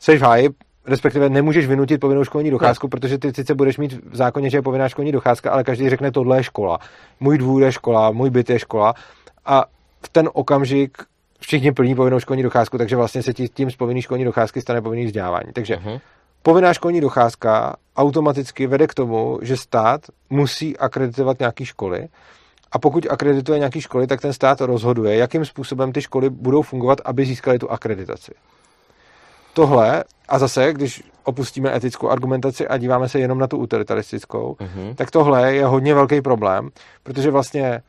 [SPEAKER 1] seš v háji, respektive nemůžeš vynutit povinnou školní docházku, ne. protože ty sice budeš mít v zákoně, že je povinná školní docházka, ale každý řekne, tohle je škola. Můj dvůr je škola, můj byt je škola. A v ten okamžik všichni plní povinnou školní docházku, takže vlastně se tím z povinné školní docházky stane povinný vzdělávání. Takže uh-huh. povinná školní docházka automaticky vede k tomu, že stát musí akreditovat nějaké školy. A pokud akredituje nějaké školy, tak ten stát rozhoduje, jakým způsobem ty školy budou fungovat, aby získali tu akreditaci tohle, a zase, když opustíme etickou argumentaci a díváme se jenom na tu utilitaristickou, uh-huh. tak tohle je hodně velký problém, protože vlastně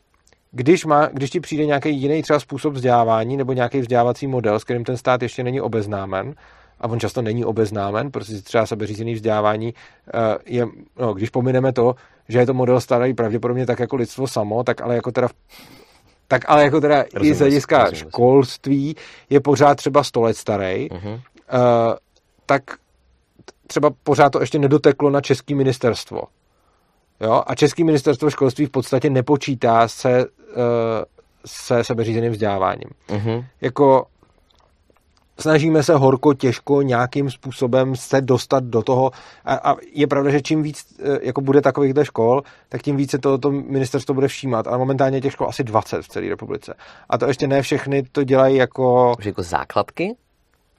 [SPEAKER 1] když, má, když ti přijde nějaký jiný třeba způsob vzdělávání nebo nějaký vzdělávací model, s kterým ten stát ještě není obeznámen, a on často není obeznámen, protože třeba sebeřízený vzdělávání eh, je, no, když pomineme to, že je to model starý pravděpodobně tak jako lidstvo samo, tak ale jako teda tak ale jako teda rozumím, i z hlediska školství je pořád třeba 100 let starý, uh-huh. Eh, tak třeba pořád to ještě nedoteklo na český ministerstvo. Jo? A český ministerstvo školství v podstatě nepočítá se, uh, se sebeřízeným vzděláváním. Uh-huh. Jako snažíme se horko, těžko nějakým způsobem se dostat do toho a, a je pravda, že čím víc eh, jako bude takovýchhle škol, tak tím více to, to ministerstvo bude všímat, ale momentálně těch škol asi 20 v celé republice. A to ještě ne všechny to dělají jako...
[SPEAKER 2] Už jako základky?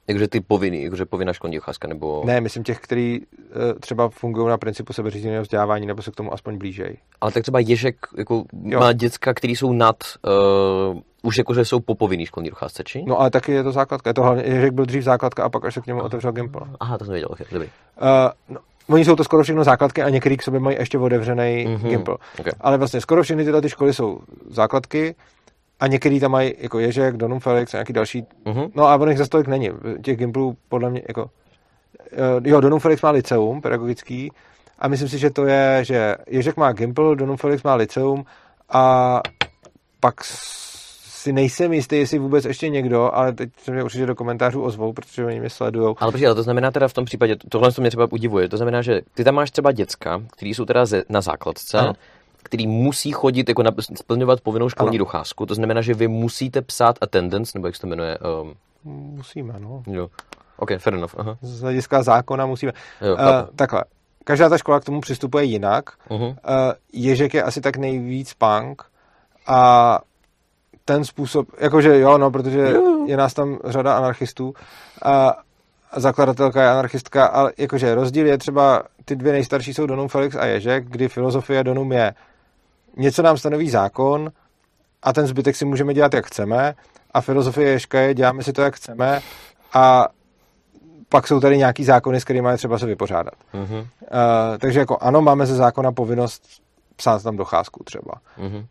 [SPEAKER 2] Jakože ty povinný, jakože povinná školní docházka, nebo...
[SPEAKER 1] Ne, myslím těch, který uh, třeba fungují na principu sebeřízeného vzdělávání, nebo se k tomu aspoň blížej.
[SPEAKER 2] Ale tak třeba Ježek jako má děcka, který jsou nad, uh, už jakože jsou po povinný školní docházce, či?
[SPEAKER 1] No ale taky je to základka. Je to hlavně, Ježek byl dřív základka a pak až se k němu otevřel Gimple.
[SPEAKER 2] Aha, to jsem věděl, okay, dobrý.
[SPEAKER 1] Uh, no, Oni jsou to skoro všechno základky a některý k sobě mají ještě otevřený mm-hmm. Gimple. Okay. Ale vlastně skoro všechny tyhle ty školy jsou základky a některý tam mají jako Ježek, Donum Felix a nějaký další. Mm-hmm. No a on jich zase tolik není. Těch Gimplů podle mě jako... Uh, jo, Donum Felix má liceum pedagogický a myslím si, že to je, že Ježek má Gimple, Donum Felix má liceum a pak si nejsem jistý, jestli vůbec ještě někdo, ale teď se mě určitě do komentářů ozvou, protože oni mě sledují.
[SPEAKER 2] Ale počkej, ale to znamená teda v tom případě, tohle to mě třeba udivuje, to znamená, že ty tam máš třeba děcka, kteří jsou teda ze, na základce, ano. Který musí chodit, jako splňovat povinnou školní ano. docházku, to znamená, že vy musíte psát attendance, nebo jak se to jmenuje? Um...
[SPEAKER 1] Musíme, no.
[SPEAKER 2] Jo. OK, fair enough. Aha.
[SPEAKER 1] Z hlediska zákona musíme. Jo, uh, takhle. Každá ta škola k tomu přistupuje jinak. Uh-huh. Uh, Ježek je asi tak nejvíc punk a ten způsob, jakože jo, no, protože je nás tam řada anarchistů a zakladatelka je anarchistka, ale jakože rozdíl je třeba, ty dvě nejstarší jsou Donum Felix a Ježek, kdy filozofie Donum je něco nám stanoví zákon a ten zbytek si můžeme dělat, jak chceme a filozofie Ježka je, děláme si to, jak chceme a pak jsou tady nějaký zákony, s kterými je třeba se vypořádat. Mm-hmm. Uh, takže jako ano, máme ze zákona povinnost psát tam docházku třeba. Mm-hmm.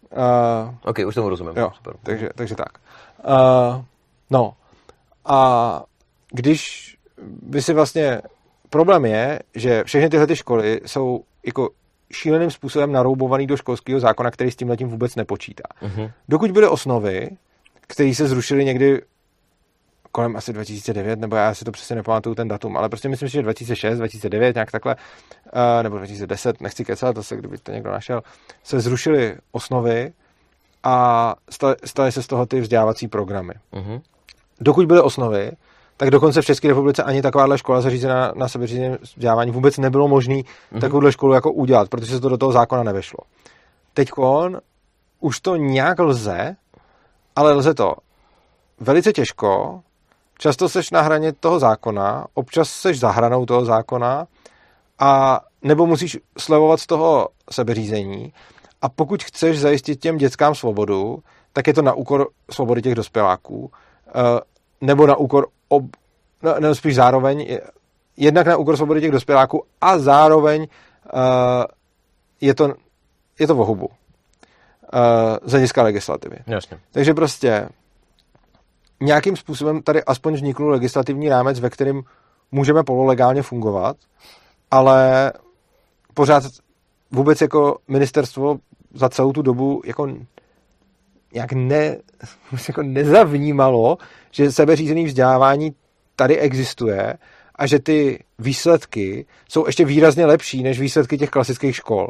[SPEAKER 2] Uh, ok, už tomu rozumím.
[SPEAKER 1] Jo, Super. Takže, takže tak. Uh, no. A když by si vlastně... Problém je, že všechny tyhle ty školy jsou jako šíleným způsobem naroubovaný do školského zákona, který s tím letím vůbec nepočítá. Mm-hmm. Dokud byly osnovy, které se zrušily někdy kolem asi 2009, nebo já si to přesně nepamatuju ten datum, ale prostě myslím si, že 2006, 2009, nějak takhle, uh, nebo 2010, nechci kecat, se, kdyby to někdo našel, se zrušily osnovy a staly, staly se z toho ty vzdělávací programy. Uh-huh. Dokud byly osnovy, tak dokonce v České republice ani takováhle škola zařízená na sebeřízeném vzdělávání vůbec nebylo možné uh-huh. takovouhle školu jako udělat, protože se to do toho zákona nevešlo. Teď už to nějak lze, ale lze to velice těžko, často seš na hraně toho zákona, občas seš za hranou toho zákona a nebo musíš slevovat z toho sebeřízení a pokud chceš zajistit těm dětskám svobodu, tak je to na úkor svobody těch dospěláků eh, nebo na úkor ob, no, nebo spíš zároveň jednak na úkor svobody těch dospěláků a zároveň uh, je to je to vohubu uh, z hlediska legislativy.
[SPEAKER 2] Jasně.
[SPEAKER 1] Takže prostě nějakým způsobem tady aspoň vznikl legislativní rámec, ve kterým můžeme pololegálně fungovat, ale pořád vůbec jako ministerstvo za celou tu dobu jako nějak ne, jako nezavnímalo, že sebeřízený vzdělávání tady existuje a že ty výsledky jsou ještě výrazně lepší než výsledky těch klasických škol.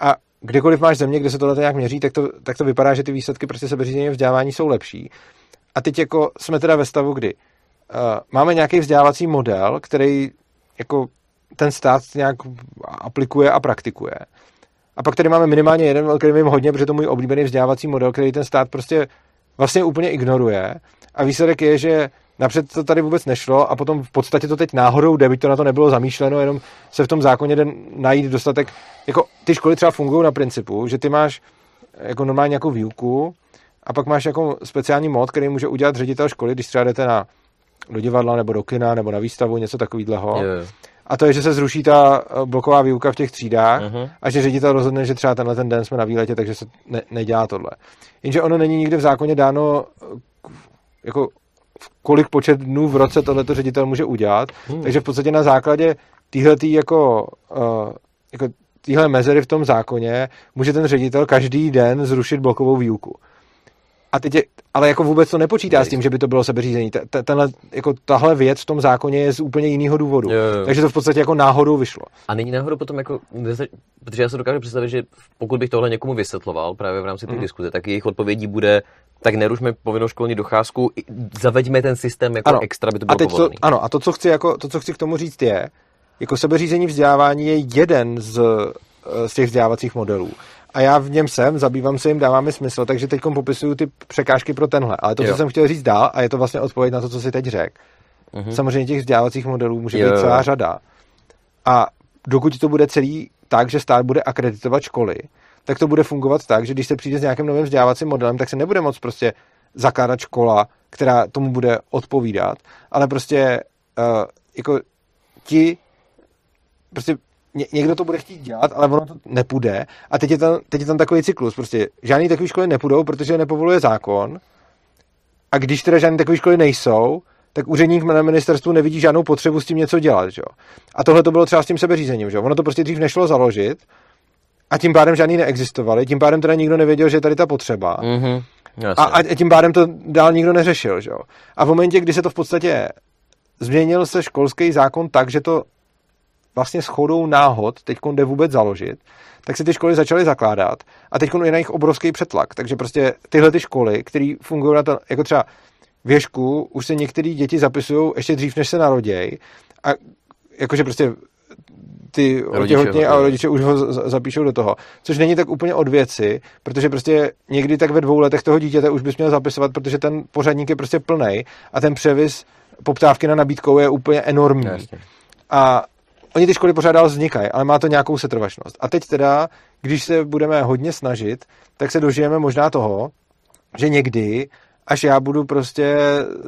[SPEAKER 1] A kdekoliv máš země, kde se tohle nějak měří, tak to, tak to vypadá, že ty výsledky prostě sebeřízeného vzdělávání jsou lepší. A teď jako jsme teda ve stavu, kdy uh, máme nějaký vzdělávací model, který jako ten stát nějak aplikuje a praktikuje. A pak tady máme minimálně jeden, který vím hodně, protože to je můj oblíbený vzdělávací model, který ten stát prostě vlastně úplně ignoruje. A výsledek je, že napřed to tady vůbec nešlo a potom v podstatě to teď náhodou jde, byť to na to nebylo zamýšleno, jenom se v tom zákoně jde najít dostatek. Jako ty školy třeba fungují na principu, že ty máš jako normálně nějakou výuku, a pak máš jako speciální mod, který může udělat ředitel školy, když třeba jdete na, do divadla nebo do kina nebo na výstavu, něco takového. Yeah. A to je, že se zruší ta eh, bloková výuka v těch třídách uh-huh. a že ředitel rozhodne, že třeba tenhle ten den jsme na výletě, takže se ne, nedělá tohle. Jenže ono není nikde v zákoně dáno, eh, jako kolik počet dnů v roce tohleto ředitel může udělat. Hmm. Takže v podstatě na základě týhletý jako, uh, jako týhle mezery v tom zákoně může ten ředitel každý den zrušit blokovou výuku. A teď je, ale jako vůbec to nepočítá ne. s tím, že by to bylo sebeřízení. Tenhle, jako tahle věc v tom zákoně je z úplně jiného důvodu. Jo, jo. Takže to v podstatě jako náhodou vyšlo.
[SPEAKER 2] A není náhodou potom jako, protože já se dokážu představit, že pokud bych tohle někomu vysvětloval právě v rámci té mm. diskuze, tak jejich odpovědí bude, tak nerušme povinnou školní docházku, zaveďme ten systém jako ano. extra, by to bylo
[SPEAKER 1] a teď to, Ano, a to co, chci jako, to, co chci k tomu říct je, jako sebeřízení vzdělávání je jeden z, z těch vzdělávacích modelů a já v něm jsem, zabývám se jim, dává mi smysl, takže teď popisuju ty překážky pro tenhle. Ale to, jo. co jsem chtěl říct dál, a je to vlastně odpověď na to, co si teď řekl, Mm-hmm. Samozřejmě těch vzdělávacích modelů může jo. být celá řada. A dokud to bude celý tak, že stát bude akreditovat školy, tak to bude fungovat tak, že když se přijde s nějakým novým vzdělávacím modelem, tak se nebude moc prostě zakládat škola, která tomu bude odpovídat, ale prostě uh, jako ti prostě ně, někdo to bude chtít dělat, ale ono to nepůjde. A teď je tam, teď je tam takový cyklus. Prostě žádný takový školy nepůjdou, protože nepovoluje zákon. A když teda žádné takové školy nejsou, tak úředník na ministerstvu nevidí žádnou potřebu s tím něco dělat. Že? A tohle to bylo třeba s tím sebeřízením. Že? Ono to prostě dřív nešlo založit a tím pádem žádný neexistovali. Tím pádem teda nikdo nevěděl, že je tady ta potřeba.
[SPEAKER 2] Mm-hmm.
[SPEAKER 1] A, a tím pádem to dál nikdo neřešil. Že? A v momentě, kdy se to v podstatě změnil se školský zákon tak, že to vlastně shodou náhod teď jde vůbec založit, tak se ty školy začaly zakládat a teď je na nich obrovský přetlak. Takže prostě tyhle ty školy, které fungují na to, jako třeba věžku, už se některé děti zapisují ještě dřív, než se narodějí a jakože prostě ty těhotně a rodiče už ho zapíšou do toho. Což není tak úplně od věci, protože prostě někdy tak ve dvou letech toho dítěte už bys měl zapisovat, protože ten pořadník je prostě plný a ten převis poptávky na nabídkou je úplně enormní. Jasně. A oni ty školy pořád dál vznikají, ale má to nějakou setrvačnost. A teď teda, když se budeme hodně snažit, tak se dožijeme možná toho, že někdy, až já budu prostě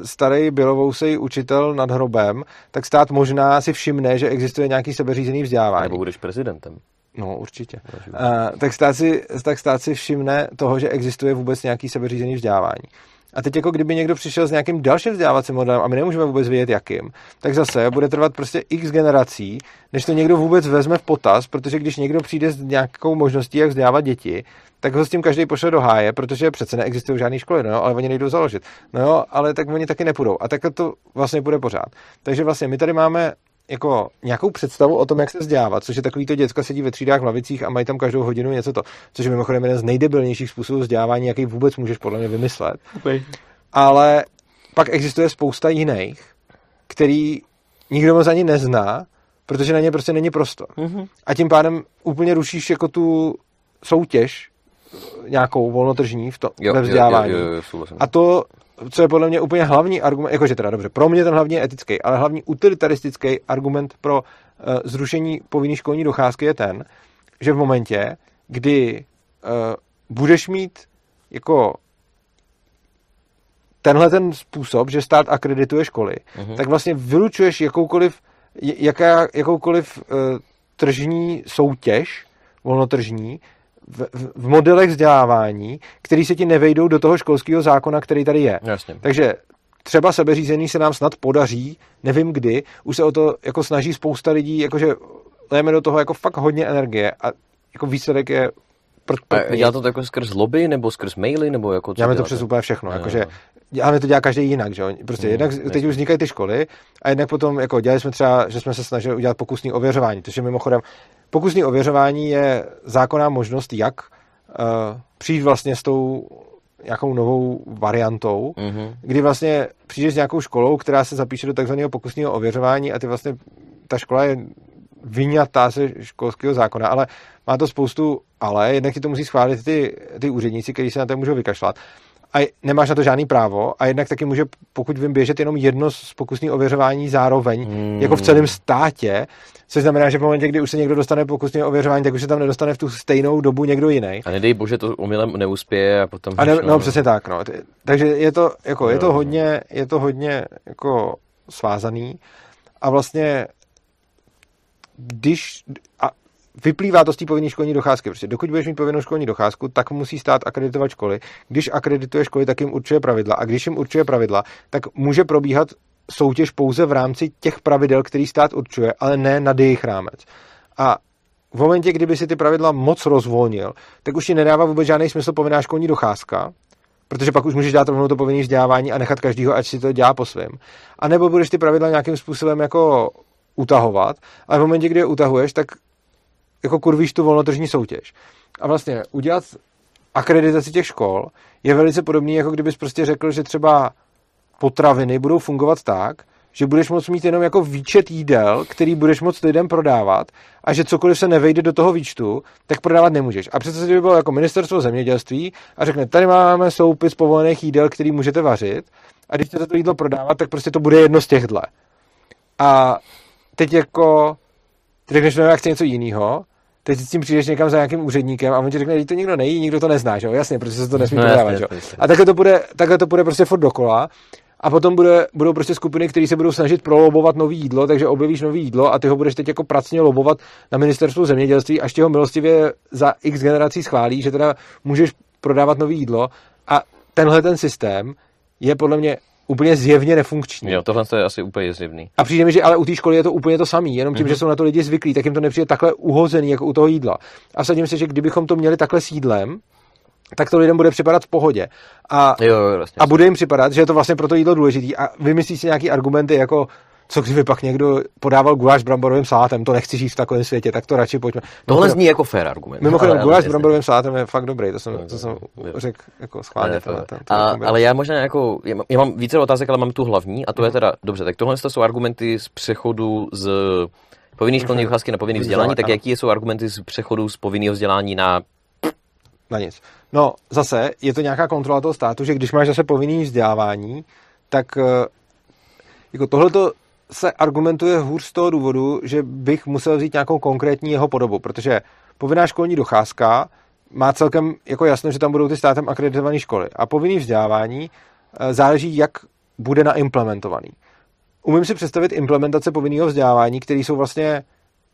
[SPEAKER 1] starý bělovousej učitel nad hrobem, tak stát možná si všimne, že existuje nějaký sebeřízený vzdělávání.
[SPEAKER 2] Nebo budeš prezidentem.
[SPEAKER 1] No, určitě. Uh, tak, stát si, tak stát si všimne toho, že existuje vůbec nějaký sebeřízený vzdělávání. A teď jako kdyby někdo přišel s nějakým dalším vzdělávacím modelem a my nemůžeme vůbec vědět jakým, tak zase bude trvat prostě x generací, než to někdo vůbec vezme v potaz, protože když někdo přijde s nějakou možností, jak vzdělávat děti, tak ho s tím každý pošle do háje, protože přece neexistují žádné školy, no jo, ale oni nejdou založit. No jo, ale tak oni taky nepůjdou. A tak to vlastně bude pořád. Takže vlastně my tady máme jako nějakou představu o tom, jak se vzdělávat, což je takový to děcka sedí ve třídách v lavicích a mají tam každou hodinu něco to, což je mimochodem jeden z nejdebilnějších způsobů vzdělávání, jaký vůbec můžeš podle mě vymyslet.
[SPEAKER 2] Okay.
[SPEAKER 1] Ale pak existuje spousta jiných, který nikdo moc ani nezná, protože na ně prostě není prostor. Mm-hmm. A tím pádem úplně rušíš jako tu soutěž nějakou volnotržní v to, jo, ve vzdělávání. Jo, jo, jo, a to co je podle mě úplně hlavní argument, jakože teda dobře, pro mě ten hlavně etický, ale hlavní utilitaristický argument pro uh, zrušení povinné školní docházky je ten, že v momentě, kdy uh, budeš mít jako tenhle ten způsob, že stát akredituje školy, uh-huh. tak vlastně vylučuješ jakoukoliv, jaká, jakoukoliv uh, tržní soutěž, volnotržní, v, v modelech vzdělávání, který se ti nevejdou do toho školského zákona, který tady je.
[SPEAKER 2] Jasně.
[SPEAKER 1] Takže třeba sebeřízený se nám snad podaří, nevím kdy, už se o to jako snaží spousta lidí, jakože lejeme do toho jako fakt hodně energie a jako výsledek je
[SPEAKER 2] prd, prd, dělá to jako skrz lobby, nebo skrz maily, nebo jako
[SPEAKER 1] co Děláme to přes úplně všechno, no, jakože ale to dělá každý jinak, že jo? Prostě hmm, jednak teď jasný. už vznikají ty školy a jednak potom, jako dělali jsme třeba, že jsme se snažili udělat pokusní ověřování, což je mimochodem Pokusní ověřování je zákonná možnost, jak uh, přijít vlastně s tou nějakou novou variantou, mm-hmm. kdy vlastně přijdeš s nějakou školou, která se zapíše do takzvaného pokusního ověřování a ty vlastně, ta škola je vyňatá se školského zákona, ale má to spoustu ale, jednak ti to musí schválit ty, ty úředníci, kteří se na to můžou vykašlat a nemáš na to žádný právo a jednak taky může, pokud vím, běžet jenom jedno z pokusných ověřování zároveň, hmm. jako v celém státě, což znamená, že v momentě, kdy už se někdo dostane pokusné ověřování, tak už se tam nedostane v tu stejnou dobu někdo jiný.
[SPEAKER 2] A nedej bože, to umylem neuspěje a potom...
[SPEAKER 1] A ne, no, přesně tak, no. Takže je to, jako, no, je to hodně, je to hodně jako svázaný a vlastně když, a vyplývá to z té povinné školní docházky. Prostě dokud budeš mít povinnou školní docházku, tak musí stát akreditovat školy. Když akredituje školy, tak jim určuje pravidla. A když jim určuje pravidla, tak může probíhat soutěž pouze v rámci těch pravidel, který stát určuje, ale ne nad jejich rámec. A v momentě, kdyby si ty pravidla moc rozvolnil, tak už ti nedává vůbec žádný smysl povinná školní docházka, protože pak už můžeš dát rovnou to povinné vzdělávání a nechat každýho, ať si to dělá po svém. A nebo budeš ty pravidla nějakým způsobem jako utahovat, ale v momentě, kdy je utahuješ, tak jako kurvíš tu volnotržní soutěž. A vlastně udělat akreditaci těch škol je velice podobný, jako kdybys prostě řekl, že třeba potraviny budou fungovat tak, že budeš moct mít jenom jako výčet jídel, který budeš moct lidem prodávat a že cokoliv se nevejde do toho výčtu, tak prodávat nemůžeš. A přece by bylo jako ministerstvo zemědělství a řekne, tady máme soupis povolených jídel, který můžete vařit a když chcete to jídlo prodávat, tak prostě to bude jedno z těchhle. A teď jako ty řekneš, no já chci něco jiného, teď s tím přijdeš někam za nějakým úředníkem a on ti řekne, že to nikdo nejí, nikdo to nezná, že jo? Jasně, protože se to nesmí
[SPEAKER 2] No,
[SPEAKER 1] prodávat,
[SPEAKER 2] jasně,
[SPEAKER 1] jo?
[SPEAKER 2] jasně.
[SPEAKER 1] A takhle to bude, takhle to bude prostě furt dokola. A potom bude, budou prostě skupiny, které se budou snažit prolobovat nový jídlo, takže objevíš nový jídlo a ty ho budeš teď jako pracně lobovat na ministerstvu zemědělství, až ti ho milostivě za x generací schválí, že teda můžeš prodávat nový jídlo a tenhle ten systém je podle mě úplně zjevně nefunkční.
[SPEAKER 2] Jo, tohle to je asi úplně zjevný.
[SPEAKER 1] A přijde mi, že ale u té školy je to úplně to samé, jenom tím, mm-hmm. že jsou na to lidi zvyklí, tak jim to nepřijde takhle uhozený jako u toho jídla. A sadím se, že kdybychom to měli takhle s jídlem, tak to lidem bude připadat v pohodě. A,
[SPEAKER 2] Jo, jo, vlastně.
[SPEAKER 1] a bude jim připadat, že je to vlastně pro to jídlo důležitý a vymyslí si nějaký argumenty jako co kdyby pak někdo podával guláš bramborovým salátem, to nechci žít v takovém světě, tak to radši pojďme.
[SPEAKER 2] Tohle zní jako fair argument.
[SPEAKER 1] Mimochodem,
[SPEAKER 2] Ale- ale
[SPEAKER 1] guláš s bramborovým salátem je fakt dobrý, to jsem, to jsem řekl jako schválně.
[SPEAKER 2] Ne,
[SPEAKER 1] tohle,
[SPEAKER 2] to-
[SPEAKER 1] ten- ten
[SPEAKER 2] a,
[SPEAKER 1] kombinace.
[SPEAKER 2] ale já možná jako, já mám, více otázek, ale mám tu hlavní, a to
[SPEAKER 1] Mhm.
[SPEAKER 2] je teda, dobře, tak tohle jsou argumenty z přechodu z povinný školní docházky na povinný vzdělání, tak jaký jsou argumenty z přechodu z povinného vzdělání na
[SPEAKER 1] Na nic. No, zase je to nějaká kontrola toho státu, že když máš zase povinný vzdělávání, tak eh, jako tohleto se argumentuje hůř z toho důvodu, že bych musel vzít nějakou konkrétní jeho podobu, protože povinná školní docházka má celkem jako jasno, že tam budou ty státem akreditované školy. A povinný vzdělávání eh, záleží, jak bude naimplementovaný. Umím si představit implementace povinného vzdělávání, které jsou vlastně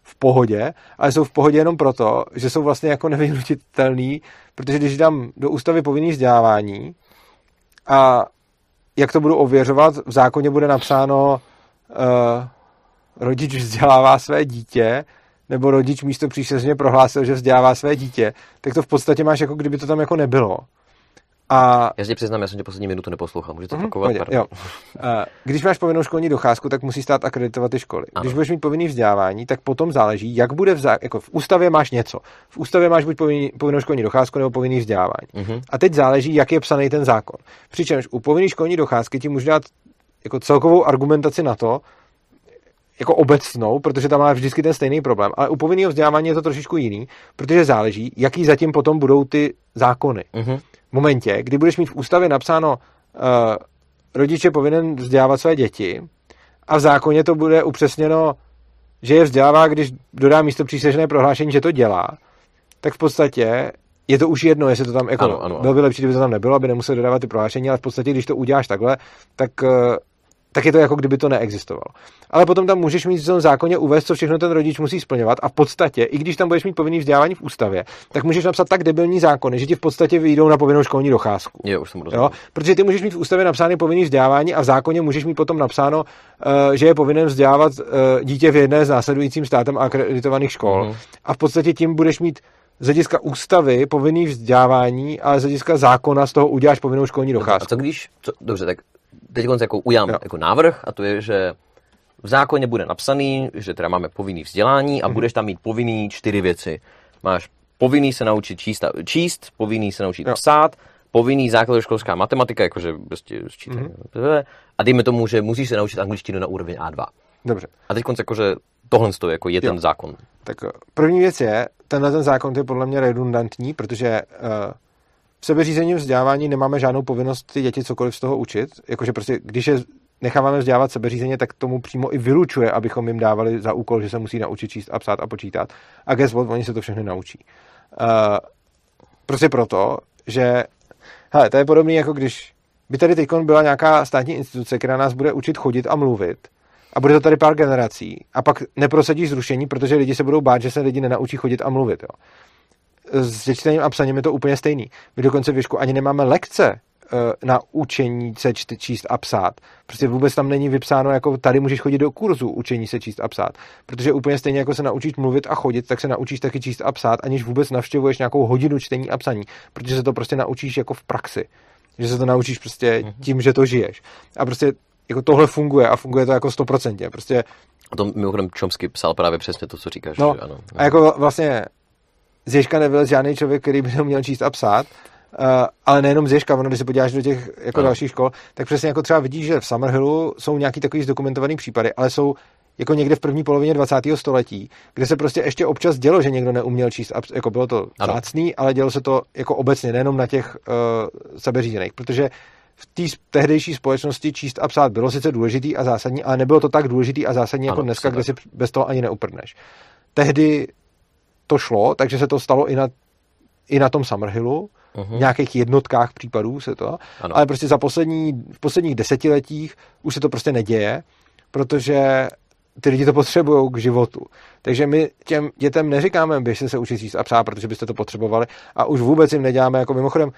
[SPEAKER 1] v pohodě, ale jsou v pohodě jenom proto, že jsou vlastně jako nevynutitelný, protože když dám do ústavy povinný vzdělávání a jak to budu ověřovat, v zákoně bude napsáno uh, rodič vzdělává své dítě, nebo rodič místo přísezně prohlásil, že vzdělává své dítě, tak to v podstatě máš jako kdyby to tam jako nebylo. A
[SPEAKER 2] Já si přiznám, já jsem tě poslední minutu neposlouchal. Můžete
[SPEAKER 1] Mhm,
[SPEAKER 2] opakovat?
[SPEAKER 1] jo. Eh, Když máš povinnou školní docházku, tak musí stát akreditovat ty školy.
[SPEAKER 2] Ano.
[SPEAKER 1] Když budeš mít povinný vzdělávání, tak potom záleží, jak bude v, zá... jako v ústavě máš něco. V ústavě máš buď povinný, povinnou školní docházku nebo povinný vzdělávání.
[SPEAKER 2] Mhm.
[SPEAKER 1] A teď záleží, jak je psaný ten zákon. Přičemž u povinné školní docházky ti můžu dát jako celkovou argumentaci na to, jako obecnou, protože tam má vždycky ten stejný problém. Ale u povinného vzdělávání je to trošičku jiný, protože záleží, jaký zatím potom budou ty zákony
[SPEAKER 2] Mhm.
[SPEAKER 1] v momentě, kdy budeš mít v ústavě napsáno, uh, rodič je povinen vzdělávat své děti a v zákoně to bude upřesněno, že je vzdělává, když dodá místo přísežné prohlášení, že to dělá, tak v podstatě je to už jedno, jestli to tam, jako,
[SPEAKER 2] Ano, ano, ano.
[SPEAKER 1] bylo by lepší, kdyby to tam nebylo, aby nemusel dodávat ty prohlášení, ale v podstatě, když to uděláš takhle, tak, eh, tak je to jako kdyby to neexistovalo. Ale potom tam můžeš mít v tom zákoně uvést, co všechno ten rodič musí splňovat a v podstatě, i když tam budeš mít povinný vzdělávání v ústavě, tak můžeš napsat tak debilní zákony, že ti v podstatě vyjdou na povinnou školní docházku.
[SPEAKER 2] Jo, už jsem rozuměl.
[SPEAKER 1] Jo? Protože ty můžeš mít v ústavě napsáno povinný vzdělávání a v zákoně můžeš mít potom napsáno, uh, že je povinen vzdělávat uh, dítě v jedné z následujícím státem akreditovaných škol.
[SPEAKER 2] Mhm.
[SPEAKER 1] A v podstatě tím budeš mít z hlediska ústavy povinný vzdělávání, ale z hlediska zákona z toho uděláš povinnou školní
[SPEAKER 2] A
[SPEAKER 1] docházku.
[SPEAKER 2] co když, co, dobře, tak teď jako ujám
[SPEAKER 1] Jo.
[SPEAKER 2] jako návrh a to je, že v zákoně bude napsaný, že teda máme povinný vzdělání a
[SPEAKER 1] Mhm.
[SPEAKER 2] budeš tam mít povinný čtyři věci. Máš povinný se naučit číst, číst povinný se naučit
[SPEAKER 1] Jo.
[SPEAKER 2] psát, povinný základoškolská matematika, jakože prostě sčítání.
[SPEAKER 1] Mhm.
[SPEAKER 2] A dejme tomu, že musíš se naučit angličtinu na úroveň A2.
[SPEAKER 1] Dobře.
[SPEAKER 2] A teď jakože tohle je jako je ten
[SPEAKER 1] Jo.
[SPEAKER 2] zákon.
[SPEAKER 1] Tak eh, první věc je, tenhle ten zákon je podle mě redundantní, protože uh, v sebeřízením vzdělávání nemáme žádnou povinnost ty děti cokoliv z toho učit. Jakože prostě, když je necháváme vzdělávat sebeřízeně, tak tomu přímo i vylučuje, abychom jim dávali za úkol, že se musí naučit číst a psát a počítat. A guess what, oni se to všechny naučí. Uh, prostě proto, že hele, to je podobné, jako když by tady teď byla nějaká státní instituce, která nás bude učit chodit a mluvit, a bude to tady pár generací a pak neprosadíš zrušení, protože lidi se budou bát, že se lidi nenaučí chodit a mluvit. Jo. S čtením a psaním je to úplně stejný. My dokonce v Věšku ani nemáme lekce eh, na učení se čt- číst a psát. Prostě vůbec tam není vypsáno, jako tady můžeš chodit do kurzu učení se číst a psát. Protože úplně stejně jako se naučíš mluvit a chodit, tak se naučíš taky číst a psát, aniž vůbec navštěvuješ nějakou hodinu čtení a psaní. Protože se to prostě naučíš jako v praxi. Že se to naučíš prostě tím, že to žiješ. A prostě jako tohle funguje a funguje to jako stoprocentně. Prostě
[SPEAKER 2] A to mimochodem Chomsky psal právě přesně to, co říkáš.
[SPEAKER 1] No,
[SPEAKER 2] že ano.
[SPEAKER 1] a jako vlastně z Ježka nebyl žádný člověk, který by neuměl číst a psát, uh, ale nejenom z Ježka, ono, když se podíváš do těch jako
[SPEAKER 2] Ano.
[SPEAKER 1] dalších škol, tak přesně jako třeba vidíš, že v Summerhillu jsou nějaký takový zdokumentovaný případy, ale jsou jako někde v první polovině 20. století, kde se prostě ještě občas dělo, že někdo neuměl číst, jako bylo to zácný, ale dělo se to jako obecně, nejenom na těch uh, sebeřízených, protože v té tehdejší společnosti číst a psát bylo sice důležitý a zásadní, ale nebylo to tak důležitý a zásadní jako
[SPEAKER 2] Ano,
[SPEAKER 1] dneska,
[SPEAKER 2] přesně
[SPEAKER 1] kde si bez toho ani neuprdneš. Tehdy to šlo, takže se to stalo i na, i na tom Summerhillu,
[SPEAKER 2] Mhm.
[SPEAKER 1] v nějakých jednotkách případů se to,
[SPEAKER 2] Ano.
[SPEAKER 1] ale prostě za poslední, v posledních desetiletích už se to prostě neděje, protože ty lidi to potřebují k životu. Takže my těm dětem neříkáme, běžte se učit číst a psát, protože byste to potřebovali a už vůbec jim neděláme, jako mimochodem,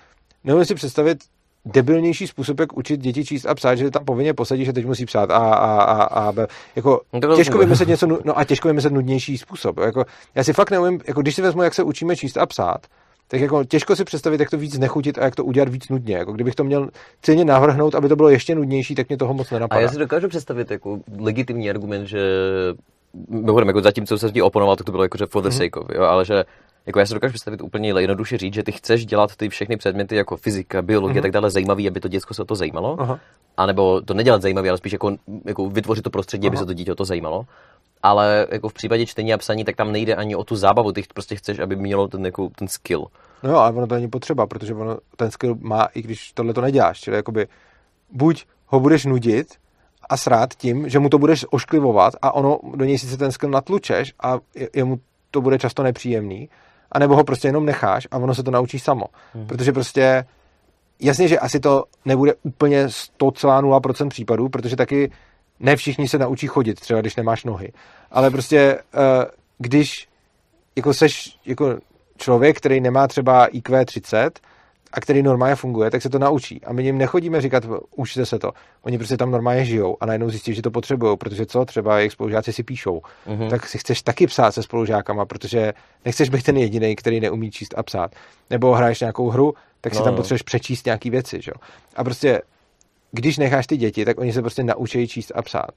[SPEAKER 1] nemůžu si představit debilnější způsob, jak učit děti číst a psát, že tam povinně posadí, že teď musí psát a, a, a, a B. Jako,
[SPEAKER 2] No to
[SPEAKER 1] těžko vymyslet něco, no a těžko vymyslet nudnější způsob. Jako, já si fakt neumím, jako když si vezmu, jak se učíme číst a psát, tak jako těžko si představit, jak to víc nechutit a jak to udělat víc nudně. Jako kdybych to měl celně navrhnout, aby to bylo ještě nudnější, tak mě toho moc
[SPEAKER 2] A
[SPEAKER 1] nenapadá.
[SPEAKER 2] já si dokážu představit jako legitimní argument, že mimochodem, jako zatím, co se ti oponoval, tak to bylo jako, že for the sake of, jo, ale že jako já si dokážu představit úplně jednoduše říct, že ty chceš dělat ty všechny předměty jako fyzika, biologie a tak dále zajímavý, aby to děcko se o to zajímalo,
[SPEAKER 1] Aha.
[SPEAKER 2] a nebo to nedělat zajímavý, ale spíš jako, jako vytvořit to prostředí, aby
[SPEAKER 1] Aha.
[SPEAKER 2] se to dítě o to zajímalo. Ale jako v případě čtení a psaní, tak tam nejde ani o tu zábavu, ty prostě chceš, aby mělo ten, jako, ten skill.
[SPEAKER 1] No jo, ale ono to není potřeba, protože ono, ten skill má, i když tohle to neděláš. Čili jakoby buď ho budeš nudit a srát tím, že mu to budeš ošklivovat a ono do něj sice ten skill natlučeš a je- jemu to bude často nepříjemný, anebo ho prostě jenom necháš a ono se to naučí samo. Hmm. Protože prostě jasně, že asi to nebude úplně 100,0% případů, protože taky ne všichni se naučí chodit, třeba když nemáš nohy. Ale prostě, eh, když jako seš jako člověk, který nemá třeba IQ 30 a který normálně funguje, tak se to naučí. A my jim nechodíme říkat, učte se to. Oni prostě tam normálně žijou a najednou zjistí, že to potřebují, protože co, třeba jejich spolužáci si píšou.
[SPEAKER 2] Mhm.
[SPEAKER 1] Tak si chceš taky psát se spolužákama, protože nechceš být ten jediný, který neumí číst a psát. Nebo hraješ nějakou hru, tak si
[SPEAKER 2] No,
[SPEAKER 1] tam potřebuješ přečíst nějaký věci. Že? A prostě, když necháš ty děti, tak oni se prostě naučí číst a psát.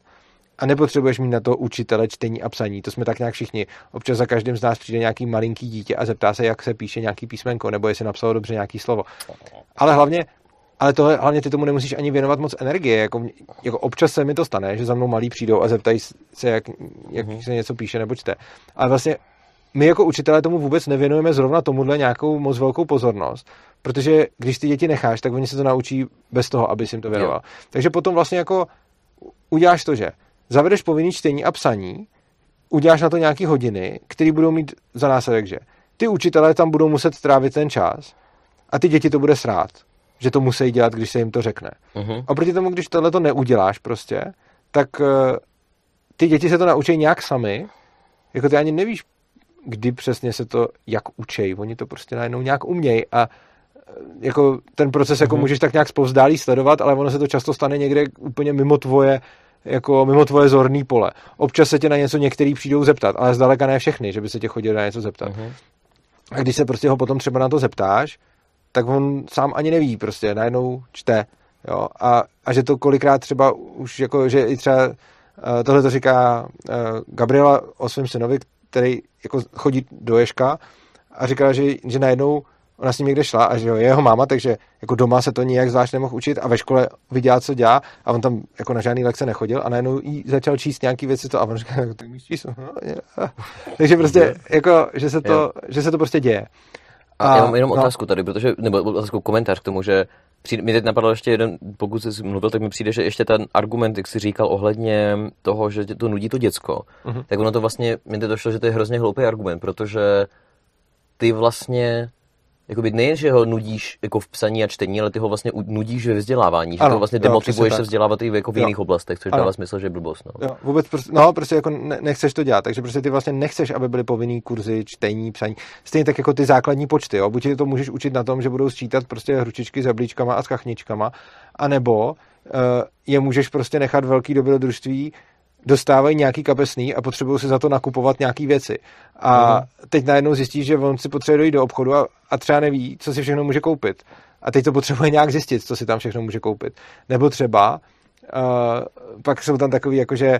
[SPEAKER 1] A nepotřebuješ mít na to učitele čtení a psaní. To jsme tak nějak všichni. Občas za každým z nás přijde nějaký malinký dítě a zeptá se, jak se píše nějaký písmenko, nebo jestli napsalo dobře nějaký slovo. Ale hlavně, ale tohle, hlavně ty tomu nemusíš ani věnovat moc energie. Jako, jako občas se mi to stane, že za mnou malí přijdou a zeptají se, jak, jak se něco píše nebo čte. Ale vlastně my jako učitelé tomu vůbec nevěnujeme zrovna tomuhle nějakou moc velkou pozornost, protože když ty děti necháš, tak oni se to naučí bez toho, aby si jim to věnoval. Takže potom vlastně jako uděláš to, že zavedeš povinný čtení a psaní, uděláš na to nějaký hodiny, které budou mít za následek, že ty učitelé tam budou muset trávit ten čas a ty děti to bude srát, že to musí dělat, když se jim to řekne.
[SPEAKER 2] Mhm.
[SPEAKER 1] A proti tomu, když tohle to neuděláš prostě, tak eh, ty děti se to naučí nějak sami, jako ty ani nevíš, kdy přesně se to jak učej, oni to prostě najednou nějak umějí a eh, jako ten proces jako
[SPEAKER 2] Mhm.
[SPEAKER 1] můžeš tak nějak zpovzdálí sledovat, ale ono se to často stane někde úplně mimo tvoje jako mimo tvoje zorný pole. Občas se tě na něco některý přijdou zeptat, ale zdaleka ne všechny, že by se tě chodili na něco zeptat.
[SPEAKER 2] Mhm.
[SPEAKER 1] A když se prostě ho potom třeba na to zeptáš, tak on sám ani neví, prostě najednou čte. Jo? A, a že to kolikrát třeba už jako, že i třeba eh, tohle to říká eh, Gabriela o svém synovi, který jako chodí do Ješka a říká, že, že najednou ona s ním někde šla a že jo, je jeho máma, takže jako doma se to nijak zvlášť nemohl učit a ve škole viděla, co dělá a on tam jako na žádný lekce nechodil a najednou jí začal číst nějaký věci to a on říká, ty umíš číst? Takže prostě jako, že se to, že se to prostě děje.
[SPEAKER 2] A, já mám jenom
[SPEAKER 1] no.
[SPEAKER 2] otázku tady, protože, nebo otázku, komentář k tomu, že přijde, mi teď napadlo ještě jeden, pokud jsi mluvil, tak mi přijde, že ještě ten argument, jak jsi říkal ohledně toho, že tě to nudí to děcko,
[SPEAKER 1] Mhm.
[SPEAKER 2] tak ono to vlastně, mi to došlo, že to je hrozně hloupý argument, protože ty vlastně, jakoby nejen, že ho nudíš jako v psaní a čtení, ale ty ho vlastně nudíš ve vzdělávání, že
[SPEAKER 1] Ano,
[SPEAKER 2] to vlastně demotivuješ se vzdělávat i jako v
[SPEAKER 1] Jo.
[SPEAKER 2] jiných oblastech, což
[SPEAKER 1] Ano.
[SPEAKER 2] dává smysl, že je blbost. No.
[SPEAKER 1] Jo, vůbec prostě, no, prostě jako ne, nechceš to dělat, takže prostě ty vlastně nechceš, aby byly povinný kurzy čtení, psaní. Stejně tak jako ty základní počty, jo. Buď to můžeš učit na tom, že budou sčítat prostě hručičky s jablíčkama a s kachničkama, anebo uh, je můžeš prostě nechat velký dobrodružství, dostávají nějaký kapesný a potřebují si za to nakupovat nějaký věci. A teď najednou zjistíš, že on si potřebuje dojít do obchodu a, a třeba neví, co si všechno může koupit. A teď to potřebuje nějak zjistit, co si tam všechno může koupit. Nebo třeba uh, pak jsou tam takový, jakože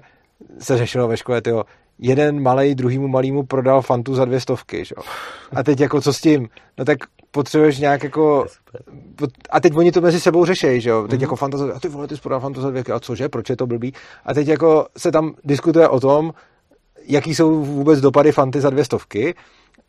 [SPEAKER 1] se řešilo ve škole, tyjo, jeden malej druhýmu malýmu prodal fantu za dvě stovky, že? A teď jako co s tím? No tak potřebuješ nějak jako... A teď oni to mezi sebou řešejí, že jo? Teď jako fanta za... A ty vole, ty jsi za dvě, a cože, proč je to blbý? A teď jako se tam diskutuje o tom, jaký jsou vůbec dopady fanty za dvě stovky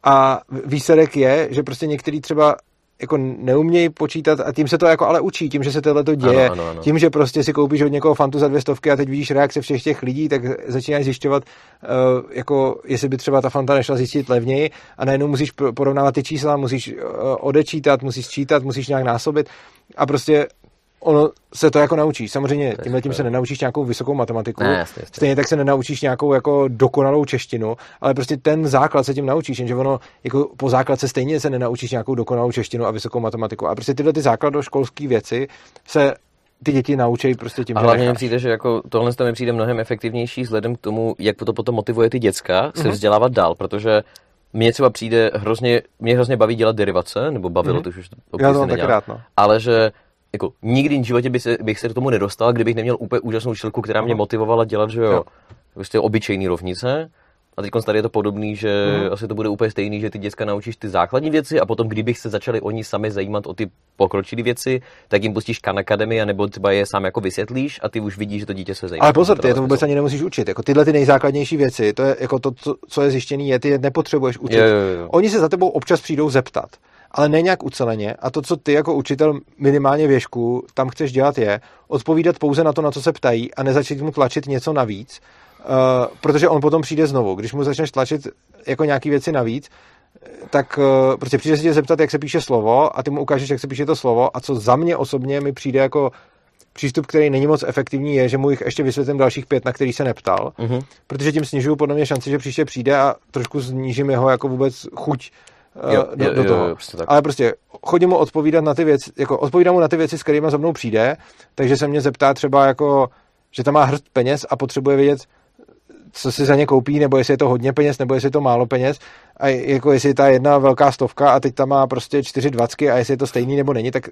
[SPEAKER 1] a výsledek je, že prostě některý třeba jako neumějí počítat a tím se to jako ale učí, tím, že se tohle to děje,
[SPEAKER 2] Ano, ano, ano.
[SPEAKER 1] tím, že prostě si koupíš od někoho fantu za dvě stovky a teď vidíš reakce všech těch lidí, tak začínáš zjišťovat, uh, jako jestli by třeba ta fanta nešla zjistit levněji a najednou musíš porovnávat ty čísla, musíš uh, odečítat, musíš čítat, musíš nějak násobit a prostě ono se to jako naučí. Samozřejmě tímhle tím se nenaučíš nějakou vysokou matematiku,
[SPEAKER 2] Ne, jasně, jasně.
[SPEAKER 1] stejně tak se nenaučíš nějakou jako dokonalou češtinu, ale prostě ten základ se tím naučíš, jenže ono jako po základce stejně se nenaučíš nějakou dokonalou češtinu a vysokou matematiku. A prostě tyhle ty základoškolské věci se ty děti naučí prostě tím,
[SPEAKER 2] A hlavně mi přijde, že jako tohle to mi přijde mnohem efektivnější vzhledem k tomu, jak to potom motivuje ty děcka se vzdělávat dál, protože mně třeba přijde hrozně, mě hrozně baví dělat derivace, nebo bavilo,
[SPEAKER 1] Mhm.
[SPEAKER 2] to už
[SPEAKER 1] Já to taky rád, no.
[SPEAKER 2] ale že jako nikdy v životě by se, bych se do tomu nedostal, kdybych neměl úplně úžasnou učitelku, která mě motivovala dělat, že jo,
[SPEAKER 1] Jo.
[SPEAKER 2] prostě obyčejný rovnice. A teď tady je to podobný, že
[SPEAKER 1] Mhm.
[SPEAKER 2] asi to bude úplně stejný, že ty děcka naučíš ty základní věci a potom, kdybych se začali oni sami zajímat o ty pokročilé věci, tak jim pustíš Khan Academy, nebo třeba je sám jako vysvětlíš a ty už vidíš, že to dítě se zajímá.
[SPEAKER 1] Ale pozor, ty je to
[SPEAKER 2] dává
[SPEAKER 1] vůbec ani nemusíš učit. Jako tyhle ty nejzákladnější věci, to je jako to, co, co je zjištěný, je, ty je nepotřebuješ učit.
[SPEAKER 2] Jo, jo, jo.
[SPEAKER 1] Oni se za tebou občas přijdou zeptat, ale ne nějak uceleně. A to, co ty jako učitel minimálně věšku tam chceš dělat, je odpovídat pouze na to, na co se ptají a nezačít mu tlačit něco navíc, uh, protože on potom přijde znovu. Když mu začneš tlačit jako nějaký věci navíc, tak uh, prostě přijde se tě zeptat, jak se píše slovo a ty mu ukážeš, jak se píše to slovo a co za mě osobně mi přijde jako přístup, který není moc efektivní, je, že mu jich ještě vysvětlím dalších pět, na který se neptal,
[SPEAKER 2] Mhm.
[SPEAKER 1] protože tím snižuju podle mě šanci, že příště přijde a trošku snížím jeho jako vůbec chuť eh,
[SPEAKER 2] Jo,
[SPEAKER 1] do,
[SPEAKER 2] jo,
[SPEAKER 1] do
[SPEAKER 2] jo,
[SPEAKER 1] toho.
[SPEAKER 2] jo, přesně tak.
[SPEAKER 1] Ale prostě chodím mu odpovídat na ty věci, jako odpovídám mu na ty věci, s kterými za mnou přijde, takže se mě zeptá třeba jako, že tam má hrst peněz a potřebuje vědět, co si za ně koupí, nebo jestli je to hodně peněz, nebo jestli je to málo peněz, a jako jestli je ta jedna velká stovka a teď tam má prostě čtyři dvacky a jestli je to stejný nebo není, tak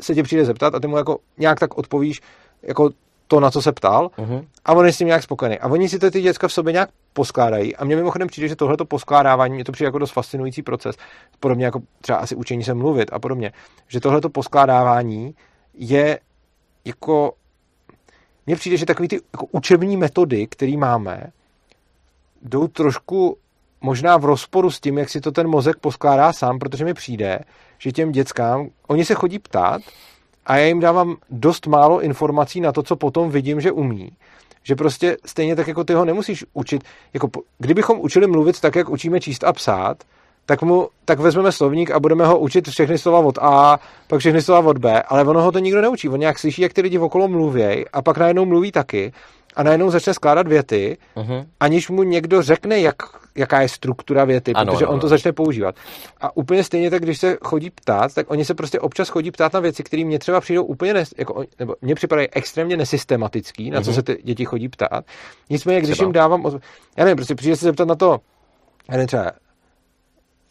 [SPEAKER 1] se tě přijde zeptat a ty mu jako nějak tak odpovíš jako to, na co se ptal
[SPEAKER 2] Mhm.
[SPEAKER 1] a on je s tím nějak spokojený. A oni si to ty děcka v sobě nějak poskládají. A mně mimochodem přijde, že tohleto poskládávání, mě to přijde jako dost fascinující proces, podobně jako třeba asi učení se mluvit a podobně, že tohleto poskládávání je jako mně přijde, že takový ty jako učební metody, které máme, jdou trošku možná v rozporu s tím, jak si to ten mozek poskládá sám, protože mi přijde, že těm dětskám, oni se chodí ptát a já jim dávám dost málo informací na to, co potom vidím, že umí. Že prostě stejně tak, jako ty ho nemusíš učit. Jako, kdybychom učili mluvit tak, jak učíme číst a psát, tak, mu, tak vezmeme slovník a budeme ho učit všechny slova od A, pak všechny slova od B, ale ono ho to nikdo neučí. On nějak slyší, jak ty lidi okolo mluvějí a pak najednou mluví taky a najednou začne skládat věty,
[SPEAKER 2] Mhm.
[SPEAKER 1] aniž mu někdo řekne, jak, jaká je struktura věty,
[SPEAKER 2] Ano,
[SPEAKER 1] protože
[SPEAKER 2] ano,
[SPEAKER 1] on to
[SPEAKER 2] ano.
[SPEAKER 1] začne používat. A úplně stejně tak, když se chodí ptát, tak oni se prostě občas chodí ptát na věci, které mě třeba přijdou úplně, nes, jako, nebo mně připadají extrémně nesystematický, na co
[SPEAKER 2] Mhm.
[SPEAKER 1] se ty děti chodí ptát. Nicméně, když
[SPEAKER 2] Třeba?
[SPEAKER 1] jim dávám, já nevím, prostě přijde se zeptat na to, já nevím, třeba,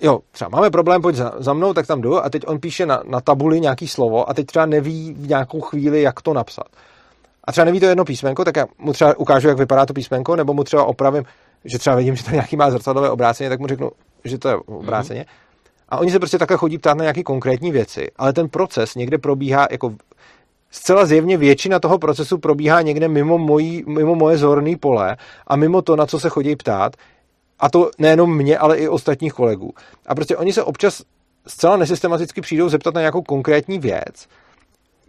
[SPEAKER 1] jo, třeba máme problém, pojď za, za mnou, tak tam jdu a teď on píše na, na tabuli nějaký slovo a teď třeba neví v nějakou chvíli, jak to napsat. A třeba neví to jedno písmenko, tak já mu třeba ukážu, jak vypadá to písmenko, nebo mu třeba opravím, že třeba vidím, že to nějaký má zrcadlové obráceně, tak mu řeknu, že to je obráceně. A oni se prostě takhle chodí ptát na nějaké konkrétní věci, ale ten proces někde probíhá jako zcela zjevně většina toho procesu probíhá někde mimo, mojí, mimo moje zorné pole a mimo to, na co se chodí ptát. A to nejenom mě, ale i ostatních kolegů. A prostě oni se občas zcela nesystematicky přijdou zeptat na nějakou konkrétní věc.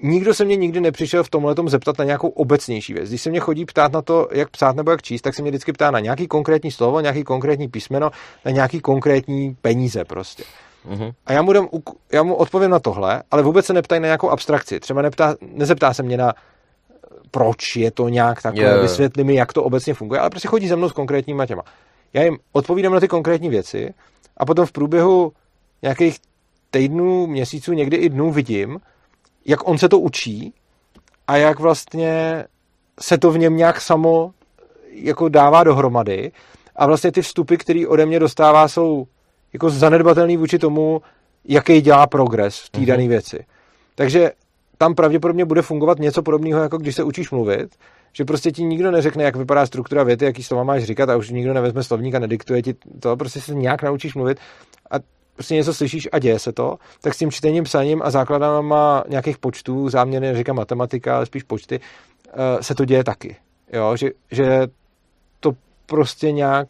[SPEAKER 1] Nikdo se mě nikdy nepřišel v tomhle zeptat na nějakou obecnější věc. Když se mě chodí ptát na to, jak psát nebo jak číst, tak se mě vždycky ptá na nějaký konkrétní slovo, nějaký konkrétní písmeno, na nějaký konkrétní peníze prostě.
[SPEAKER 2] Mhm.
[SPEAKER 1] A já mu, dám, já mu odpovím na tohle, ale vůbec se neptají na nějakou abstrakci. Třeba neptá, nezeptá se mě na proč je to nějak takové,
[SPEAKER 2] jo.
[SPEAKER 1] vysvětli mi, jak to obecně funguje, ale prostě chodí za mnou s konkrétníma těma. Já jim odpovídám na ty konkrétní věci a potom v průběhu nějakých týdnů, měsíců, někdy i dnů vidím, jak on se to učí a jak vlastně se to v něm nějak samo jako dává dohromady a vlastně ty vstupy, které ode mě dostává, jsou jako zanedbatelný vůči tomu, jaký dělá progres v té
[SPEAKER 2] Mhm.
[SPEAKER 1] dané věci. Takže tam pravděpodobně bude fungovat něco podobného, jako když se učíš mluvit, že prostě ti nikdo neřekne, jak vypadá struktura věty, jaký slova máš říkat a už nikdo nevezme slovník a nediktuje ti to, prostě se nějak naučíš mluvit a prostě něco slyšíš a děje se to, tak s tím čtením, psaním a základama nějakých počtů, záměrně říkám matematika, ale spíš počty, eh, se to děje taky. Jo, že, že to prostě nějak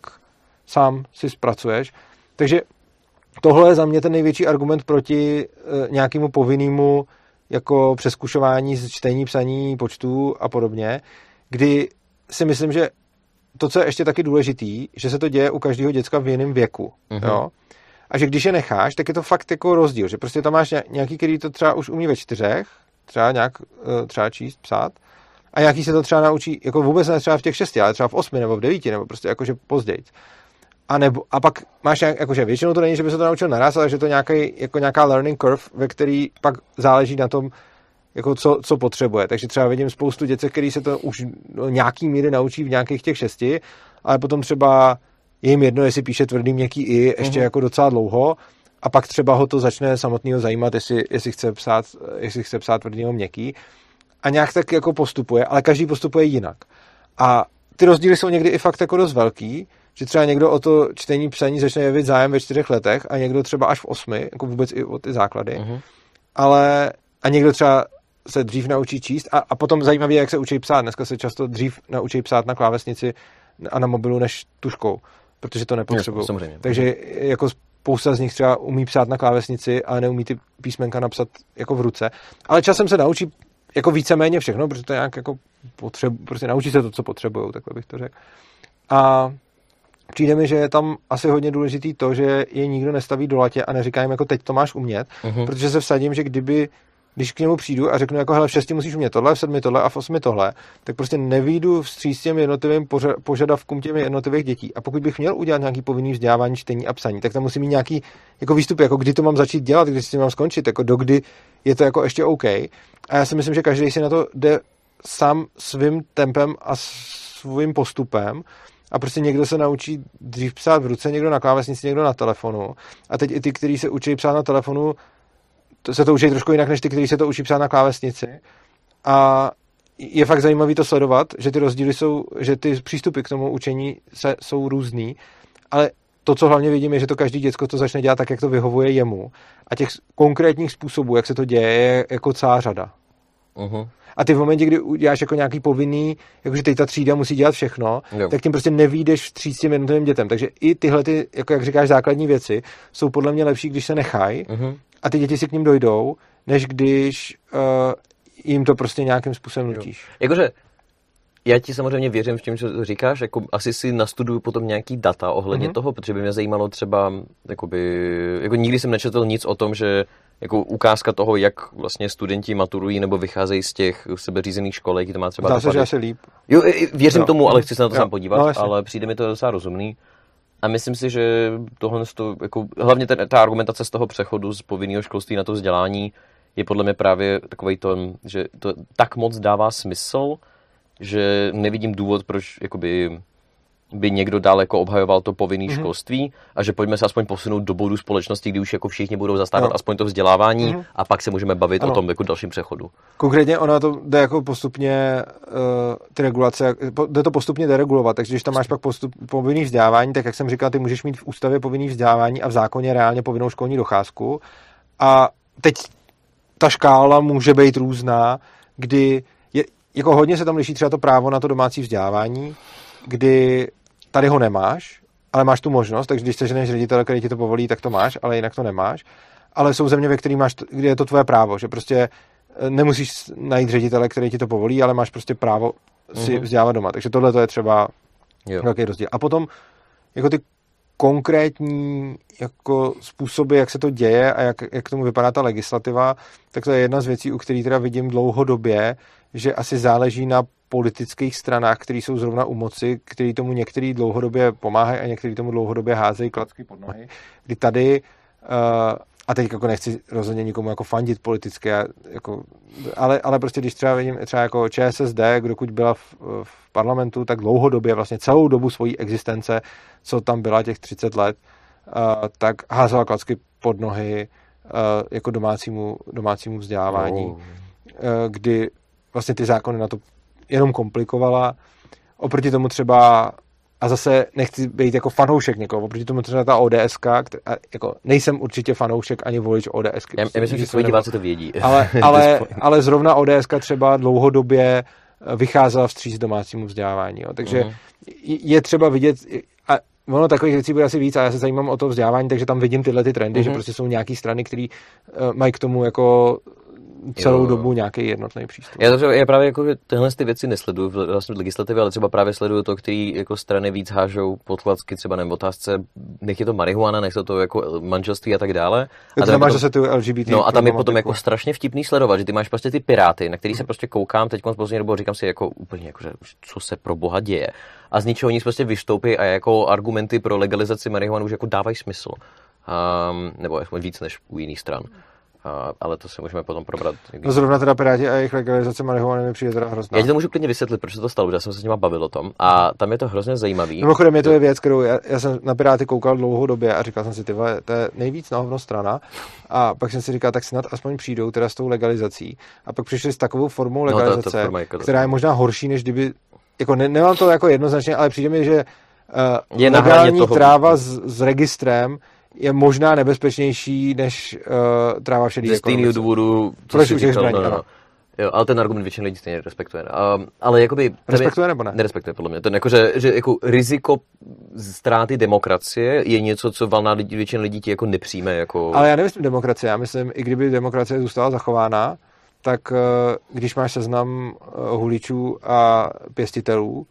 [SPEAKER 1] sám si zpracuješ. Takže tohle je za mě ten největší argument proti uh, nějakému povinnému jako přeskušování z čtení, psaní, počtů a podobně, kdy si myslím, že to, co je ještě taky důležitý, že se to děje u každého děcka v jiném věku. Mm-hmm. Jo? A že když je necháš, tak je to fakt jako rozdíl, že prostě tam máš nějaký, který to třeba už umí ve čtyřech, třeba nějak eh, třeba číst, psát, a nějaký se to třeba naučí, jako vůbec ne třeba v těch šesti, ale třeba v osmi nebo v devíti, nebo prostě jakože později. A, nebo, a pak máš nějak, jakože většinou to není, že by se to naučil naraz, ale že to nějaký, jako nějaká learning curve, ve který pak záleží na tom, jako co, co potřebuje. Takže třeba vidím spoustu dětí, který se to už nějaký míry naučí v nějakých těch šesti, ale potom třeba je jim jedno, jestli píše tvrdý měkký i ještě mm-hmm. jako docela dlouho a pak třeba ho to začne samotného zajímat, jestli, jestli, chce psát, jestli chce psát tvrdýho měkký a nějak tak jako postupuje, ale každý postupuje jinak. A ty rozdíly jsou někdy i fakt jako dost velký, že třeba někdo o to čtení, psaní začne jevit zájem ve čtyřech letech a někdo třeba až v osmi, jako vůbec i o ty základy. Mm-hmm. Ale a někdo třeba se dřív naučí číst a, a potom zajímavé, jak se učí psát. Dneska se často dřív naučí psát na klávesnici a na mobilu než tuškou, protože to nepotřebují. Takže jako spousta z nich třeba umí psát na klávesnici, ale neumí ty písmenka napsat jako v ruce. Ale časem se naučí jako víceméně všechno, protože to nějak jako potřebu, prostě naučí se to, co potřebují, takhle bych to řekl. A přijde mi, že je tam asi hodně důležitý to, že je nikdo nestaví do latě a neříká jim jako teď to máš umět, uh-huh. protože se vsadím, že kdyby když k němu přijdu a řeknu jako hele v šesti musíš umět tohle, v sedmi tohle a v osmi tohle, tak prostě nevídu vstříc těm jednotlivým požadavkům těm jednotlivých dětí. A pokud bych měl udělat nějaký povinný vzdělávání, čtení a psaní, tak tam musí mít nějaký jako výstup, jako kdy to mám začít dělat, kdy s tím mám skončit, jako dokdy je to jako ještě OK. A já si myslím, že každý si na to jde sám svým tempem a svým postupem a prostě někdo se naučí dřív psát v ruce, někdo na klávesnici, někdo na telefonu. A teď i ty, kteří se učí psát na telefonu, to se to učí trošku jinak, než ty, kteří se to učí psát na klávesnici. A je fakt zajímavé to sledovat, že ty rozdíly jsou, že ty přístupy k tomu učení se, jsou různý, ale to, co hlavně vidím, je, že to každý děcko to začne dělat tak, jak to vyhovuje jemu. A těch konkrétních způsobů, jak se to děje, je jako celá řada. Uh-huh. A ty v momentě, kdy uděláš jako nějaký povinný, jakože teď ta třída musí dělat všechno, jo. tak tím prostě nevídeš vstříc s těm jednotlivým dětem. Takže i tyhle, ty, jako jak říkáš, základní věci jsou podle mě lepší, když se nechají uh-huh. A ty děti si k ním dojdou, než když uh, jim to prostě nějakým způsobem nutíš.
[SPEAKER 2] Jakože já ti samozřejmě věřím v tím, co říkáš, jako asi si nastuduju potom nějaký data ohledně mm-hmm. toho, protože by mě zajímalo třeba, jakoby, jako nikdy jsem nečetl nic o tom, že jako ukázka toho, jak vlastně studenti maturují nebo vycházejí z těch sebeřízených škol, jaký to má třeba
[SPEAKER 1] Dá se, že asi líp.
[SPEAKER 2] Jo, věřím no. tomu, ale chci se na to jo. sám podívat, no, ale přijde mi to docela rozumný. A myslím si, že tohle, to, jako, hlavně ten, ta argumentace z toho přechodu z povinného školství na to vzdělání je podle mě právě takový to, že to tak moc dává smysl, že nevidím důvod, proč jakoby by někdo dál jako obhajoval to povinné mm-hmm. školství a že pojďme se aspoň posunout do bodu společnosti, kdy už jako všichni budou zastávat no. aspoň to vzdělávání mm-hmm. a pak se můžeme bavit ano. o tom jako dalším přechodu.
[SPEAKER 1] Konkrétně ono to jde jako postupně uh, ty regulace, jde to postupně deregulovat, takže když tam máš pak postup, povinný vzdělávání, tak jak jsem říkal, ty můžeš mít v ústavě povinný vzdělávání a v zákoně reálně povinnou školní docházku a teď ta škála může být různá, kdy je, jako hodně se tam liší třeba to právo na to domácí vzdělávání, kdy tady ho nemáš, ale máš tu možnost, takže když seženeš ředitele, který ti to povolí, tak to máš, ale jinak to nemáš. Ale jsou země, ve kterých máš, kde je to tvoje právo, že prostě eh, nemusíš najít ředitele, který ti to povolí, ale máš prostě právo si mm-hmm. vzdělávat doma. Takže tohle to je třeba jo. velký rozdíl. A potom jako ty konkrétní jako způsoby, jak se to děje a jak, jak tomu vypadá ta legislativa, tak to je jedna z věcí, u kterých teda vidím dlouhodobě, že asi záleží na politických stranách, které jsou zrovna u moci, který tomu některý dlouhodobě pomáhají a některý tomu dlouhodobě házejí klacky pod nohy, kdy tady uh, a teď jako nechci rozhodně nikomu jako fandit politicky, jako, ale, ale prostě když třeba vidím třeba jako ČSSD, dokud byla v, v parlamentu, tak dlouhodobě, vlastně celou dobu svojí existence, co tam byla těch 30 let, uh, tak házela klacky pod nohy uh, jako domácímu, domácímu vzdělávání, oh. kdy vlastně ty zákony na to jenom komplikovala. Oproti tomu třeba a zase nechci být jako fanoušek někoho, oproti tomu třeba ta ODS, jako nejsem určitě fanoušek ani volič ODS.
[SPEAKER 2] Já, já myslím, že svoji diváci to vědí.
[SPEAKER 1] Ale, ale, ale zrovna ODS třeba dlouhodobě vycházela vstříc domácímu vzdělávání. Jo. Takže uh-huh. je třeba vidět, a ono takových věcí bude asi víc a já se zajímám o to vzdělávání, takže tam vidím tyhle ty trendy, mm-hmm. že prostě jsou nějaký strany, které uh, mají k tomu jako celou jo. dobu nějaký jednotný přístup.
[SPEAKER 2] Já, to, já právě jako, že tyhle ty věci nesleduju vlastně v legislativě, ale třeba právě sleduju to, který jako strany víc hážou podkladsky třeba nebo otázce, nech je to marihuana, nech to, to jako manželství a tak dále.
[SPEAKER 1] A
[SPEAKER 2] tam
[SPEAKER 1] máš zase tu LGBT.
[SPEAKER 2] No a tam je potom jako strašně vtipný sledovat, že ty máš prostě ty piráty, na který se prostě koukám teď poslední dobu říkám si jako úplně jako, že co se pro boha děje. A z ničeho nic prostě vystoupí a jako argumenty pro legalizaci marihuany už jako dávají smysl. Um, nebo aspoň víc než u jiných stran. A, ale to si můžeme potom probrat.
[SPEAKER 1] No zrovna teda Piráti a jejich legalizace marihuany mi přijde teda hrozná.
[SPEAKER 2] Já ti to můžu klidně vysvětlit, proč se to stalo, protože já jsem se s nimi bavil o tom. A tam je to hrozně zajímavý.
[SPEAKER 1] Mimochodem je to je věc, kterou já, já, jsem na Piráty koukal dlouhou době a říkal jsem si, ty vole, to je nejvíc na strana. A pak jsem si říkal, tak snad aspoň přijdou teda s tou legalizací. A pak přišli s takovou formou legalizace, no, to, to forma jako která je možná horší, než kdyby, jako ne, nemám to jako jednoznačně, ale přijde mi, že uh, je legální toho... tráva s, s registrem je možná nebezpečnější než uh, tráva šedý
[SPEAKER 2] Z stejného důvodu,
[SPEAKER 1] co Proč jsi říkal, no, no.
[SPEAKER 2] Jo, ale ten argument většina lidí stejně respektuje. Um, ale jakoby...
[SPEAKER 1] Respektuje nebo ne?
[SPEAKER 2] Nerespektuje, podle mě. To jako, že, že jako riziko ztráty demokracie je něco, co valná lidi, většina lidí ti jako nepřijme. Jako...
[SPEAKER 1] Ale já nemyslím demokracie. Já myslím, i kdyby demokracie zůstala zachována, tak uh, když máš seznam uh, huličů a pěstitelů,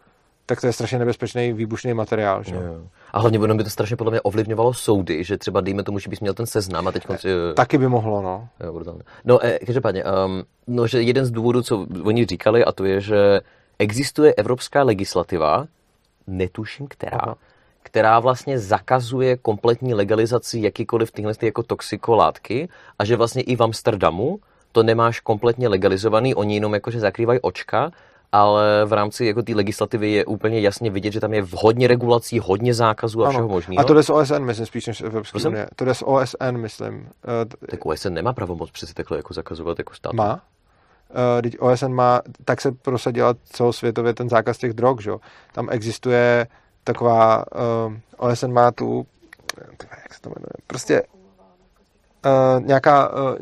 [SPEAKER 1] tak to je strašně nebezpečný výbušný materiál. Že? Jo.
[SPEAKER 2] A hlavně by to strašně podle mě ovlivňovalo soudy, že třeba dejme tomu, že bys měl ten seznam a teď konci...
[SPEAKER 1] E, taky by mohlo, no.
[SPEAKER 2] Jo, brutálně. No, e, každopádně, um, no, že jeden z důvodů, co oni říkali, a to je, že existuje evropská legislativa, netuším která, Aha. která vlastně zakazuje kompletní legalizaci jakýkoliv tyhle jako toxikolátky a že vlastně i v Amsterdamu to nemáš kompletně legalizovaný, oni jenom jakože zakrývají očka ale v rámci jako té legislativy je úplně jasně vidět, že tam je hodně regulací, hodně zákazů a ano. všeho možného.
[SPEAKER 1] A to jde z OSN, myslím, spíš než Evropské unie. To jde z OSN, myslím.
[SPEAKER 2] Uh, tak OSN nemá pravomoc přeci takhle jako zakazovat jako stát.
[SPEAKER 1] Má? Uh, OSN má, tak se prosadila celosvětově ten zákaz těch drog, že? Tam existuje taková, uh, eh, OSN má tu, jak se to jmenuje, prostě nějaká uh,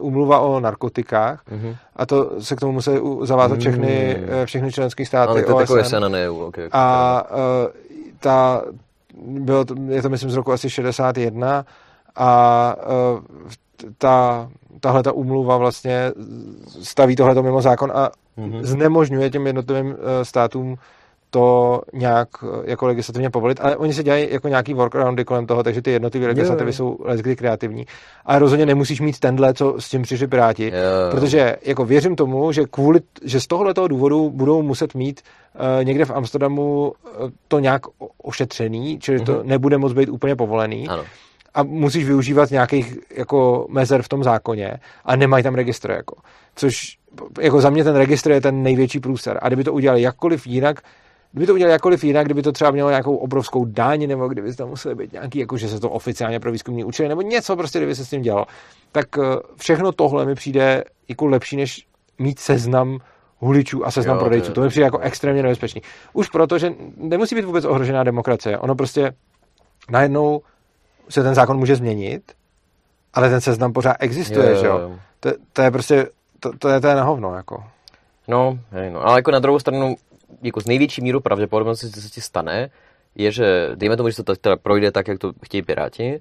[SPEAKER 1] umluva o narkotikách uh-huh. a to se k tomu musí zavázat všechny, uh, všechny členské státy
[SPEAKER 2] Ale to je OSN. na EU. Okay.
[SPEAKER 1] A ta, bylo to, je to myslím z roku asi 61 a ta, tahle ta umluva vlastně staví tohleto mimo zákon a uh-huh. znemožňuje těm jednotlivým uh, státům to nějak eh, jako legislativně povolit, ale oni se dělají jako nějaký workaroundy kolem toho, takže ty jednotlivé legislativy yeah. jsou leckdy kreativní. A rozhodně nemusíš mít tenhle, co s tím přišli Piráti, yeah. protože jako věřím tomu, že kvůli, že z tohoto důvodu budou muset mít uh, někde v Amsterdamu uh, to nějak ošetřený, čili mm-hmm. to mhm. nebude moc být úplně povolený.
[SPEAKER 2] Ano
[SPEAKER 1] a musíš využívat nějakých jako mezer v tom zákoně a nemají tam registr jako. Což jako za mě ten registr je ten největší průser. A kdyby to udělali jakkoliv jinak, Kdyby to udělal jakkoliv jinak, kdyby to třeba mělo nějakou obrovskou daň, nebo kdyby tam museli být nějaký, jako že se to oficiálně pro výzkumní účely, nebo něco prostě, kdyby se s tím dělalo, tak eh, všechno tohle mi přijde jako lepší, než mít seznam huličů a seznam jo, prodejců. To mi přijde jako extrémně nebezpečný. Už proto, že nemusí být vůbec ohrožená demokracie. Ono prostě najednou se ten zákon může změnit, ale ten seznam pořád existuje, jo, že jo? To, to, je prostě, to, to je, to je na hovno, jako.
[SPEAKER 2] No, hej, no, ale jako na druhou stranu jako z největší míru pravděpodobnosti, co se ti stane, je, že dejme tomu, že to teda projde tak, jak to chtějí Piráti,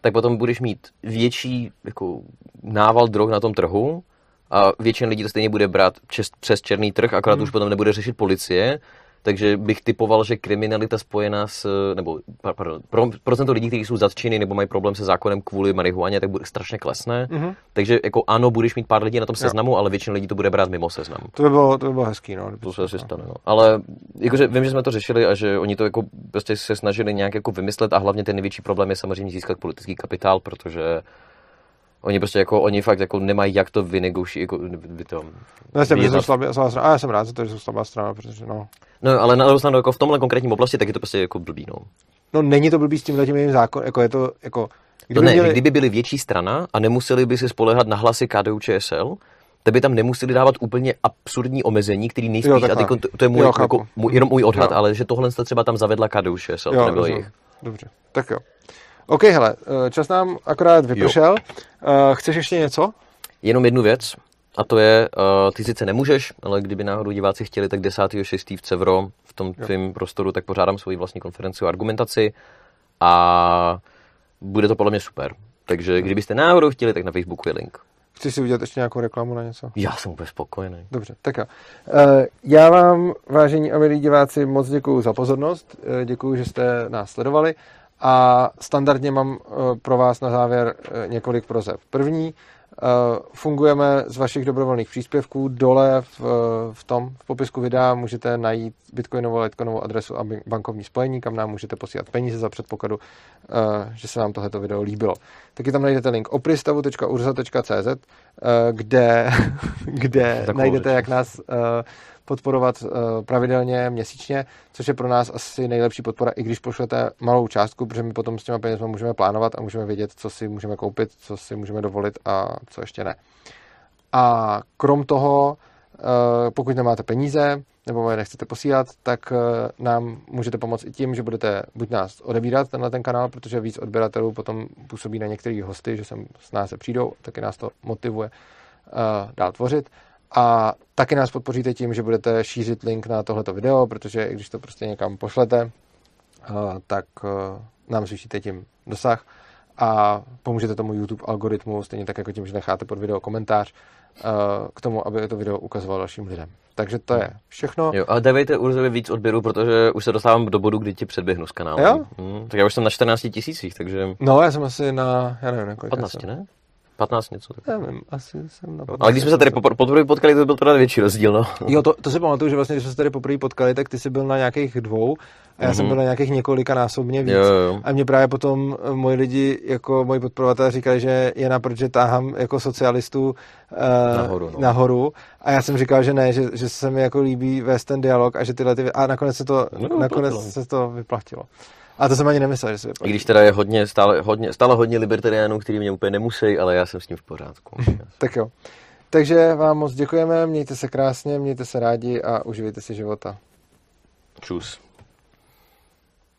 [SPEAKER 2] tak potom budeš mít větší jako, nával drog na tom trhu a většina lidí to stejně bude brát přes, přes černý trh, akorát hmm. už potom nebude řešit policie takže bych typoval, že kriminalita spojená s, nebo pardon, pro, procento lidí, kteří jsou zatčeny nebo mají problém se zákonem kvůli marihuaně, tak bude strašně klesne. Mm-hmm. Takže jako ano, budeš mít pár lidí na tom seznamu, jo. ale většina lidí to bude brát mimo seznam.
[SPEAKER 1] To by bylo, to by bylo hezký, no.
[SPEAKER 2] To se asi stane, no. Ale jakože vím, že jsme to řešili a že oni to jako prostě se snažili nějak jako vymyslet a hlavně ten největší problém je samozřejmě získat politický kapitál, protože Oni prostě jako, oni fakt jako nemají jak to vynegouší, jako vy to...
[SPEAKER 1] No, jsem, že jsou slabá, slabá strana. A já jsem rád za to, že jsou slabá strana, protože no.
[SPEAKER 2] No, ale na druhou stranu, jako v tomhle konkrétním oblasti, tak je to prostě jako blbý, no.
[SPEAKER 1] No, není to blbý s tímhle tím zákon, jako je to, jako...
[SPEAKER 2] Kdyby to ne, měli... kdyby byli větší strana a nemuseli by si spolehat na hlasy KDU ČSL, tak by tam nemuseli dávat úplně absurdní omezení, který nejspíš, jo, a to, to je můj, jo, jako, můj, jenom můj odhad, jo. ale že tohle třeba tam zavedla KDU ČSL, jo, to nebylo jich.
[SPEAKER 1] Dobře, tak jo. OK, hele, eh, čas nám akorát vypršel. Jo. Eh, chceš ještě něco?
[SPEAKER 2] Jenom jednu věc, a to je, uh, ty sice nemůžeš, ale kdyby náhodou diváci chtěli, tak 10.6. v Cevro v tom tvém prostoru, tak pořádám svoji vlastní konferenci o argumentaci a bude to podle mě super. Takže kdybyste náhodou chtěli, tak na Facebooku je link.
[SPEAKER 1] Chci si udělat ještě nějakou reklamu na něco?
[SPEAKER 2] Já jsem úplně spokojený.
[SPEAKER 1] Dobře, tak jo. Já vám, vážení a milí diváci, moc děkuji za pozornost. Děkuji, že jste nás sledovali. A standardně mám eh, pro vás na závěr několik prozeb. První, fungujeme z vašich dobrovolných příspěvků. Dole v, v tom, v popisku videa můžete najít bitcoinovou, litecoinovou adresu a bankovní spojení, kam nám můžete posílat peníze za předpokladu, že se vám tohleto video líbilo. Taky tam najdete link opristavu.urza.cz, kde, kde najdete, jak nás podporovat pravidelně měsíčně, což je pro nás asi nejlepší podpora, i když pošlete malou částku, protože my potom s těma penězmi můžeme plánovat a můžeme vědět, co si můžeme koupit, co si můžeme dovolit a co ještě ne. A krom toho, pokud nemáte peníze, nebo je nechcete posílat, tak nám můžete pomoct i tím, že budete buď nás odebírat na ten kanál, protože víc odběratelů potom působí na některých hosty, že sem s nás se přijdou, taky nás to motivuje dál tvořit. A taky nás podpoříte tím, že budete šířit link na tohleto video, protože když to prostě někam pošlete, tak nám zvýšíte tím dosah a pomůžete tomu YouTube algoritmu, stejně tak jako tím, že necháte pod video komentář k tomu, aby to video ukazovalo dalším lidem. Takže to je všechno.
[SPEAKER 2] Jo, ale dávejte Urzovi víc odběrů, protože už se dostávám do bodu, kdy ti předběhnu z kanálu.
[SPEAKER 1] Jo?
[SPEAKER 2] Hmm, tak já už jsem na 14 tisících, takže...
[SPEAKER 1] No, já jsem asi na, já nevím, na
[SPEAKER 2] 15, jsem. ne? 15 něco. Tak.
[SPEAKER 1] Nevím, asi jsem na 15.
[SPEAKER 2] Ale když jsme se tady poprvé potkali, to byl teda větší rozdíl, no.
[SPEAKER 1] Jo, to, to si pamatuju, že vlastně, když jsme se tady poprvé potkali, tak ty jsi byl na nějakých dvou a já mm-hmm. jsem mhm. byl na nějakých několika násobně víc.
[SPEAKER 2] Jo, jo.
[SPEAKER 1] A mě právě potom eh, moji lidi, jako moji podporovatelé říkali, že je na proč, že táhám jako socialistů uh, nahoru, no. nahoru. A já jsem říkal, že ne, že, že se mi jako líbí vést ten dialog a že tyhle ty... A nakonec se to, no, nakonec se to vyplatilo. A to jsem ani nemyslel, že se vyplatí.
[SPEAKER 2] I když teda je hodně, stále, hodně, stále hodně libertariánů, kteří mě úplně nemusí, ale já jsem s tím v pořádku.
[SPEAKER 1] tak jo. Takže vám moc děkujeme, mějte se krásně, mějte se rádi a uživejte si života.
[SPEAKER 2] Čus.